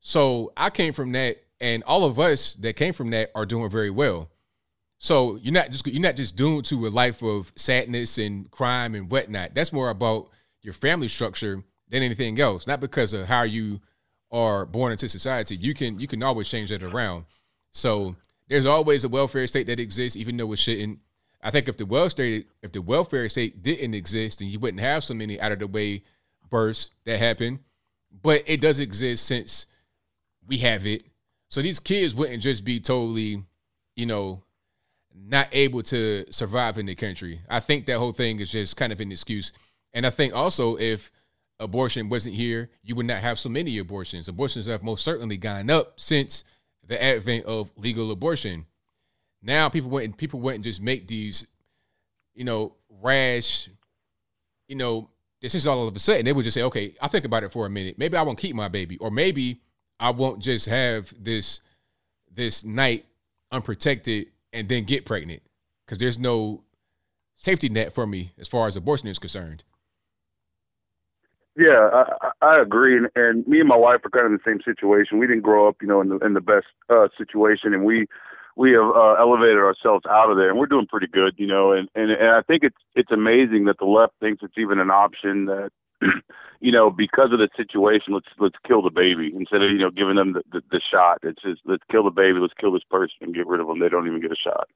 So I came from that, and all of us that came from that are doing very well. So you're not just you're not just doomed to a life of sadness and crime and whatnot. That's more about your family structure than anything else. Not because of how you are born into society. You can you can always change that around. So there's always a welfare state that exists, even though it shouldn't. I think if the welfare if the welfare state didn't exist, then you wouldn't have so many out of the way births that happen. But it does exist since we have it. So these kids wouldn't just be totally, you know, not able to survive in the country. I think that whole thing is just kind of an excuse. And I think also if abortion wasn't here, you would not have so many abortions. Abortions have most certainly gone up since the advent of legal abortion. Now people wouldn't people wouldn't just make these, you know, rash, you know, decisions all of a sudden. They would just say, okay, I'll think about it for a minute. Maybe I won't keep my baby, or maybe I won't just have this this night unprotected and then get pregnant because there's no safety net for me as far as abortion is concerned. Yeah, I, I agree, and, and me and my wife are kind of in the same situation. We didn't grow up, you know, in the in the best uh, situation, and we we have uh, elevated ourselves out of there, and we're doing pretty good, you know. And, and and I think it's it's amazing that the left thinks it's even an option that, you know, because of the situation, let's let's kill the baby instead of you know giving them the, the, the shot. It's just let's kill the baby, let's kill this person and get rid of them. They don't even get a shot.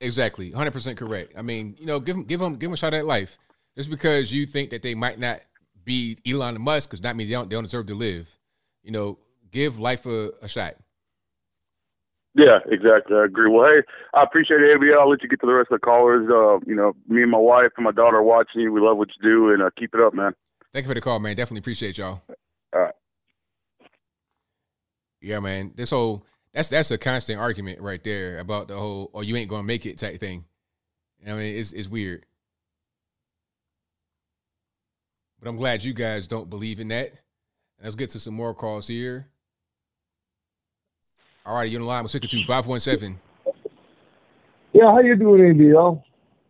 Exactly, hundred percent correct. I mean, you know, give them give them give them a shot at life. Just because you think that they might not be Elon Musk, because that means they don't they don't deserve to live. You know, give life a, a shot. Yeah, exactly. I agree. Well, hey, I appreciate it, ABL. I'll let you get to the rest of the callers. Uh, you know, me and my wife and my daughter are watching you. We love what you do, and uh, keep it up, man. Thank you for the call, man. Definitely appreciate y'all. All right. Yeah, man. This whole that's that's a constant argument right there about the whole "oh, you ain't gonna make it" type thing. I mean, it's it's weird. But I'm glad you guys don't believe in that. Let's get to some more calls here. All right, you're on the line. We're speaking to 517. Yeah, how you doing, ABL?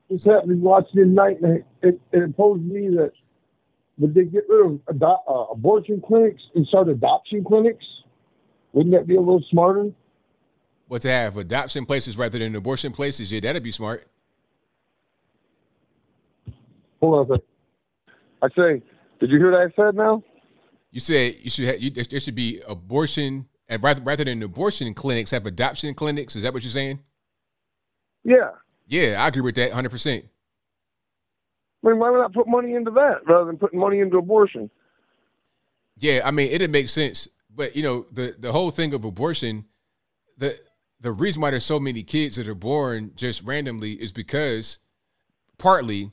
What's happening watching tonight? And it, it, it imposed me that would they get rid of ado- uh, abortion clinics and start adoption clinics? Wouldn't that be a little smarter? What to have adoption places rather than abortion places? Yeah, that'd be smart. Hold on a second. I say, did you hear what I said now? You said you should have, you, there should be abortion and rather rather than abortion clinics, have adoption clinics. Is that what you're saying? Yeah. Yeah, I agree with that 100. percent I mean, why would not put money into that rather than putting money into abortion? Yeah, I mean, it'd make sense, but you know, the the whole thing of abortion, the the reason why there's so many kids that are born just randomly is because partly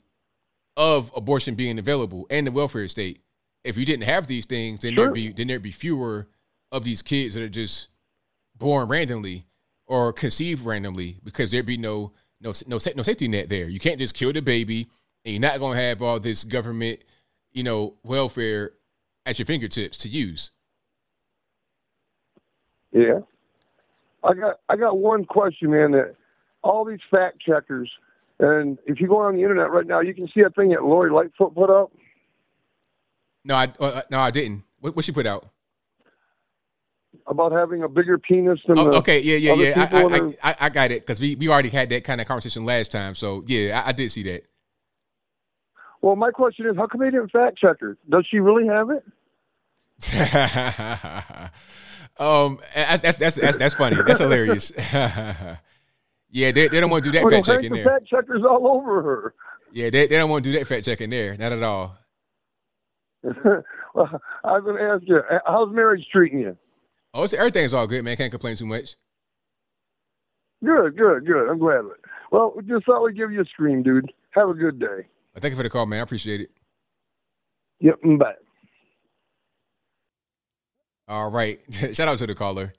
of abortion being available and the welfare state. If you didn't have these things, then Sure. there'd be then there'd be fewer of these kids that are just born randomly or conceived randomly because there'd be no no no no safety net there. You can't just kill the baby, and you're not gonna have all this government, you know, welfare at your fingertips to use. Yeah. I got I got one question, man. That all these fact checkers, and if you go on the internet right now, you can see a thing that Lori Lightfoot put up. No, I uh, no, I didn't. What, what she put out? about having a bigger penis than Oh, okay, yeah, yeah, yeah. I, I, her- I, I got it because we, we already had that kind of conversation last time. So yeah, I, I did see that. Well, my question is, how come they didn't fact check her? Does she really have it? um, that's that's that's that's funny. That's hilarious. yeah, they, they don't want to do that Well, fact checking the there. fact checkers all over her. Yeah, they, they don't want to do that fact checking there. Not at all. well, I was going to ask you, uh, how's marriage treating you? Oh, it's, everything's all good, man. Can't complain too much. Good, good, good. I'm glad of it. Well, just thought we'd give you a scream, dude. Have a good day. But thank you for the call, man. I appreciate it. Yep, and bye. All right. Shout out to the caller.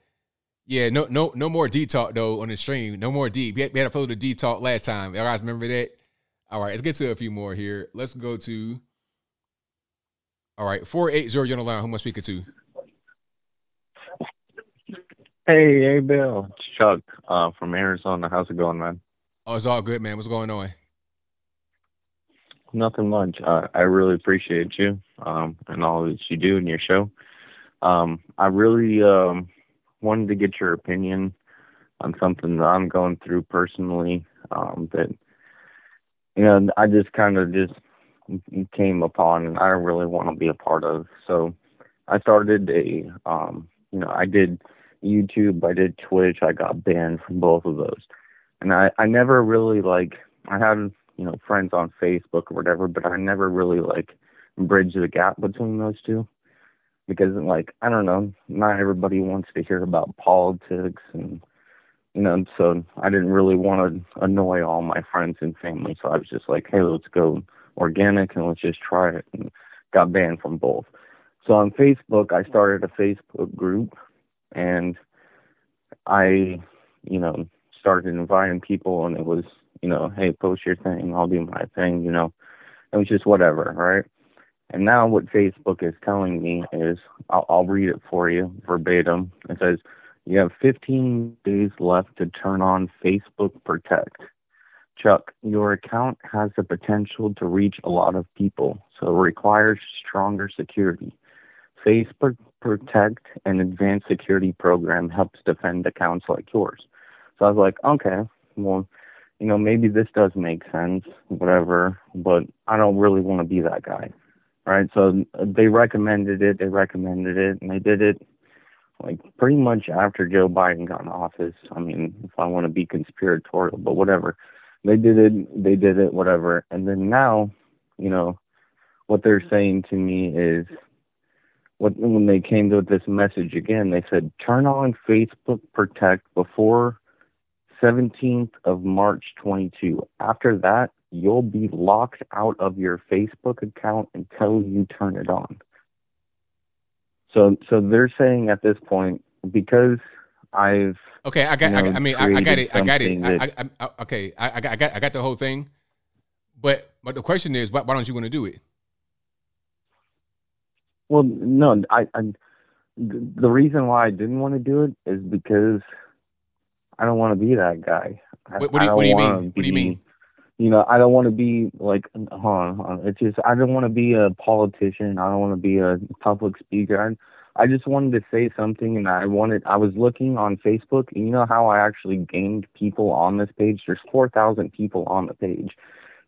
Yeah, no, no, no more D talk though on the stream. No more D. We had, we had to follow the D talk last time. You guys remember that? All right, let's get to a few more here. Let's go to. All right, four eight zero. You're on the line. Who am I speaking to? Hey, hey, Bill. It's Chuck uh, from Arizona. How's it going, man? Oh, it's all good, man. What's going on? Nothing much. Uh, I really appreciate you um, and all that you do in your show. Um, I really um, wanted to get your opinion on something that I'm going through personally. Um, that you know, I just kind of just came upon, and I really want to be a part of. So I started a, um, you know, I did YouTube, I did Twitch, I got banned from both of those, and I I never really like I had you know friends on Facebook or whatever, but I never really like bridge the gap between those two because like I don't know, not everybody wants to hear about politics and you know, so I didn't really want to annoy all my friends and family, so I was just like, hey, let's go organic and let's just try it, and got banned from both. So on Facebook, I started a Facebook group, and I, you know, started inviting people, and it was, you know, hey, post your thing, I'll do my thing, you know, it was just whatever, right? And now what Facebook is telling me is, I'll, I'll read it for you verbatim. It says, you have 15 days left to turn on Facebook Protect. Chuck, your account has the potential to reach a lot of people, so it requires stronger security. Facebook Protect, an advanced security program, helps defend accounts like yours. So I was like, okay, well, you know, maybe this does make sense, whatever, but I don't really want to be that guy. Right? So they recommended it, they recommended it, and they did it like pretty much after Joe Biden got in office. I mean, if I want to be conspiratorial, but whatever. They did it, they did it, whatever. And then now, you know, what they're saying to me is what when they came to this message again, they said turn on Facebook Protect before 17th of March 22. After that, you'll be locked out of your Facebook account until you turn it on. So, so they're saying at this point because I've okay, I got, you know, I, got- I mean, I, I got it, I got it. I, that- I, I, uh, okay, I, I got, I got, I got the whole thing. But, but the question is, why, why don't you want to do it? Well, no, I, I the reason why I didn't want to do it is because I don't want to be that guy. I, What- what do you- what do you mean? What do you mean? You know, I don't want to be like, on. It's just I don't want to be a politician. I don't want to be a public speaker. I, I just wanted to say something, and I wanted. I was looking on Facebook, and you know how I actually gained people on this page. There's four thousand people on the page,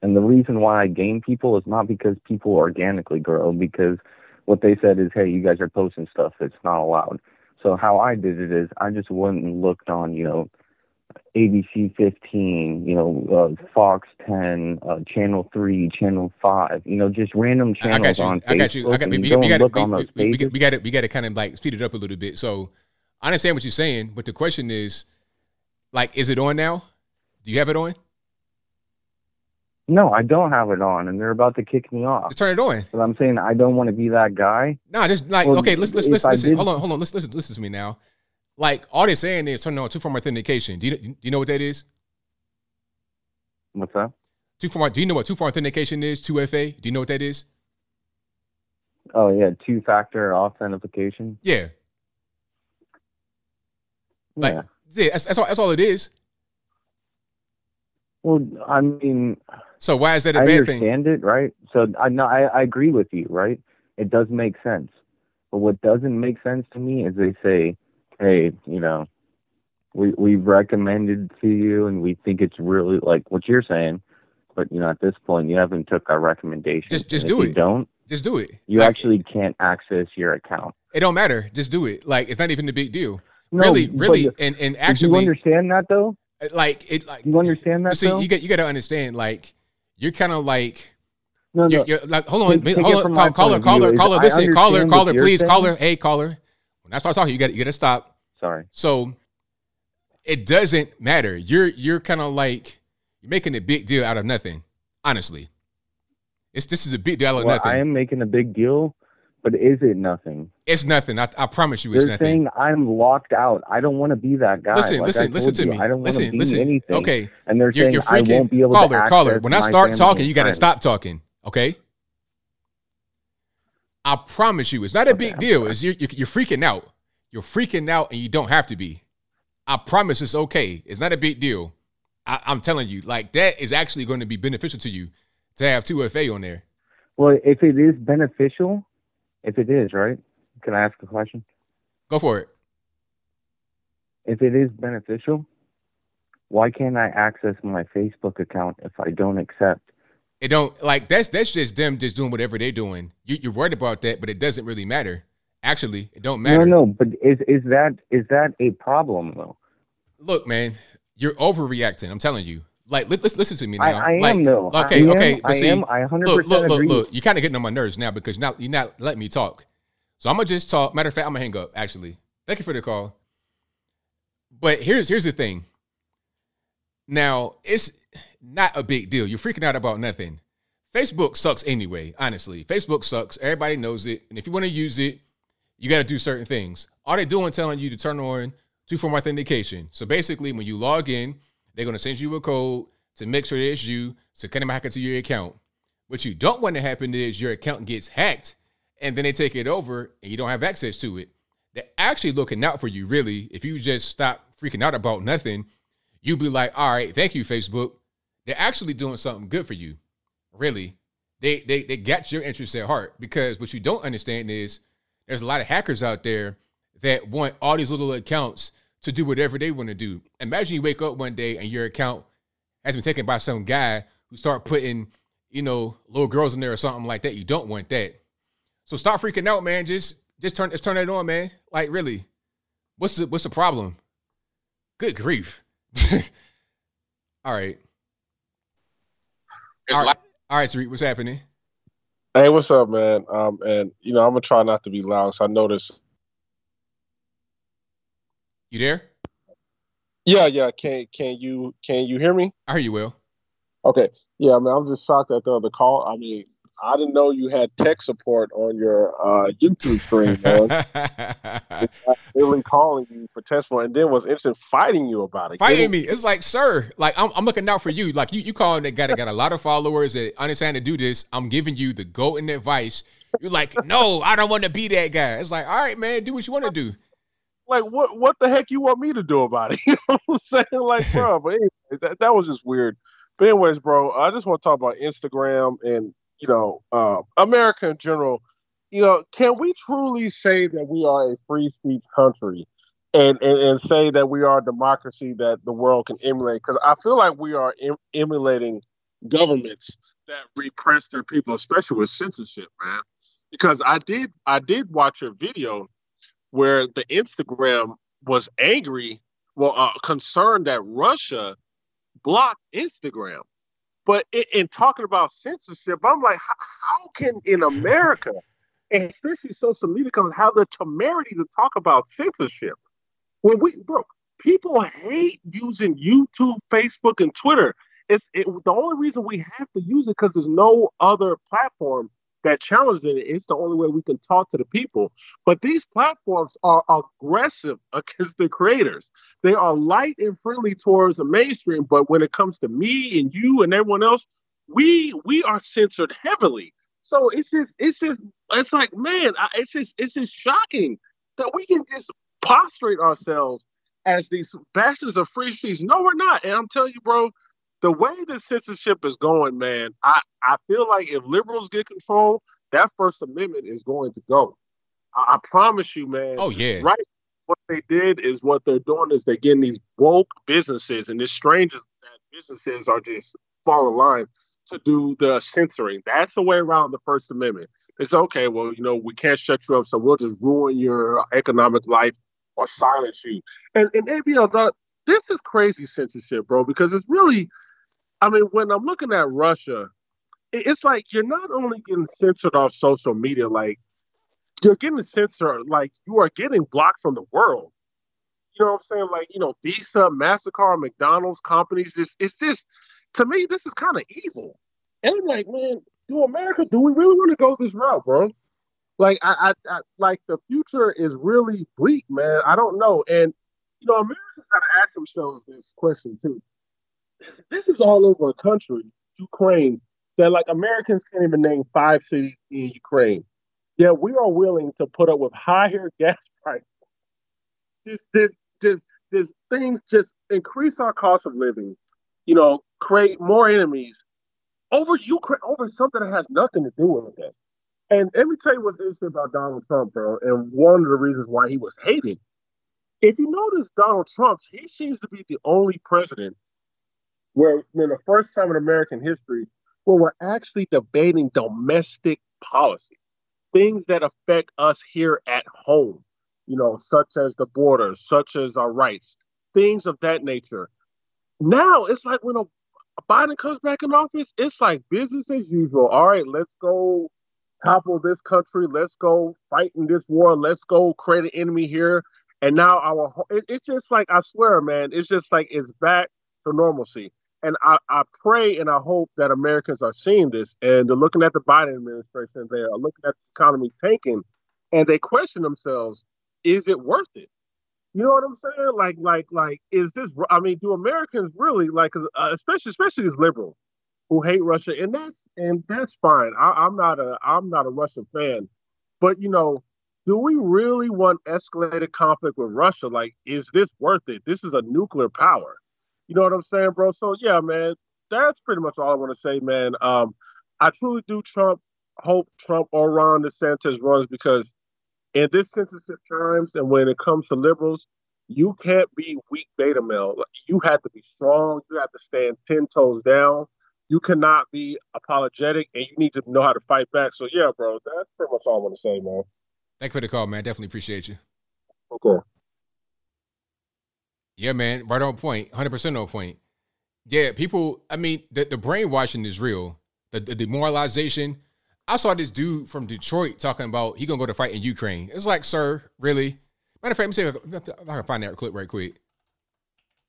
and the reason why I gain people is not because people organically grow, because what they said is, hey, you guys are posting stuff that's not allowed. So how I did it is I just went and looked on, you know, ABC 15, you know, uh, Fox 10, uh, Channel 3, Channel 5, you know, just random channels on Facebook. I got you. I got, we, you we, go we got look we, on those we, we, got to we got to kind of like speed it up a little bit. So I understand what you're saying, but the question is, like, is it on now? Do you have it on? No, I don't have it on, and they're about to kick me off. Just turn it on. But I'm saying I don't want to be that guy. No, just like Well, okay, let's let's. I listen. did- Hold on, hold on. Let's listen. Listen to me now. Like all they're saying is turn on two form authentication. Do you do you know what that is? What's that? Two form. Do you know what two form authentication is? Two FA. Do you know what that is? Oh yeah, two-factor authentication. Yeah. Like Yeah. yeah, that's, that's all. That's all it is. Well, I mean, So why is that a I bad thing? understand it, right? So I no, I, I agree with you, right? It does make sense. But what doesn't make sense to me is they say, "Hey, you know, we we've recommended to you, and we think it's really like what you're saying." But you know, at this point, you haven't took our recommendation. Just- just do it. don't. Just do it. You Like, actually can't access your account. It don't matter. Just do it. Like it's not even a big deal. No, really, really, and and actually, you understand that though? Uh, like it, like You understand that you see, though? you get you got to understand. Like you're kind of like. No, You're, you're like, hold on, Take- take it hold on, my call, her, view caller, is caller, listen, caller, understand what caller, you're please, saying. caller, hey, caller. When I start talking, you got you got to stop. Sorry. So it doesn't matter. You're you're kind of like you're making a big deal out of nothing. Honestly, it's this is a big deal out of Well, nothing. I am making a big deal, but is it nothing? it's nothing. I, I promise you, it's They're nothing. saying I'm locked out. I don't want to be that guy. Listen, Like listen, listen to you, me. I don't want listen, to be listen. anything. Okay, and they're You're- saying you're I freaking- won't be able caller, to caller. When I start talking, you got to stop talking. Okay. I promise you, it's not a big deal. It's you're, you're you're freaking out. You're freaking out, and you don't have to be. I promise it's okay. It's not a big deal. I, I'm telling you, like that is actually going to be beneficial to you. to have two FA on there. Well, if it is beneficial, if it is, right? Can I ask a question? Go for it. If it is beneficial, why can't I access my Facebook account if I don't accept? It don't like that's that's just them just doing whatever they're doing. You, you're worried about that, but it doesn't really matter. Actually, it don't matter. No, no, but is is that is that a problem though? Look, man, you're overreacting. I'm telling you. Like, let, us listen to me now. I, I like, am though. Okay, I am, okay, but I see, am. I 100% look, look, look, agree. look. You're kind of getting on my nerves now because now you're not letting me talk. So I'm gonna just talk. Matter of fact, I'm gonna hang up. Actually, thank you for the call. But here's here's the thing. Now it's not a big deal. You're freaking out about nothing. Facebook sucks anyway. Honestly, Facebook sucks. Everybody knows it. And if you want to use it, you got to do certain things. All they're doing telling you to turn on two-form authentication. So basically, when you log in, they're going to send you a code to make sure it's you, so can hack into your account. What you don't want to happen is your account gets hacked, and then they take it over, and you don't have access to it. They're actually looking out for you, really. If you just stop freaking out about nothing, you'd be like, all right, thank you, Facebook. They're actually doing something good for you. Really. They they they got your interests at heart because what you don't understand is there's a lot of hackers out there that want all these little accounts to do whatever they want to do. Imagine you wake up one day and your account has been taken by some guy who start putting, you know, little girls in there or something like that. You don't want that. So start freaking out, man. Just just turn just turn it on, man. Like really. What's the what's the problem? Good grief. all right. All right, all right, Tariq, what's happening? Hey, what's up, man? Um, and you know, I'm gonna try not to be loud. So I noticed. You there? Yeah, yeah. Can can you can you hear me? I hear you, Will. Okay. Yeah, I mean, I'm just shocked at the other call. I mean, I didn't know you had tech support on your uh, YouTube stream, man. really calling you for tech support, and then was instant fighting you about it. Fighting me. It's like, sir, like I'm, I'm looking out for you. Like you, you calling that guy that got a lot of followers that understand to do this. I'm giving you the golden advice. You're like, no, I don't want to be that guy. It's like, all right, man, do what you want to do. Like, what what the heck you want me to do about it? You know what I'm saying? Like, bro, but anyway, that that was just weird. But anyways, bro, I just want to talk about Instagram and you know, uh, America in general. You know, can we truly say that we are a free speech country? And, and, and say that we are a democracy that the world can emulate because I feel like we are em- emulating governments that repress their people, especially with censorship, man. Because I did I did watch a video where the Instagram was angry, well, uh, concerned that Russia blocked Instagram. But in, in talking about censorship, I'm like, how, can in America, and especially social media companies, have the temerity to talk about censorship? When we, bro, people hate using YouTube, Facebook, and Twitter. It's it, the only reason we have to use it because there's no other platform that challenges it. It's the only way we can talk to the people. But these platforms are aggressive against the creators. They are light and friendly towards the mainstream, but when it comes to me and you and everyone else, we we are censored heavily. So it's just it's just it's like man, I, it's just it's just shocking that we can just prostrate ourselves as these bastards of free speech. No, we're not. And I'm telling you, bro, the way the censorship is going, man, I, I feel like if liberals get control, that First Amendment is going to go. I, I promise you, man. Oh, yeah. Right. What they did is what they're doing is they're getting these woke businesses, and it's strange that businesses are just falling in line to do the censoring. That's the way around the First Amendment. It's okay, well, you know, we can't shut you up, so we'll just ruin your economic life or silence you. And and ABL, this is crazy censorship, bro, because it's really I mean, when I'm looking at Russia, it's like you're not only getting censored off social media, like you're getting censored, like you are getting blocked from the world. You know what I'm saying? Like, you know, Visa, MasterCard, McDonald's companies, just it's just to me, this is kind of evil. And I'm like, man, do America, do we really want to go this route, bro? Like I, I, I like the future is really bleak, man. I don't know. And you know, Americans gotta ask themselves this question too this is all over a country, Ukraine, that like Americans can't even name five cities in Ukraine. Yet we are willing to put up with higher gas prices. Just, just, just, just things just increase our cost of living. You know, create more enemies, over Ukraine, over something that has nothing to do with this. And let me tell you what's interesting about Donald Trump, bro, and one of the reasons why he was hated. If you notice Donald Trump, he seems to be the only president where, in the first time in American history, where we're actually debating domestic policy, things that affect us here at home, you know, such as the border, such as our rights, things of that nature. Now it's like when a Biden comes back in office, it's like business as usual. All right, let's go topple this country. Let's go fight in this war. Let's go create an enemy here. And now our it, it's just like I swear, man, it's just like it's back to normalcy. And I, I pray and I hope that Americans are seeing this and they're looking at the Biden administration, they are looking at the economy tanking, and they question themselves, is it worth it? You know what I'm saying? Like, like, like, is this? I mean, do Americans really like, uh, especially, especially these liberals who hate Russia, and that's and that's fine. I, I'm not a I'm not a Russian fan, but you know, do we really want escalated conflict with Russia? Like, is this worth it? This is a nuclear power. You know what I'm saying, bro? So yeah, man, that's pretty much all I want to say, man. Um, I truly do Trump hope Trump or Ron DeSantis runs because in this sensitive times and when it comes to liberals, you can't be weak beta male. You have to be strong. You have to stand ten toes down. You cannot be apologetic, and you need to know how to fight back. So yeah, bro, that's pretty much all I want to say, man. Thank you for the call, man. Definitely appreciate you. Okay. Yeah, man. Right on point. 100% on point. Yeah, people, I mean, the, the brainwashing is real. The, the demoralization. I saw this dude from Detroit talking about he gonna go to fight in Ukraine. It's like, sir, really? Matter of fact, let me see if I can find that clip right quick.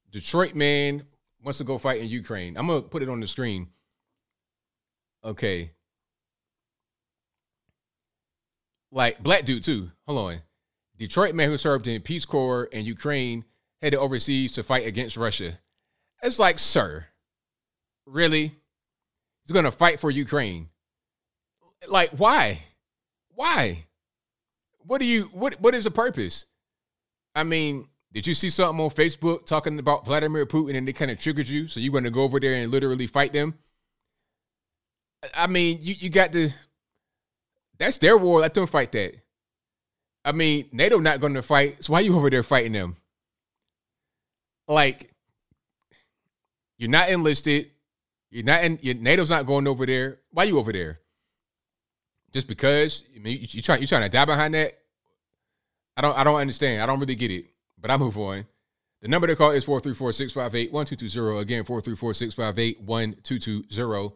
Detroit man wants to go fight in Ukraine. I'm gonna put it on the screen. Okay. Like black dude too. Hold on. Detroit man who served in Peace Corps in Ukraine headed overseas to fight against Russia. It's like, sir, really? He's gonna fight for Ukraine. Like, why? Why? What do you what what is the purpose? I mean, did you see something on Facebook talking about Vladimir Putin and it kind of triggered you? So you're going to go over there and literally fight them? I mean, you, you got to that's their war. Let them fight that. I mean, NATO not going to fight, so why are you over there fighting them? Like, you're not enlisted. You're not in. Your NATO's not going over there. Why you over there? Just because? I mean, you, you trying you trying to die behind that? I don't. I don't understand. I don't really get it. But I move on. The number to call is 434-658-1220. Again, 434-658-1220.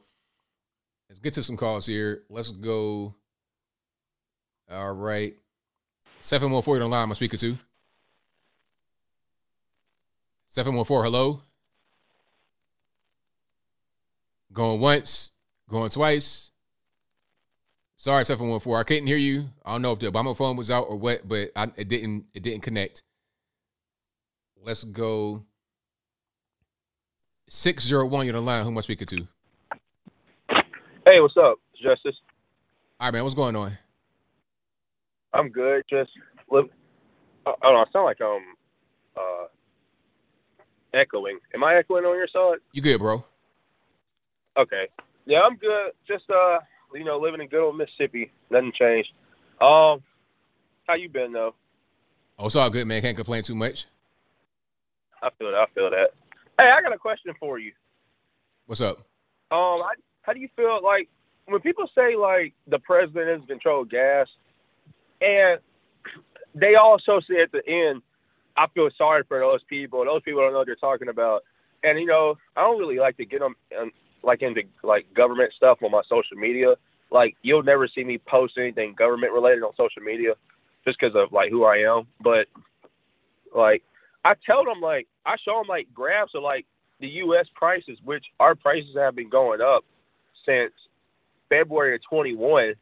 Let's get to some calls here. Let's go. All right. 714 on line, I'm speaker to. 714, hello. Going once, going twice. Sorry, 714. I couldn't hear you. I don't know if the Obama phone was out or what, but I, it didn't it didn't connect. Let's go. 601, you're the line. Who am I speaking to? Hey, what's up, Justice? All right, man. What's going on? I'm good. Just live. I don't know. I sound like I'm uh, echoing. Am I echoing on your side? You good, bro? Okay. Yeah, I'm good. Just uh, you know, living in good old Mississippi. Nothing changed. Um, how you been though? Oh, it's all good, man. Can't complain too much. I feel that. I feel that. Hey, I got a question for you. What's up? Um, I, how do you feel like when people say like the president is control gas, and they also say at the end, I feel sorry for those people. Those people don't know what they're talking about. And you know, I don't really like to get them um, like into like government stuff on my social media. Like you'll never see me post anything government related on social media, just because of like who I am. But like I tell them like I show them like graphs of like the U.S. prices, which our prices have been going up since February of 21,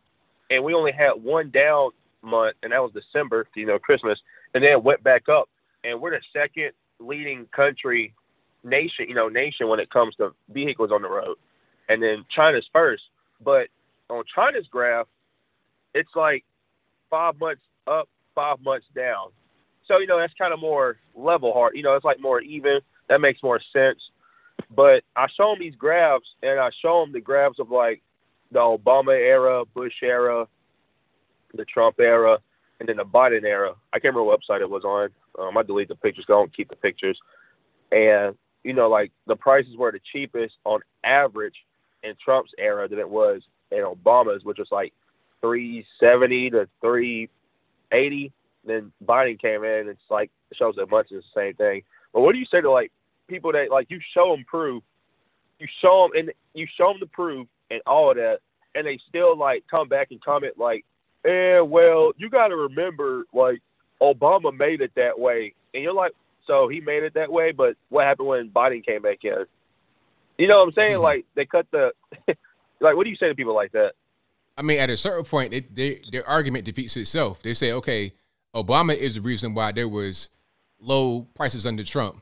and we only had one down month, and that was December, you know, Christmas, and then it went back up, and we're the second leading country nation, you know, nation when it comes to vehicles on the road, and then China's first. But on China's graph, it's like five months up, five months down. So you know that's kind of more level hard. You know, it's like more even. That makes more sense. But I show them these graphs, and I show them the graphs of like the Obama era, Bush era, the Trump era, and then the Biden era. I can't remember what website it was on. Um, I delete the pictures. Don't keep the pictures. And you know, like the prices were the cheapest on average in Trump's era than it was in Obama's, which was like three seventy to three eighty. Then Biden came in, and it's like shows that much is the same thing. But what do you say to like people that like you show them proof, you show them and you show them the proof and all of that, and they still like come back and comment like, "Eh, well, you got to remember like Obama made it that way," and you're like, "So he made it that way, but what happened when Biden came back in?" You know what I'm saying? Mm-hmm. Like they cut the like. What do you say to people like that? I mean, at a certain point, it, they, their argument defeats itself. They say, okay, Obama is the reason why there was low prices under Trump.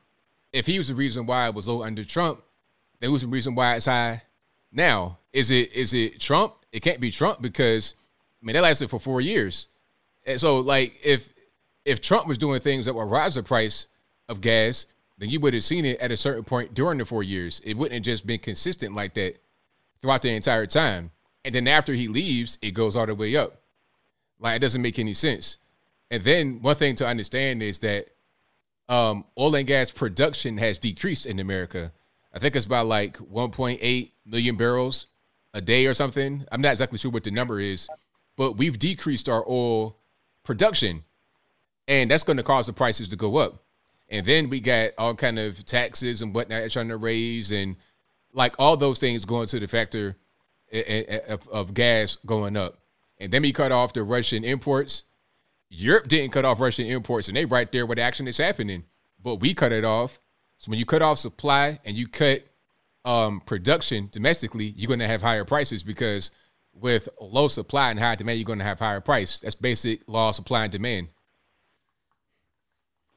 If he was the reason why it was low under Trump, then who's the reason why it's high now? Is it is it Trump? It can't be Trump because I mean that lasted for four years. And so like if if Trump was doing things that would rise the price of gas, then you would have seen it at a certain point during the four years. It wouldn't have just been consistent like that throughout the entire time. And then after he leaves, it goes all the way up. Like it doesn't make any sense. And then one thing to understand is that um, oil and gas production has decreased in America. I think it's about like 1.8 million barrels a day or something. I'm not exactly sure what the number is, but we've decreased our oil production, and that's going to cause the prices to go up. And then we got all kind of taxes and whatnot trying to raise, and like all those things going to the factor eh, eh, eh, of, of gas going up. And then we cut off the Russian imports. Europe didn't cut off Russian imports, and they right there the action is happening. But we cut it off. So when you cut off supply and you cut um, production domestically, you're going to have higher prices because with low supply and high demand, you're going to have higher price. That's basic law of supply and demand.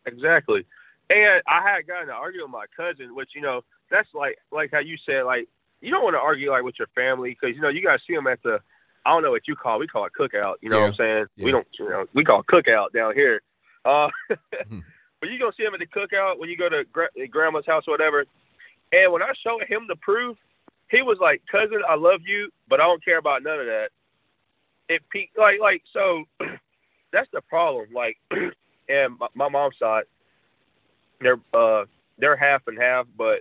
Exactly. And I had gotten to argue with my cousin, which you know that's like like how you said like you don't want to argue like with your family because you know you guys see them at the I don't know what you call it. we call it cookout. You know Yeah. what I'm saying? Yeah. We don't you know we call it cookout down here. Uh, Hmm. but you gonna see him at the cookout when you go to gra- grandma's house or whatever. And when I showed him the proof, he was like, "Cousin, I love you, but I don't care about none of that." It pe- like like so that's the problem. Like, and my, my mom's side, they're uh they're half and half, but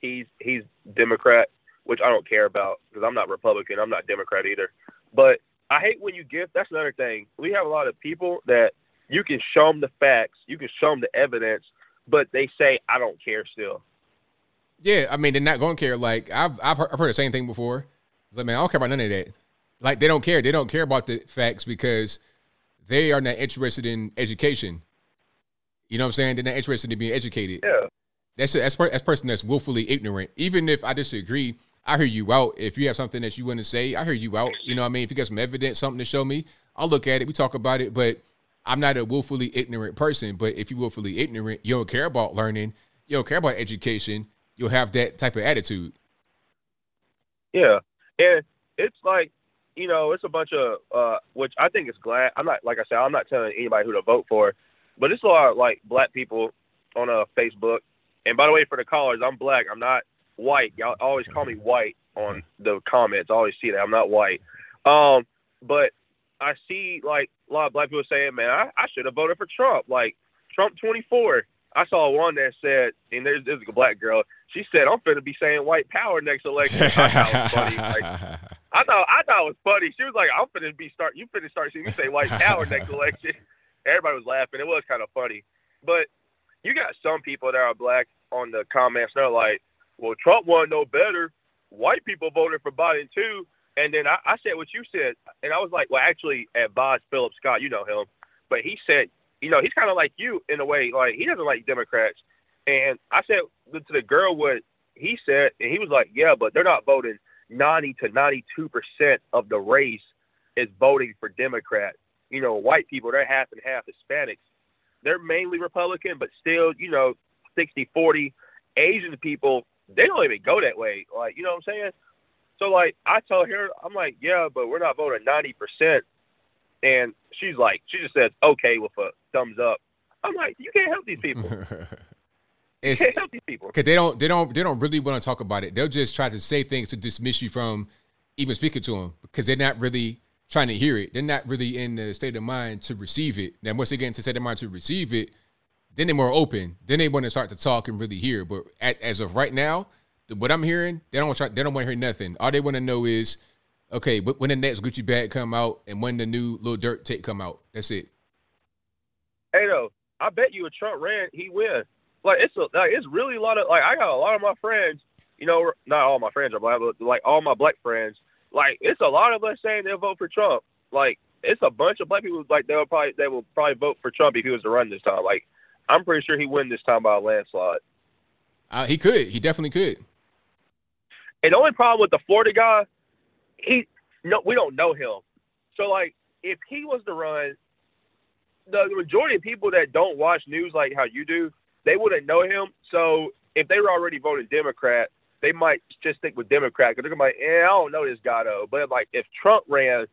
he's he's Democrat, which I don't care about because I'm not Republican. I'm not Democrat either. But I hate when you give. That's another thing. We have a lot of people that you can show them the facts, you can show them the evidence, but they say I don't care still. Yeah, I mean they're not going to care. Like I've I've heard, I've heard the same thing before. It's like man, I don't care about none of that. Like they don't care. They don't care about the facts because they are not interested in education. You know what I'm saying? They're not interested in being educated. Yeah. That's a, that's per, that's person that's willfully ignorant. Even if I disagree, I hear you out. If you have something that you want to say, I hear you out. You know what I mean? If you got some evidence, something to show me, I'll look at it. We talk about it. But I'm not a willfully ignorant person. But if you're willfully ignorant, you don't care about learning, you don't care about education, you'll have that type of attitude. Yeah, and it's like you know, it's a bunch of uh, which I think is glad. I'm not like I said, I'm not telling anybody who to vote for, but it's a lot of like black people on uh, Facebook. And by the way, for the callers, I'm black. I'm not white. Y'all always call me white on the comments. I always see that I'm not white. Um, but I see like a lot of black people saying, "Man, I, I should have voted for Trump." Like Trump 24. I saw one that said, and there's, there's a black girl. She said, "I'm to be saying white power next election." I funny. Like, I thought I thought it was funny. She was like, "I'm finna be start. You finna start seeing me say white power next election." Everybody was laughing. It was kind of funny, but you got some people that are black on the comments. They're like, "Well, Trump won no better. White people voted for Biden too." And then I, I said what you said, and I was like, "Well, actually, at advised Philip Scott. You know him, but he said, you know, he's kind of like you in a way. Like he doesn't like Democrats." And I said to the girl what he said, and he was like, "Yeah, but they're not voting." 90 to 92 percent of the race is voting for Democrat. You know, white people, they're half and half Hispanics. They're mainly Republican, but still, you know, 60 40. Asian people, they don't even go that way. Like, you know what I'm saying? So, like, I tell her, I'm like, yeah, but we're not voting 90%. And she's like, she just says, okay, with a thumbs up. I'm like, you can't help these people. It's Tell these people. because they don't they don't they don't really want to talk about it. They'll just try to say things to dismiss you from even speaking to them because they're not really trying to hear it. They're not really in the state of mind to receive it. Then once they get into state of mind to receive it, then they're more open. Then they want to start to talk and really hear. But at, as of right now, the, what I'm hearing, they don't try, they don't want to hear nothing. All they want to know is, okay, but when the next Gucci bag come out and when the new Lil Durk tape come out. That's it. Hey, though, I bet you a Trump ran, he win. Like it's a, like it's really a lot of like I got a lot of my friends. You know, not all my friends are black, but like all my black friends. Like it's a lot of us saying they'll vote for Trump. Like it's a bunch of black people like they'll probably they will probably vote for Trump if he was to run this time. Like I'm pretty sure he win this time by a landslide. Uh, he could. He definitely could. And the only problem with the Florida guy, he no, we don't know him. So like, if he was to run, the, the majority of people that don't watch news like how you do, they wouldn't know him. So if they were already voting Democrat, they might just stick with Democrat because they're gonna be like, eh, I don't know this guy though. But like, if Trump ran,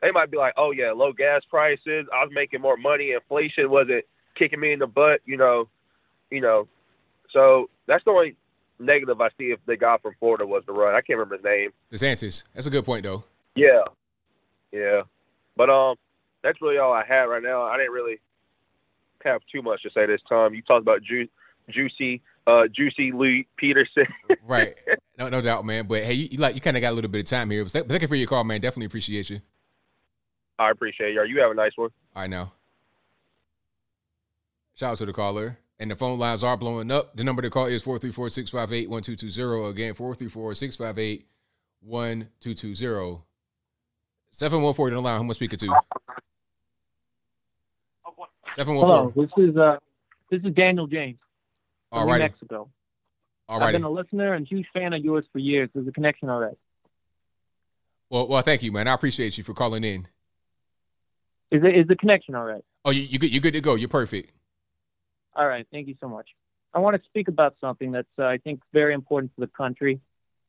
they might be like, oh yeah, low gas prices, I was making more money, inflation wasn't kicking me in the butt, you know, you know. So that's the only negative I see if the guy from Florida was to run. I can't remember his name. DeSantis. That's a good point though. Yeah, yeah. But um, that's really all I had right now. I didn't really have too much to say this time. You talked about Ju- Juicy, uh, Juicy Lee Peterson. Right. No, no doubt, man. But hey, you, you like you kind of got a little bit of time here. But thank you for your call, man. Definitely appreciate you. I appreciate you. You have a nice one. All right, now. Shout out to the caller. And the phone lines are blowing up. The number to call is 434 658 1220. Again, 434 658 1220. 714 on the line. Who am I speaking to? 714. Hello, this is uh, this is Daniel James from New. Mexico. I've been a listener and huge fan of yours for years. There's a connection already. Well, well, thank you, man. I appreciate you for calling in. Is it is the connection all right? Oh, you you good? You're good to go? You're perfect. All right, thank you so much. I want to speak about something that's uh, I think very important for the country.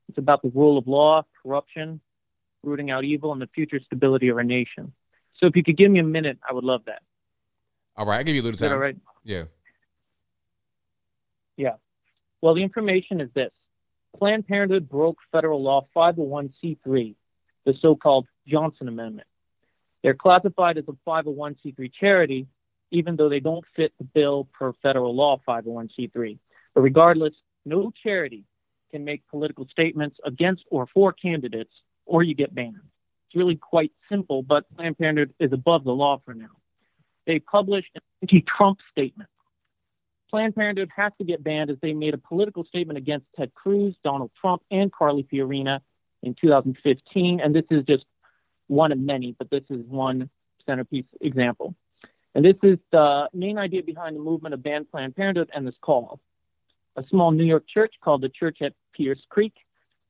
It's about the rule of law, corruption, rooting out evil, and the future stability of our nation. So if you could give me a minute, I would love that. All right, I'll give you a little time. all right? Yeah. Yeah. Well, the information is this Planned Parenthood broke federal law 501c3, the so called Johnson Amendment. They're classified as a 501c3 charity, even though they don't fit the bill per federal law 501c3. But regardless, no charity can make political statements against or for candidates, or you get banned. It's really quite simple, but Planned Parenthood is above the law for now. They published an anti Trump statement. Planned Parenthood has to get banned as they made a political statement against Ted Cruz, Donald Trump, and Carly Fiorina in 2015. And this is just one of many, but this is one centerpiece example. And this is the main idea behind the movement of ban Planned Parenthood and this call. A small New York church called the Church at Pierce Creek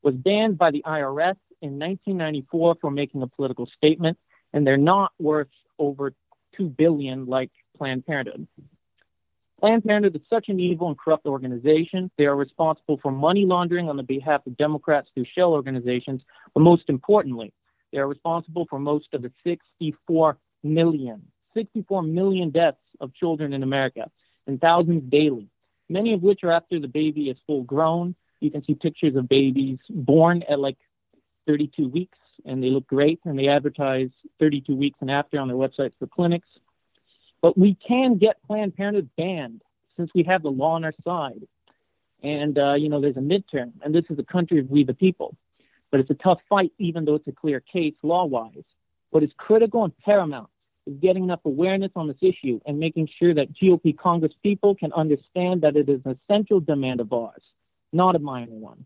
was banned by the IRS in 1994 for making a political statement, and they're not worth over two billion like Planned Parenthood. Planned Parenthood is such an evil and corrupt organization. They are responsible for money laundering on the behalf of Democrats through shell organizations, but most importantly, they are responsible for most of the 64 million, 64 million deaths of children in America, and thousands daily, many of which are after the baby is full grown. You can see pictures of babies born at like 32 weeks, and they look great, and they advertise 32 weeks and after on their websites for clinics. But we can get Planned Parenthood banned since we have the law on our side. And, uh, you know, there's a midterm, and this is a country of we the people. But it's a tough fight, even though it's a clear case law wise. What is critical and paramount is getting enough awareness on this issue and making sure that GOP Congress people can understand that it is an essential demand of ours, not a minor one.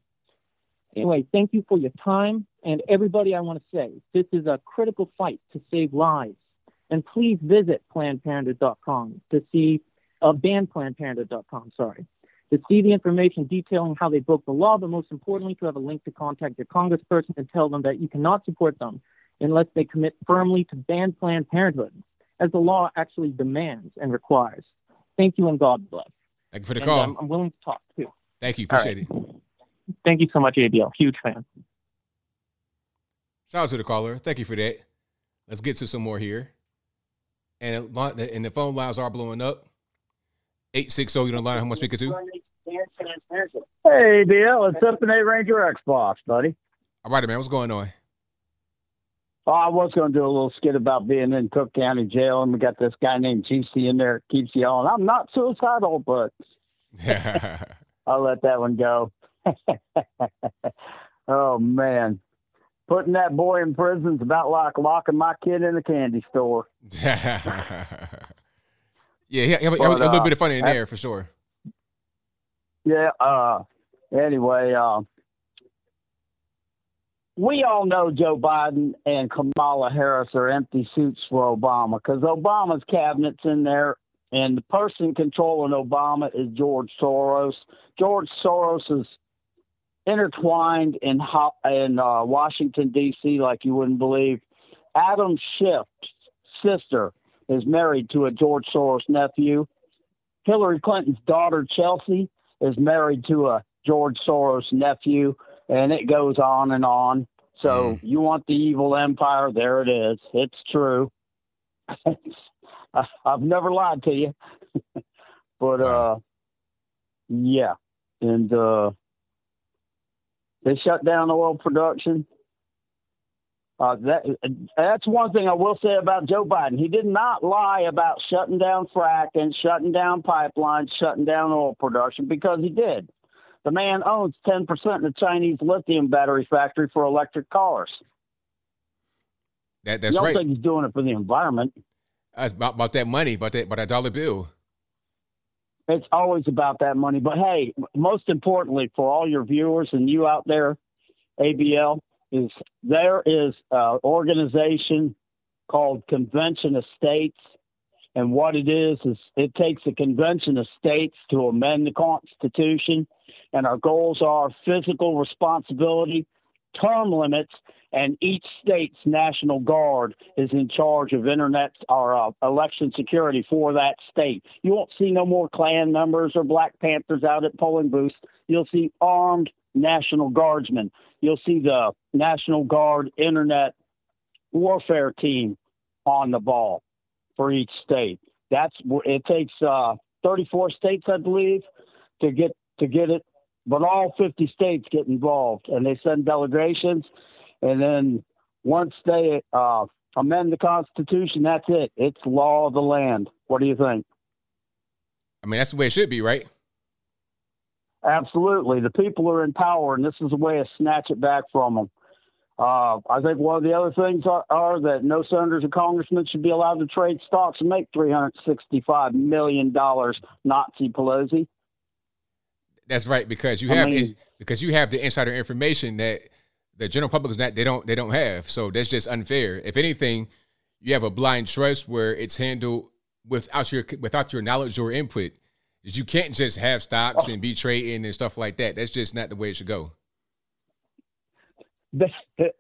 Anyway, thank you for your time. And everybody, I want to say this is a critical fight to save lives. And please visit PlannedParenthood.com to see, uh, banPlannedParenthood.com, sorry, to see the information detailing how they broke the law, but most importantly, to have a link to contact your congressperson and tell them that you cannot support them unless they commit firmly to ban Planned Parenthood, as the law actually demands and requires. Thank you and God bless. Thank you for the And, call. um, I'm willing to talk too. Thank you. Appreciate right. it. Thank you so much, ABL. Huge fan. Shout out to the caller. Thank you for that. Let's get to some more here. And, and the phone lines are blowing up. 860 you on the line. Who am I speaking to? Hey, ABL. it's up in A Ranger Xbox, buddy. All right, man. What's going on? Oh, I was going to do a little skit about being in Cook County Jail, and we got this guy named Jussie in there keeps yelling, "I'm not suicidal," but I'll let that one go. oh man, putting that boy in prison's about like locking my kid in a candy store. yeah, a- But, a little uh, bit of fun in that- there for sure. Yeah. Uh. Anyway, uh, we all know Joe Biden and Kamala Harris are empty suits for Obama because Obama's cabinet's in there, and the person controlling Obama is George Soros. George Soros is intertwined in ho- in uh, Washington D.C. like you wouldn't believe. Adam Schiff's sister is married to a George Soros nephew. Hillary Clinton's daughter Chelsea is married to a George Soros nephew, and it goes on and on. So you want the evil empire? There it is. It's true. I've never lied to you, but uh, yeah, and uh, they shut down oil production. Uh, that that's one thing I will say about Joe Biden. He did not lie about shutting down fracking, shutting down pipelines, shutting down oil production because he did. The man owns ten percent of the Chinese lithium battery factory for electric cars. That that's you don't right. think he's doing it for the environment? It's about, about that money, about that, about that dollar bill. It's always about that money. But hey, most importantly, for all your viewers and you out there, ABL is there is an organization called Convention of States, and what it is is it takes a convention of states to amend the Constitution, and our goals are physical responsibility, term limits, and each state's national guard is in charge of internet or uh, election security for that state. You won't see no more Klan members or Black Panthers out at polling booths. You'll see armed National Guardsmen. You'll see the National Guard Internet Warfare Team on the ball for each state. That's it takes uh, 34 states, I believe, to get to get it, but all 50 states get involved, and they send delegations, and then once they uh, amend the Constitution, that's it. It's law of the land. What do you think? I mean, that's the way it should be, right? Absolutely. The people are in power, and this is a way to snatch it back from them. Uh, I think one of the other things are, are that no senators or congressmen should be allowed to trade stocks and make $365 million, Nazi Pelosi. That's right because you I have mean- because you have the insider information that the general public is not they don't they don't have. So that's just unfair. If anything, you have a blind trust where it's handled without your without your knowledge or input. You can't just have stocks and be trading and stuff like that. That's just not the way it should go. They,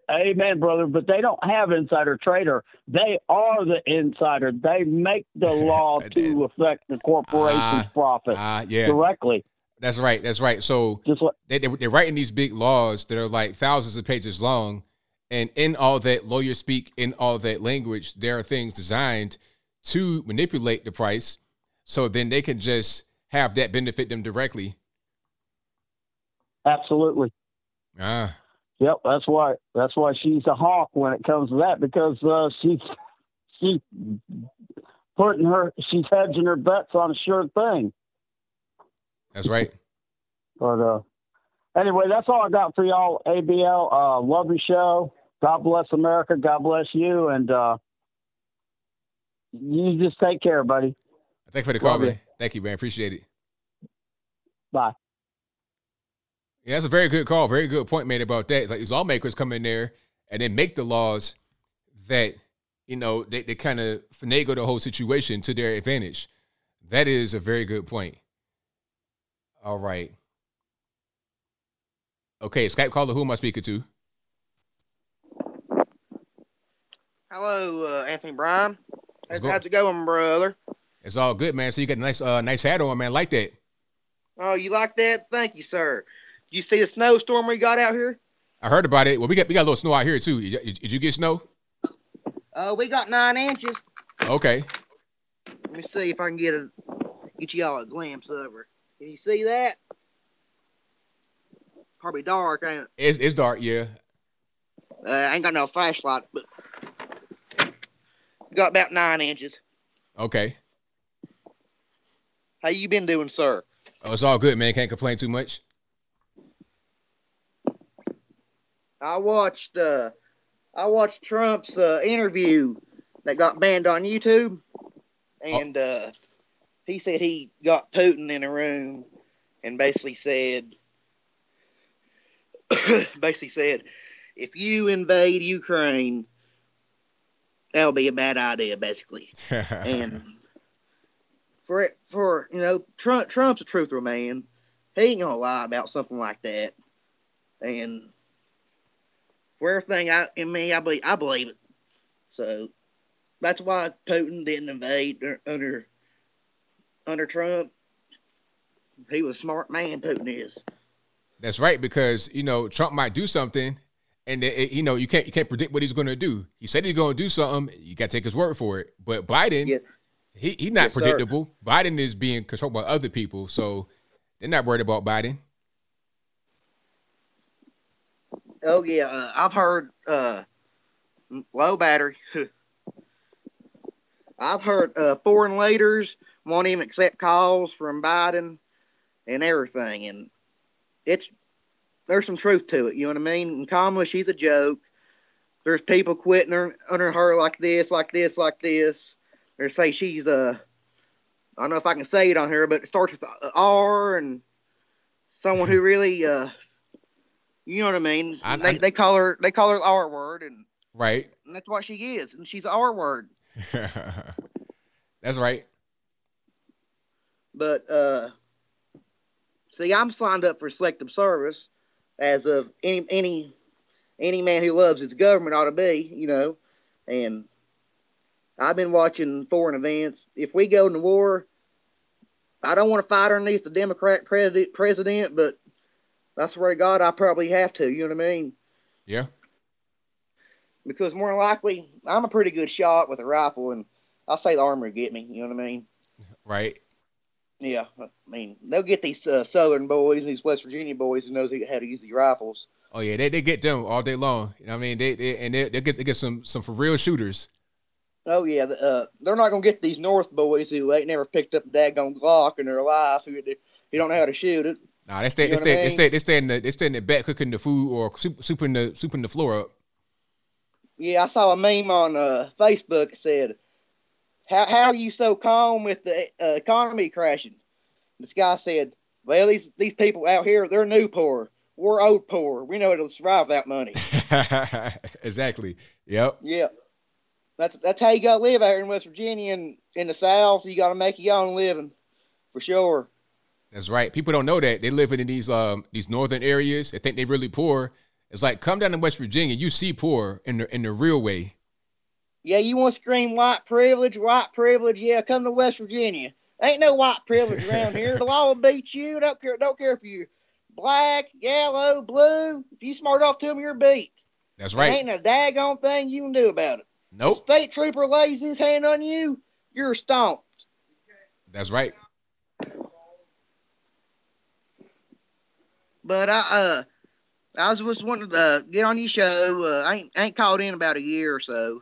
amen, brother. But they don't have insider trader. They are the insider. They make the law to affect the corporation's profit Ah, yeah. directly. That's right. That's right. So they, they, they're writing these big laws that are like thousands of pages long. And in all that lawyer speak, in all that language, there are things designed to manipulate the price. So then they can just have that benefit them directly. Absolutely. Ah, Yep, that's why that's why she's a hawk when it comes to that because uh, she's she's putting her she's hedging her bets on a sure thing. That's right. But uh, anyway, that's all I got for y'all. ABL, uh, love your show. God bless America. God bless you, and uh, you just take care, buddy. Thank you for the call, man. Thank you, man. Appreciate it. Bye. Yeah, that's a very good call. Very good point made about that. It's like these lawmakers come in there and then make the laws that, you know, they, they kind of finagle the whole situation to their advantage. That is a very good point. All right. Okay, Skype caller, who am I speaking to? Hello, uh, Anthony Brian. How's, how's it going, brother? It's all good, man. So you got a nice uh nice hat on, man. Like that. Oh, you like that? Thank you, sir. You see the snowstorm we got out here? I heard about it. Well, we got we got a little snow out here too. Did you, did you get snow? Uh, we got nine inches. Okay. Let me see if I can get a get y'all a glimpse of her. Can you see that? Probably dark, ain't it? It's it's dark, yeah. Uh, I ain't got no flashlight, but got about nine inches. Okay. How you been doing, sir? Oh, it's all good, man. Can't complain too much. I watched uh I watched Trump's uh, interview that got banned on YouTube, and uh, he said he got Putin in a room and basically said, basically said, if you invade Ukraine, that'll be a bad idea, basically. and for it, for you know, Trump Trump's a truthful man. He ain't gonna lie about something like that, and for everything I in me, I believe I believe it. So that's why Putin didn't invade under under Trump. He was a smart man. Putin is. That's right, because you know Trump might do something, and it, you know you can't you can't predict what he's going to do. He said he's going to do something. You got to take his word for it. But Biden, he he's not Yes, sir. predictable. Biden is being controlled by other people, so they're not worried about Biden. Oh yeah, uh, I've heard uh, low battery. I've heard uh, foreign leaders won't even accept calls from Biden and everything, and it's there's some truth to it. You know what I mean? And Kamala, she's a joke. There's people quitting her, under her like this, like this, like this. They say she's a. I don't know if I can say it on here, but it starts with R and someone who really uh, you know what I mean? I- they I- they call her they call her the R word, and, Right. and that's what she is, and she's R word. That's right. But uh, see, I'm signed up for selective service, as of any any any man who loves his government ought to be, you know. And I've been watching foreign events. If we go into war, I don't want to fight underneath the Democrat president, president, but I swear to God, I probably have to. You know what I mean? Yeah. Because more than likely, I'm a pretty good shot with a rifle, and I'll say the armor get me. You know what I mean? Right. Yeah, I mean they'll get these uh, Southern boys and these West Virginia boys who knows how to use these rifles. Oh yeah, they, they get them all day long. You know what I mean? They, they and they they get they get some some for real shooters. Oh yeah, the, uh, they're not gonna get these North boys who ain't never picked up a daggone Glock in their life who who don't know how to shoot it. Nah, they stay You they know what stay I they stay they stay in the they stay in the back cooking the food or soup, souping the souping the floor up. Yeah, I saw a meme on uh, Facebook that said, "How how are you so calm with the uh, economy crashing?" This guy said, "Well, these these people out here, they're new poor. We're old poor. We know to survive without money." exactly. Yep. Yep. That's that's how you gotta live out here in West Virginia and in the South. You gotta make your own living, for sure. That's right. People don't know that they live in these um these northern areas. They think they're really poor. It's like come down to West Virginia, you see poor in the in the real way. Yeah, you want to scream white privilege, white privilege? Yeah, come to West Virginia. Ain't no white privilege around here. The law will beat you. Don't care. Don't care if you're black, yellow, blue. If you smart off to them, you're beat. That's There right. ain't a daggone thing you can do about it. Nope. State trooper lays his hand on you, you're stomped. That's right. But I uh I was just wanting to uh, get on your show. Uh, I ain't ain't called in about a year or so,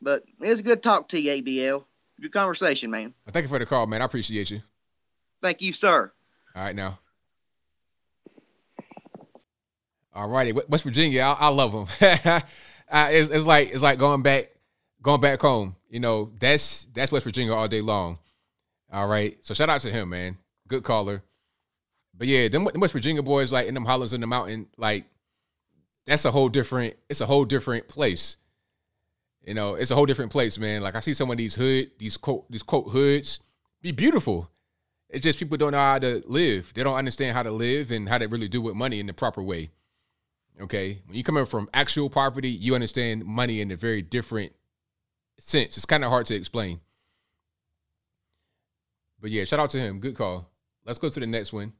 but it was a good talk to you, ABL. Good conversation, man. Well, thank you for the call, man. I appreciate you. Thank you, sir. All right now. All righty, West Virginia, I, I love them. uh, it's, it's like it's like going back, going back home. You know, that's that's West Virginia all day long. All right, so shout out to him, man. Good caller. But yeah, them, them West Virginia boys, like in them hollows in the mountain, like that's a whole different. It's a whole different place. You know, it's a whole different place, man. Like I see some of these hood, these quote, these quote hoods, be beautiful. It's just people don't know how to live. They don't understand how to live and how to really do with money in the proper way. Okay, when you come in from actual poverty, you understand money in a very different sense. It's kind of hard to explain. But yeah, shout out to him. Good call. Let's go to the next one.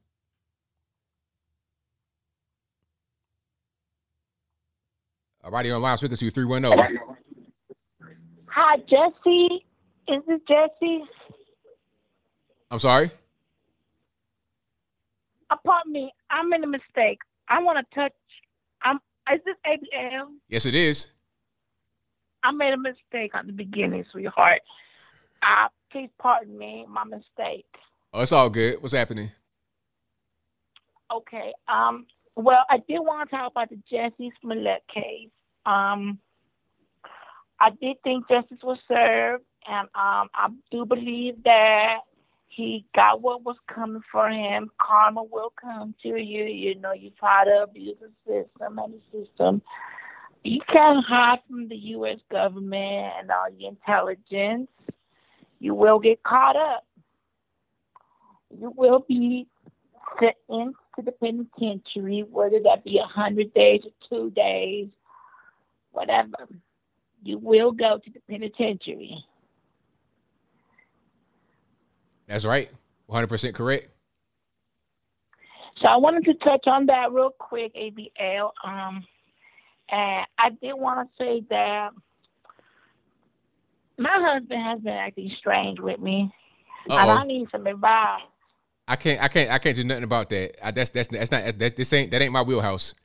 Alrighty, on line speaker to 310. Hi, Jesse. Is this Jesse? I'm sorry. pardon me. I made a mistake. I want to touch. I'm. Is this ABL? Yes, it is. I made a mistake at the beginning, sweetheart. Uh, please pardon me, my mistake. Oh, it's all good. What's happening? Okay. Um. Well, I did want to talk about the Jussie Smollett case. Um. I did think justice was served, and um, I do believe that he got what was coming for him. Karma will come to you. You know, you try to abuse the system and the system. You can't hide from the U.S. government and all the intelligence. You will get caught up. You will be sent into the penitentiary, whether that be a hundred days or two days, whatever. You will go to the penitentiary. That's right. 100% correct. So I wanted to touch on that real quick, ABL. Um, and I did want to say that my husband has been acting strange with me, and. I need some advice. I can't. I can't. I can't do nothing about that. I, that's that's that's not. That, this ain't. That ain't my wheelhouse.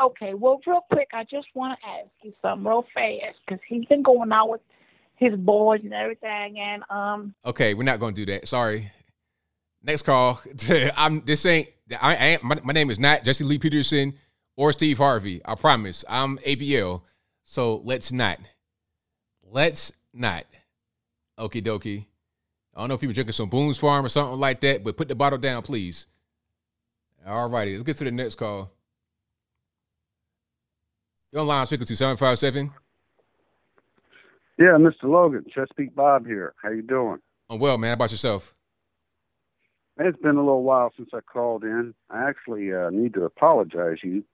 Okay, well, real quick, I just want to ask you something real fast because he's been going out with his boys and everything, and um, Okay, we're not gonna do that. Sorry. Next call. I'm. This ain't. I, I ain't. My, my name is not Jesse Lee Peterson or Steve Harvey. I promise. I'm ABL. So let's not. Let's not. Okie dokie. I don't know if you were drinking some Boone's Farm or something like that, but put the bottle down, please. All righty, let's get to the next call. You're online speaking to 757. Yeah, Mr. Logan, Chesapeake Bob here. How you doing? I'm well, man. How about yourself? It's been a little while since I called in. I actually uh, need to apologize you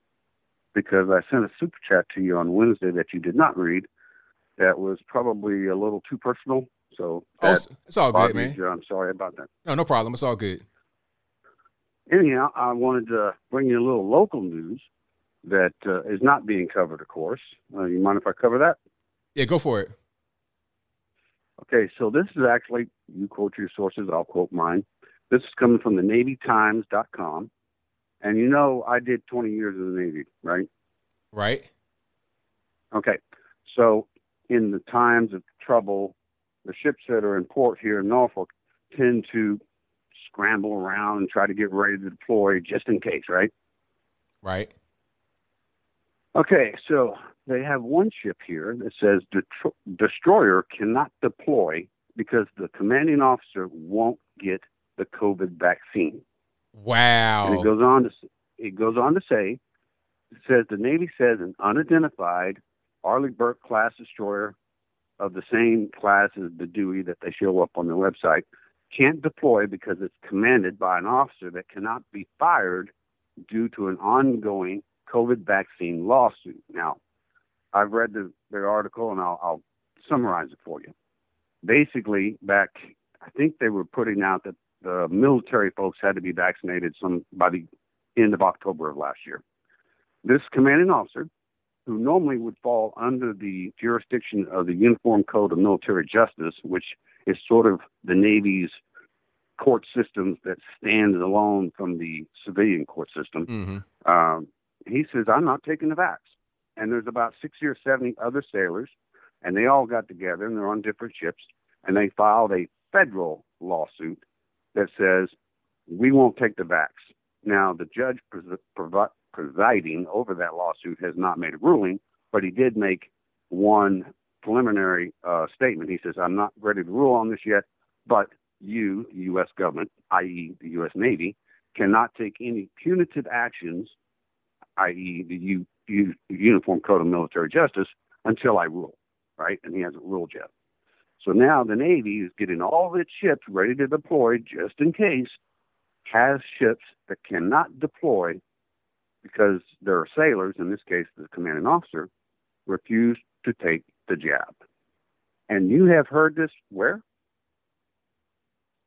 because I sent a super chat to you on Wednesday that you did not read. That was probably a little too personal. So Oh, it's, all good, man. you. I'm sorry about that. No, no problem. It's all good. Anyhow, I wanted to bring you a little local news that uh, is not being covered, of course. Uh, you mind if I cover that? Yeah, go for it. Okay, so this is actually, you quote your sources, I'll quote mine. This is coming from the NavyTimes.com. And you know, I did 20 years in the Navy, right? Right. Okay, so in the times of trouble, the ships that are in port here in Norfolk tend to scramble around and try to get ready to deploy just in case, right? Right. Okay, so they have one ship here that says "Detro- destroyer cannot deploy because the commanding officer won't get the COVID vaccine. Wow. And it goes on to it goes on to say it says the Navy says an unidentified Arleigh Burke class destroyer of the same class as the Dewey that they show up on their website can't deploy because it's commanded by an officer that cannot be fired due to an ongoing COVID vaccine lawsuit. Now, I've read the, the article and I'll, I'll summarize it for you. Basically, back, I think they were putting out that the military folks had to be vaccinated some by the end of October of last year. This commanding officer, who normally would fall under the jurisdiction of the Uniform Code of Military Justice, which is sort of the Navy's court systems that stands alone from the civilian court system. Mm-hmm. Um, he says, I'm not taking the vax. And there's about 60 or 70 other sailors, and they all got together and they're on different ships, and they filed a federal lawsuit that says, we won't take the vax. Now, the judge pres- presiding over that lawsuit has not made a ruling, but he did make one preliminary uh, statement. He says, I'm not ready to rule on this yet, but you, the U.S. government, i.e., the U.S. Navy, cannot take any punitive actions, i.e., the U- U- Uniform Code of Military Justice, until I rule, right? And he hasn't ruled yet. So now the Navy is getting all of its ships ready to deploy just in case, has ships that cannot deploy because there are sailors, in this case the commanding officer, refuse to take the jab. And you have heard this where?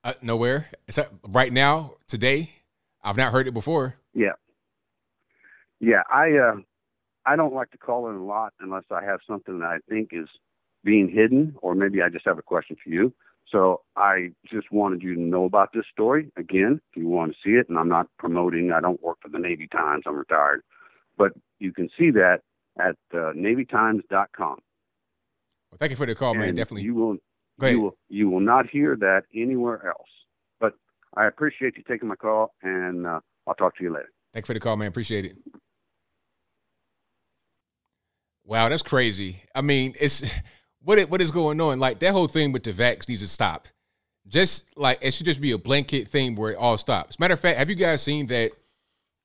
Uh, nowhere. Is that right now, today? I've not heard it before. Yeah. Yeah, I uh I don't like to call in a lot unless I have something that I think is being hidden or maybe I just have a question for you. So I just wanted you to know about this story. Again, if you want to see it, and I'm not promoting, I don't work for the Navy Times, I'm retired. But you can see that at uh, NavyTimes.com. Well, thank you for the call, man. Definitely. You will, you will, you will not hear that anywhere else. But I appreciate you taking my call, and uh, I'll talk to you later. Thank you for the call, man. Appreciate it. Wow, that's crazy. I mean, it's what it, what is going on? Like that whole thing with the vax needs to stop. Just like it should just be a blanket thing where it all stops. Matter of fact, have you guys seen that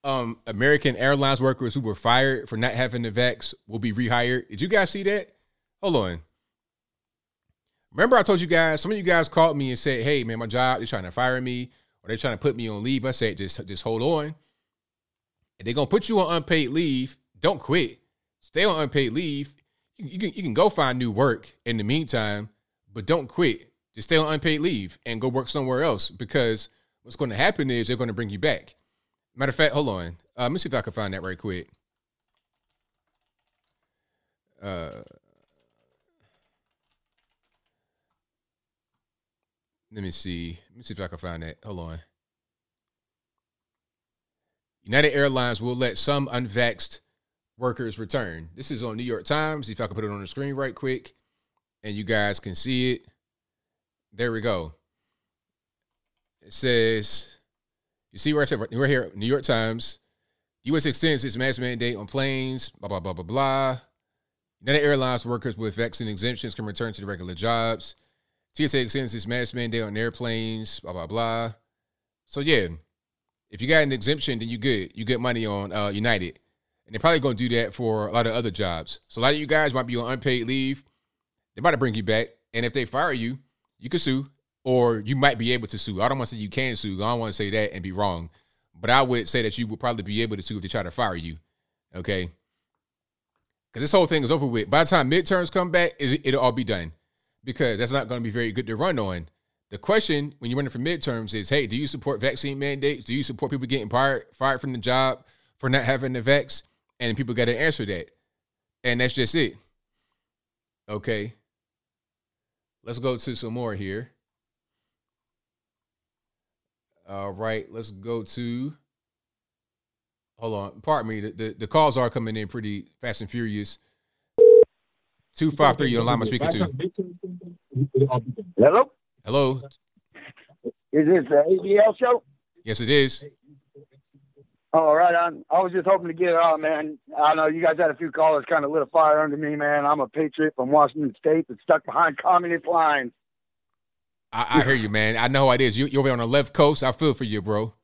um American Airlines workers who were fired for not having the vax will be rehired? Did you guys see that? Hold on. Remember I told you guys, some of you guys called me and said, hey man, my job, they're trying to fire me or they're trying to put me on leave. I said, just just hold on. And they're gonna put you on unpaid leave. Don't quit. Stay on unpaid leave. You, you can you can go find new work in the meantime, but don't quit. Just stay on unpaid leave and go work somewhere else because what's going to happen is they're going to bring you back. Matter of fact, hold on. Uh, let me see if I can find that right quick. Uh, let me see. Let me see if I can find that. Hold on. United Airlines will let some unvaxxed workers return. This is on New York Times. If I can put it on the screen right quick and you guys can see it. There we go. It says, you see where I said right here, New York Times. U.S. extends its mask mandate on planes, blah, blah, blah, blah, blah. United Airlines workers with vaccine exemptions can return to their regular jobs. TSA extends its mask mandate on airplanes, blah, blah, blah. So, yeah, if you got an exemption, then you good. You get money on uh, United. And they're probably going to do that for a lot of other jobs. So, a lot of you guys might be on unpaid leave. They might bring you back. And if they fire you, you can sue or you might be able to sue. I don't want to say you can sue. I don't want to say that and be wrong. But I would say that you would probably be able to sue if they try to fire you. Okay. Because this whole thing is over with. By the time midterms come back, it, it'll all be done. Because that's not going to be very good to run on. The question when you're running for midterms is, hey, do you support vaccine mandates? Do you support people getting fired fired from the job for not having the vax? And people got to answer that. And that's just it. Okay. Let's go to some more here. All right, let's go to. Hold on, pardon me. The, the, the calls are coming in pretty fast and furious. Two five three. You're on line. I'm speaking to. Hello. Hello. Is this the ABL show? Yes, it is. All right. I was just hoping to get it on, man. I know you guys had a few callers kind of lit a fire under me, man. I'm a patriot from Washington State that's stuck behind communist lines. I, I hear you, man. I know how it is. You, you're over on the left coast. I feel for you, bro.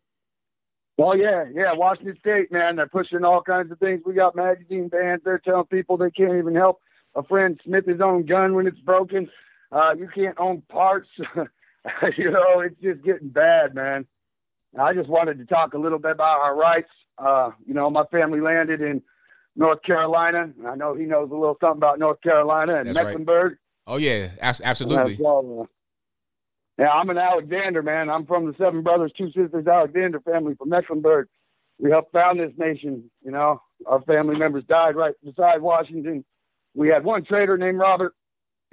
Well, yeah, yeah, Washington State, man. They're pushing all kinds of things. We got magazine bans. They're telling people they can't even help a friend smith his own gun when it's broken. Uh, you can't own parts. you know, it's just getting bad, man. I just wanted to talk a little bit about our rights. Uh, you know, my family landed in North Carolina. I know he knows a little something about North Carolina and That's right. Mecklenburg. Oh yeah, abs- absolutely. Uh, yeah, I'm an Alexander man. I'm from the Seven Brothers, Two Sisters Alexander family from Mecklenburg. We helped found this nation. You know, our family members died right beside Washington. We had one traitor named Robert.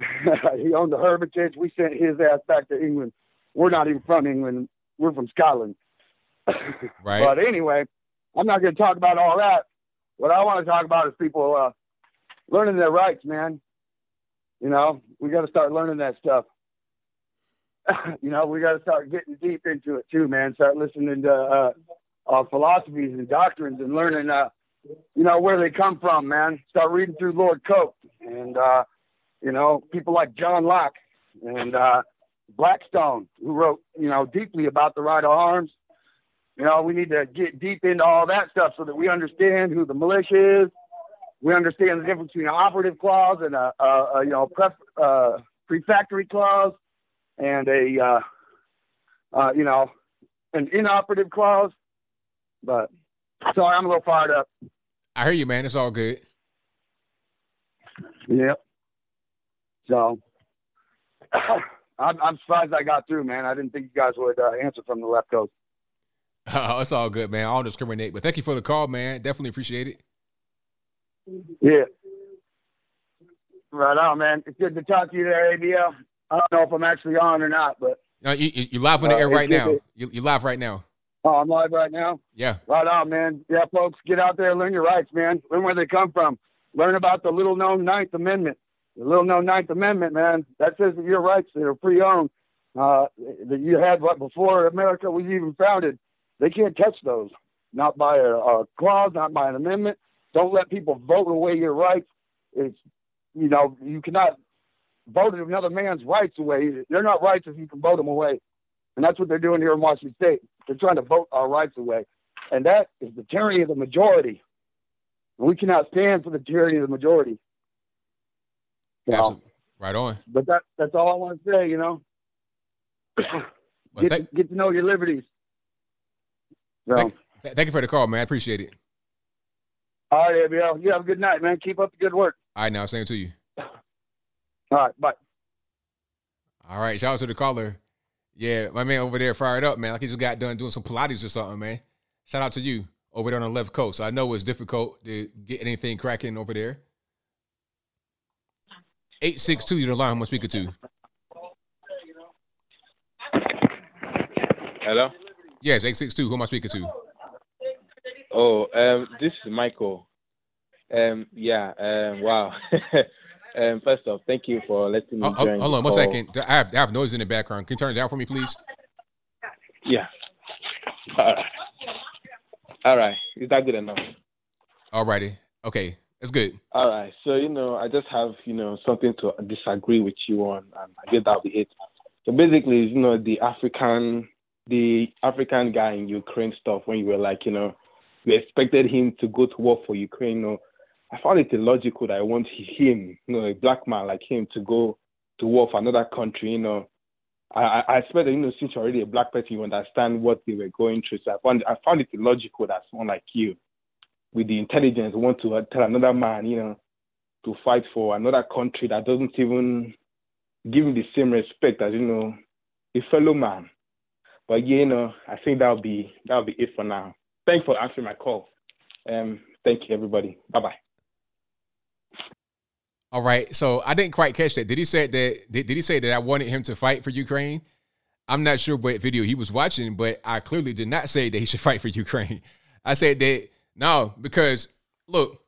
he owned the Hermitage. We sent his ass back to England. We're not even from England. We're from Scotland. Right. But anyway, I'm not going to talk about all that. What I want to talk about is people uh, learning their rights, man. You know, we got to start learning that stuff. you know, we got to start getting deep into it too, man. Start listening to uh, uh, philosophies and doctrines and learning, uh, you know, where they come from, man. Start reading through Lord Coke and, uh, you know, people like John Locke and uh, Blackstone, who wrote, you know, deeply about the right of arms. You know, we need to get deep into all that stuff so that we understand who the militia is. We understand the difference between an operative clause and a, a, a you know, pref, uh, prefactory clause and a, uh, uh, you know, an inoperative clause. But sorry, I'm a little fired up. I hear you, man. It's all good. Yep. So I'm, I'm surprised I got through, man. I didn't think you guys would uh, answer from the left coast. Oh, it's all good, man. I don't discriminate, but thank you for the call, man. Definitely appreciate it. Yeah. Right on, man. It's good to talk to you there, ABL. I don't know if I'm actually on or not, but No, you, you live on the Uh, air right now. You you live right now. oh, I'm live right now. Yeah. Right on, man. Yeah, folks, get out there, learn your rights, man. Learn where they come from. Learn about the little known Ninth Amendment. The little known Ninth Amendment, man. That says that your rights that are pre-owned, uh, that you had what before America was even founded. They can't touch those. Not by a, a clause, not by an amendment. Don't let people vote away your rights. It's you know you cannot vote another man's rights away. They're not rights if you can vote them away. And that's what they're doing here in Washington State. They're trying to vote our rights away. And that is the tyranny of the majority. We cannot stand for the tyranny of the majority. You know, Right on. but that that's all I want to say, you know. get, to, get to know your liberties. So, Thank, thank you for the call, man. I appreciate it. all right, ABL. You have a good night, man. Keep up the good work. All right, now same to you. All right, bye. All right, shout out to the caller. Yeah, my man over there fired up, man. Like he just got done doing some Pilates or something, man. Shout out to you over there on the left coast. I know it's difficult to get anything cracking over there. 862, you're the line I'm speaking to. Hello. Yes, 862. Who am I speaking to? Oh, um, this is Michael. Um, yeah. Um, wow. um, first off, thank you for letting me Oh, join. hold on one call. second. I have, I have noise in the background. Can you turn it down for me, please? Yeah. All right. All right. Is that good enough? All righty. Okay, that's good. All right. So you know, I just have you know something to disagree with you on, and I guess that'll be it. So basically, you know, the African, the African guy in Ukraine stuff. When you were like, you know, you expected him to go to war for Ukraine. You know, I found it illogical that I want him, you know, a black man like him, to go to war for another country. You know, I, I expect that you know, since you're already a black person, you understand what they were going through. So I found I found it illogical that someone like you with the intelligence want to uh, tell another man, you know, to fight for another country that doesn't even give him the same respect as you know a fellow man. But you know, I think that'll be that'll be it for now. Thanks for answering my call. Um, thank you, everybody. Bye bye. All right. So I didn't quite catch that. Did he say that? Did, did he say that I wanted him to fight for Ukraine? I'm not sure what video he was watching, but I clearly did not say that he should fight for Ukraine. I said that no, because look,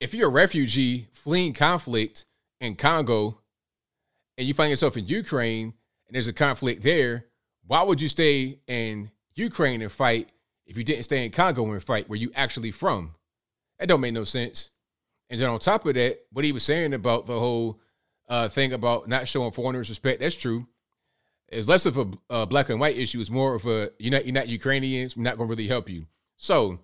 if you're a refugee fleeing conflict in Congo and you find yourself in Ukraine and there's a conflict there, why would you stay in Ukraine and fight if you didn't stay in Congo and fight where you actually from? That don't make no sense. And then on top of that, what he was saying about the whole uh, thing about not showing foreigners respect, that's true. It's less of a, a black and white issue. It's more of a you're not you're not Ukrainians. We're not going to really help you. So,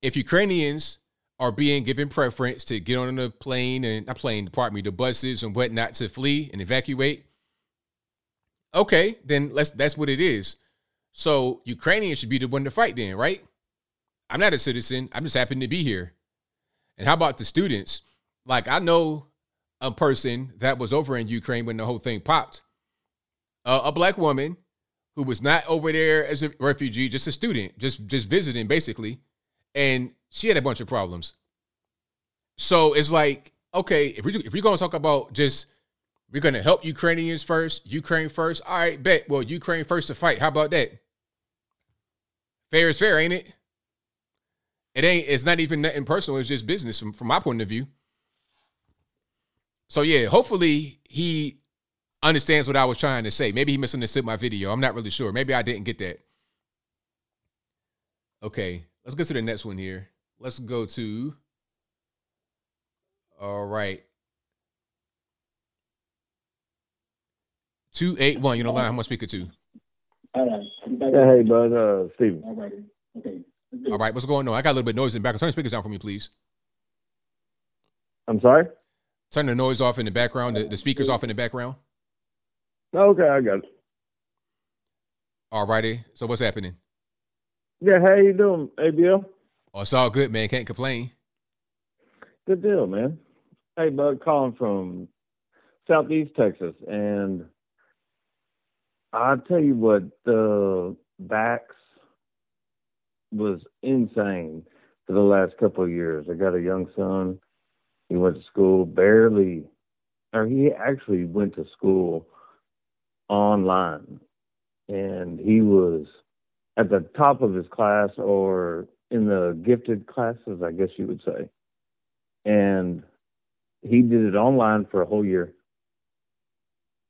if Ukrainians are being given preference to get on the plane and not plane, pardon me, the buses and whatnot to flee and evacuate, okay, then let's that's what it is. So Ukrainians should be the one to fight then, right? I'm not a citizen. I'm just happen to be here. And how about the students? Like I know a person that was over in Ukraine when the whole thing popped. Uh, a black woman who was not over there as a refugee, just a student, just just visiting basically, and she had a bunch of problems. So it's like, okay, if we if we're gonna talk about just we're gonna help Ukrainians first, Ukraine first, all right, bet. Well, Ukraine first to fight. How about that? Fair is fair, ain't it? It ain't. It's not even nothing personal. It's just business from from my point of view. So yeah, hopefully he understands what I was trying to say. Maybe he misunderstood my video. I'm not really sure. Maybe I didn't get that. Okay, let's go to the next one here. Let's go to. All right. 281, you know, line, how much speaker to? Yeah, hey, bud, uh, Steven. All right, what's going on? I got a little bit of noise in the background. Turn the speakers down for me, please. I'm sorry? Turn the noise off in the background, the, the speakers off in the background. Okay, I got it. All righty. So what's happening? Yeah, how you doing, ABL? Oh, it's all good, man. Can't complain. Good deal, man. Hey, bud, calling from Southeast Texas, and I tell you what, the backs was insane for the last couple of years. I got a young son. He went to school, barely or he actually went to school online, and he was at the top of his class or in the gifted classes, I guess you would say. And he did it online for a whole year.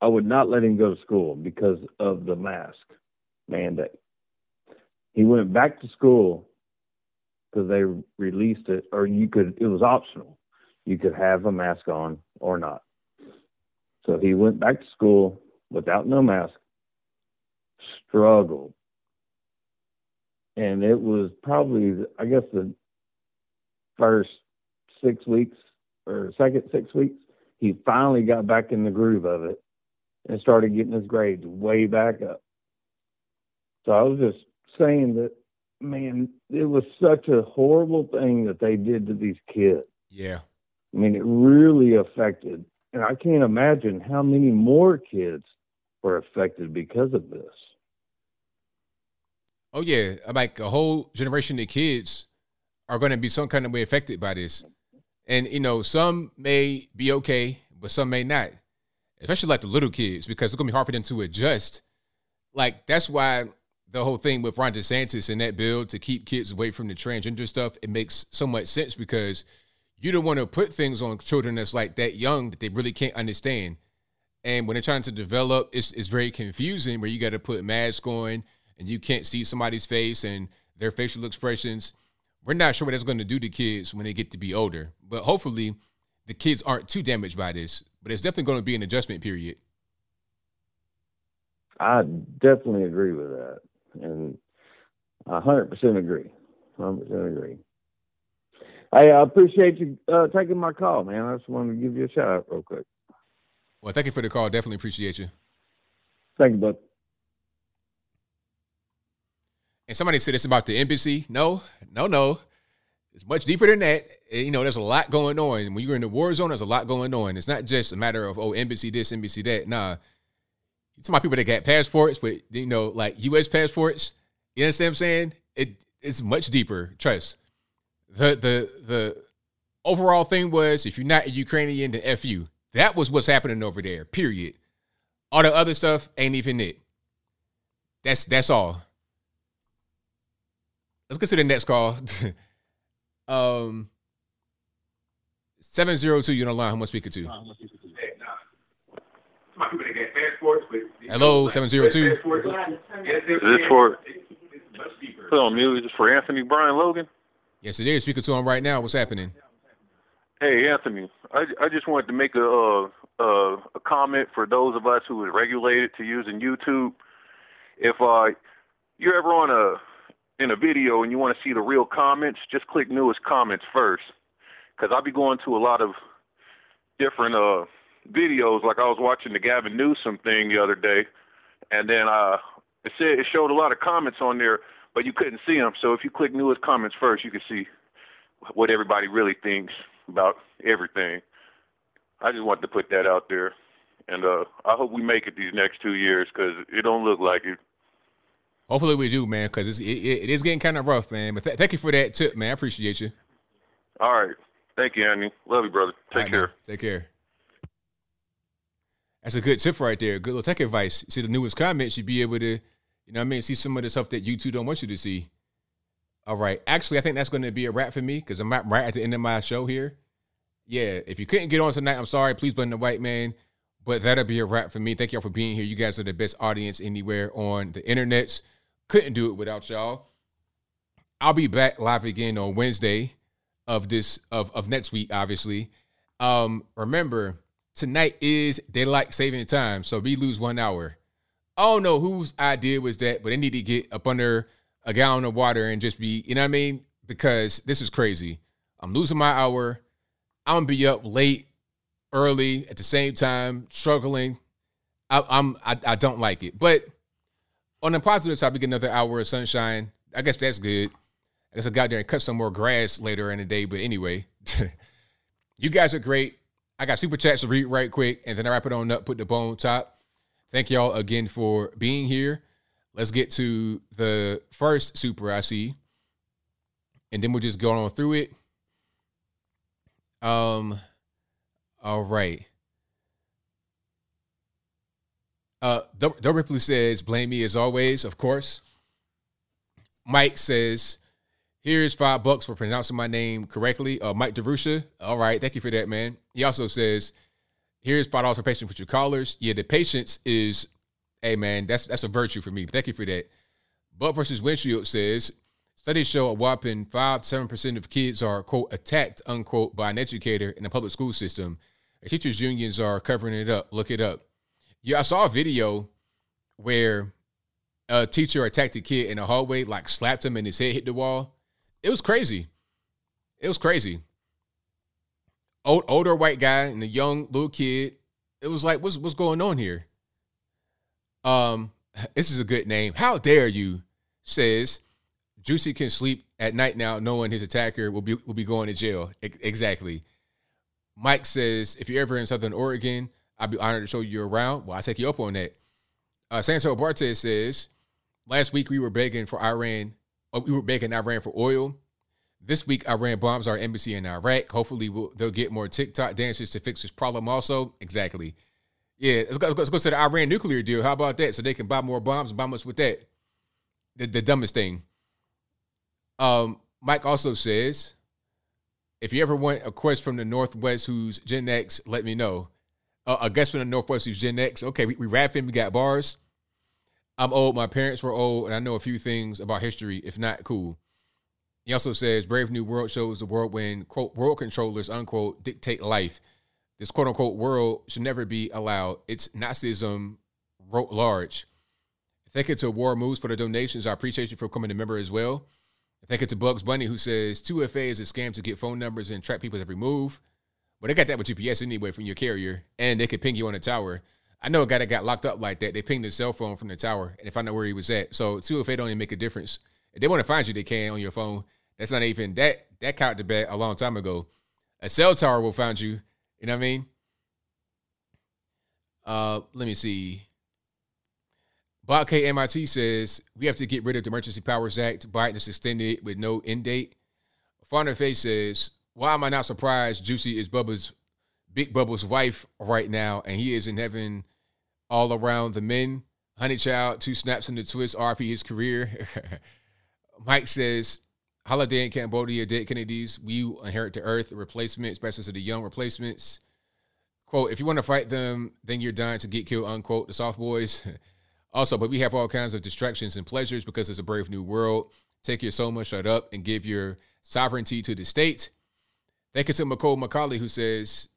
I would not let him go to school because of the mask mandate. He went back to school because they released it, or you could, it was optional. You could have a mask on or not. So he went back to school without no mask, struggled. And it was probably, I guess, the first six weeks or second six weeks, he finally got back in the groove of it and started getting his grades way back up. So I was just saying that, man, it was such a horrible thing that they did to these kids. Yeah. I mean, it really affected, and I can't imagine how many more kids were affected because of this. Oh yeah, like a whole generation of kids are going to be some kind of way affected by this, and you know, some may be okay, but some may not. Especially like the little kids, because it's to be hard for them to adjust. Like that's why the whole thing with Ron DeSantis and that bill to keep kids away from the transgender stuff, it makes so much sense because you don't want to put things on children that's like that young that they really can't understand. And when they're trying to develop, it's, it's very confusing where you got to put mask on and you can't see somebody's face and their facial expressions. We're not sure what that's going to do to kids when they get to be older, but hopefully the kids aren't too damaged by this. But it's definitely going to be an adjustment period. I definitely agree with that, and a hundred percent agree. Hundred percent agree. Hey, I appreciate you uh, taking my call, man. I just wanted to give you a shout out real quick. Well, thank you for the call. Definitely appreciate you. Thank you, bud. And somebody said it's about the embassy. No, no, no. It's much deeper than that. You know, there's a lot going on. When you're in the war zone, there's a lot going on. It's not just a matter of oh, embassy this, embassy that. Nah, it's about people that got passports, but you know, like U.S. passports. You understand what I'm saying? It it's much deeper. Trust. The the the overall thing was if you're not a Ukrainian, then f you. That was what's happening over there. Period. All the other stuff ain't even it. That's that's all. Let's get to the next call. um, seven zero two. You on the line? Who am I speaking to? Hello, seven zero two. Is this for put on mute? Is for Anthony Brian Logan? Yes, it is. Speaking to him right now. What's happening? Hey, Anthony. I, I just wanted to make a, uh, uh, a comment for those of us who is regulated to using YouTube. If uh, you're ever on a in a video and you want to see the real comments, just click newest comments first. Because I'll be going to a lot of different uh, videos. Like I was watching the Gavin Newsom thing the other day, and then uh, it said it showed a lot of comments on there, but you couldn't see them. So if you click newest comments first, you can see what everybody really thinks about everything. I just wanted to put that out there, and uh, I hope we make it these next two years because it don't look like it. Hopefully we do, man, because it, it is getting kind of rough, man. But th- thank you for that tip, man. I appreciate you. All right. Thank you, Andy. Love you, brother. Take Right, care. man. Take care. That's a good tip right there. Good little tech advice. See the newest comments, you'd be able to, you know what I mean, see some of the stuff that YouTube don't want you to see. All right. Actually, I think that's going to be a wrap for me because I'm right at the end of my show here. Yeah. If you couldn't get on tonight, I'm sorry. Please blame the white man. But that'll be a wrap for me. Thank y'all for being here. You guys are the best audience anywhere on the internets. Couldn't do it without y'all. I'll be back live again on Wednesday of this of of next week, obviously. Um, remember, tonight is daylight saving time, so we lose one hour. I don't know whose idea was that, but they need to get up under a gallon of water and just be, you know what I mean? Because this is crazy. I'm losing my hour. I'm gonna be up late, early at the same time, struggling. I, I'm I, I don't like it, but on the positive side, we get another hour of sunshine. I guess that's good. I guess I got there and cut some more grass later in the day. But anyway, you guys are great. I got super chats to read right quick, and then I wrap it on up, put the bone top. Thank y'all again for being here. Let's get to the first super I see, and then we'll just go on through it. Um, all right. Uh, Doe Ripley says, "Blame me as always." Of course. Mike says, "Here's five bucks for pronouncing my name correctly." Uh, Mike Derusha. All right, thank you for that, man. He also says, "Here's five dollars for patience with your callers." Yeah, the patience is, hey man, that's that's a virtue for me. Thank you for that. Butt versus Windshield says, studies show a whopping five to seven percent of kids are quote attacked unquote by an educator in the public school system. Teachers unions are covering it up. Look it up. Yeah, I saw a video where a teacher attacked a kid in the hallway, like slapped him and his head hit the wall. It was crazy. It was crazy. Old, older white guy and a young little kid. It was like, what's what's going on here? Um, this is a good name. How dare you? Says Juicy can sleep at night now, knowing his attacker will be will be going to jail. E- exactly. Mike says, if you're ever in Southern Oregon, I'd be honored to show you around. Well, I'll take you up on that. Uh, Bartes says, last week we were begging for Iran. Oh, we were begging Iran for oil. This week, Iran bombs our embassy in Iraq. Hopefully, we'll, they'll get more TikTok dancers to fix this problem. Also, exactly. Yeah, let's go, let's go to the Iran nuclear deal. How about that? So they can buy more bombs and bomb us with that. The, the dumbest thing. Um, Mike also says, if you ever want a quest from the Northwest who's Gen X, let me know. Uh, a guest from the Northwest who's Gen X. Okay, we, we rapping, we got bars. I'm old. My parents were old, and I know a few things about history. If not, cool. He also says Brave New World shows the world when quote world controllers unquote dictate life. This quote unquote world should never be allowed. It's Nazism wrote large. Thank you to War Moves for the donations. I appreciate you for becoming a member as well. Thank you to Bugs Bunny who says 2FA is a scam to get phone numbers and track people's every move. But they got that with GPS anyway from your carrier, and they could ping you on the tower. I know a guy that got locked up like that. They pinged his cell phone from the tower, and they found out where he was at. So 2FA don't even make a difference. If they want to find you, they can on your phone. That's not even that that caught the bet a long time ago. A cell tower will find you. You know what I mean? Uh, let me see. Bob K MIT says we have to get rid of the Emergency Powers Act. Biden is extended with no end date. Fauna Face says, Why am I not surprised Jussie is Bubba's Big Bubba's wife right now, and he is in heaven all around the men. Honey Child, two snaps in the twist, RP his career. Mike says, Holiday in Cambodia, dead Kennedys, we inherit the earth, replacement, especially to the young replacements. Quote, if you want to fight them, then you're dying to get killed, unquote, the soft boys. also, but we have all kinds of distractions and pleasures because it's a brave new world. Take your soma, shut up, and give your sovereignty to the state. Thank you to McCole McCauley, who says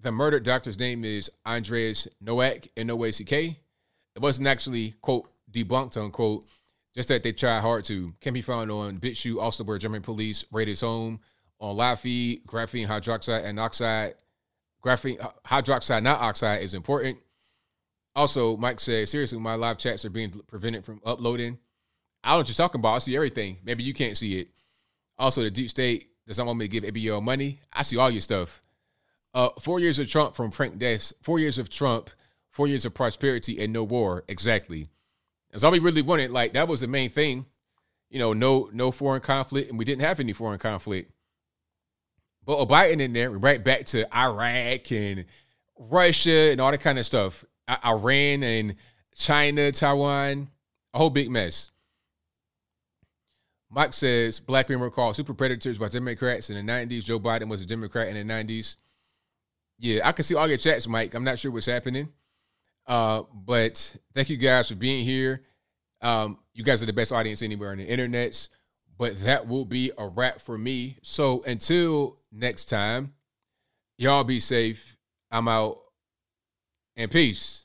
the murdered doctor's name is Andreas Noack, and N-O-A-C-K. It wasn't actually, quote, debunked, unquote, just that they tried hard to. Can be found on BitChute, also where German police raided his home, on live feed, graphene hydroxide and oxide. Graphene uh, hydroxide, not oxide, is important. Also, Mike said, seriously, my live chats are being prevented from uploading. I don't know what you're talking about. I see everything. Maybe you can't see it. Also, the deep state does not want me to give ABL money. I see all your stuff. Uh, four years of Trump from Frank Des. Four years of Trump. Four years of prosperity and no war. Exactly. That's all we really wanted. Like that was the main thing. You know, no no foreign conflict, and we didn't have any foreign conflict. But Biden in there, right back to Iraq and Russia and all that kind of stuff. I- Iran and China, Taiwan, a whole big mess. Mike says black men were called super predators by Democrats in the 90s. Joe Biden was a Democrat in the 90s. Yeah, I can see all your chats, Mike. I'm not sure what's happening. Uh, but thank you guys for being here. Um, you guys are the best audience anywhere on the internets. But that will be a wrap for me. So until next time, y'all be safe. I'm out and peace.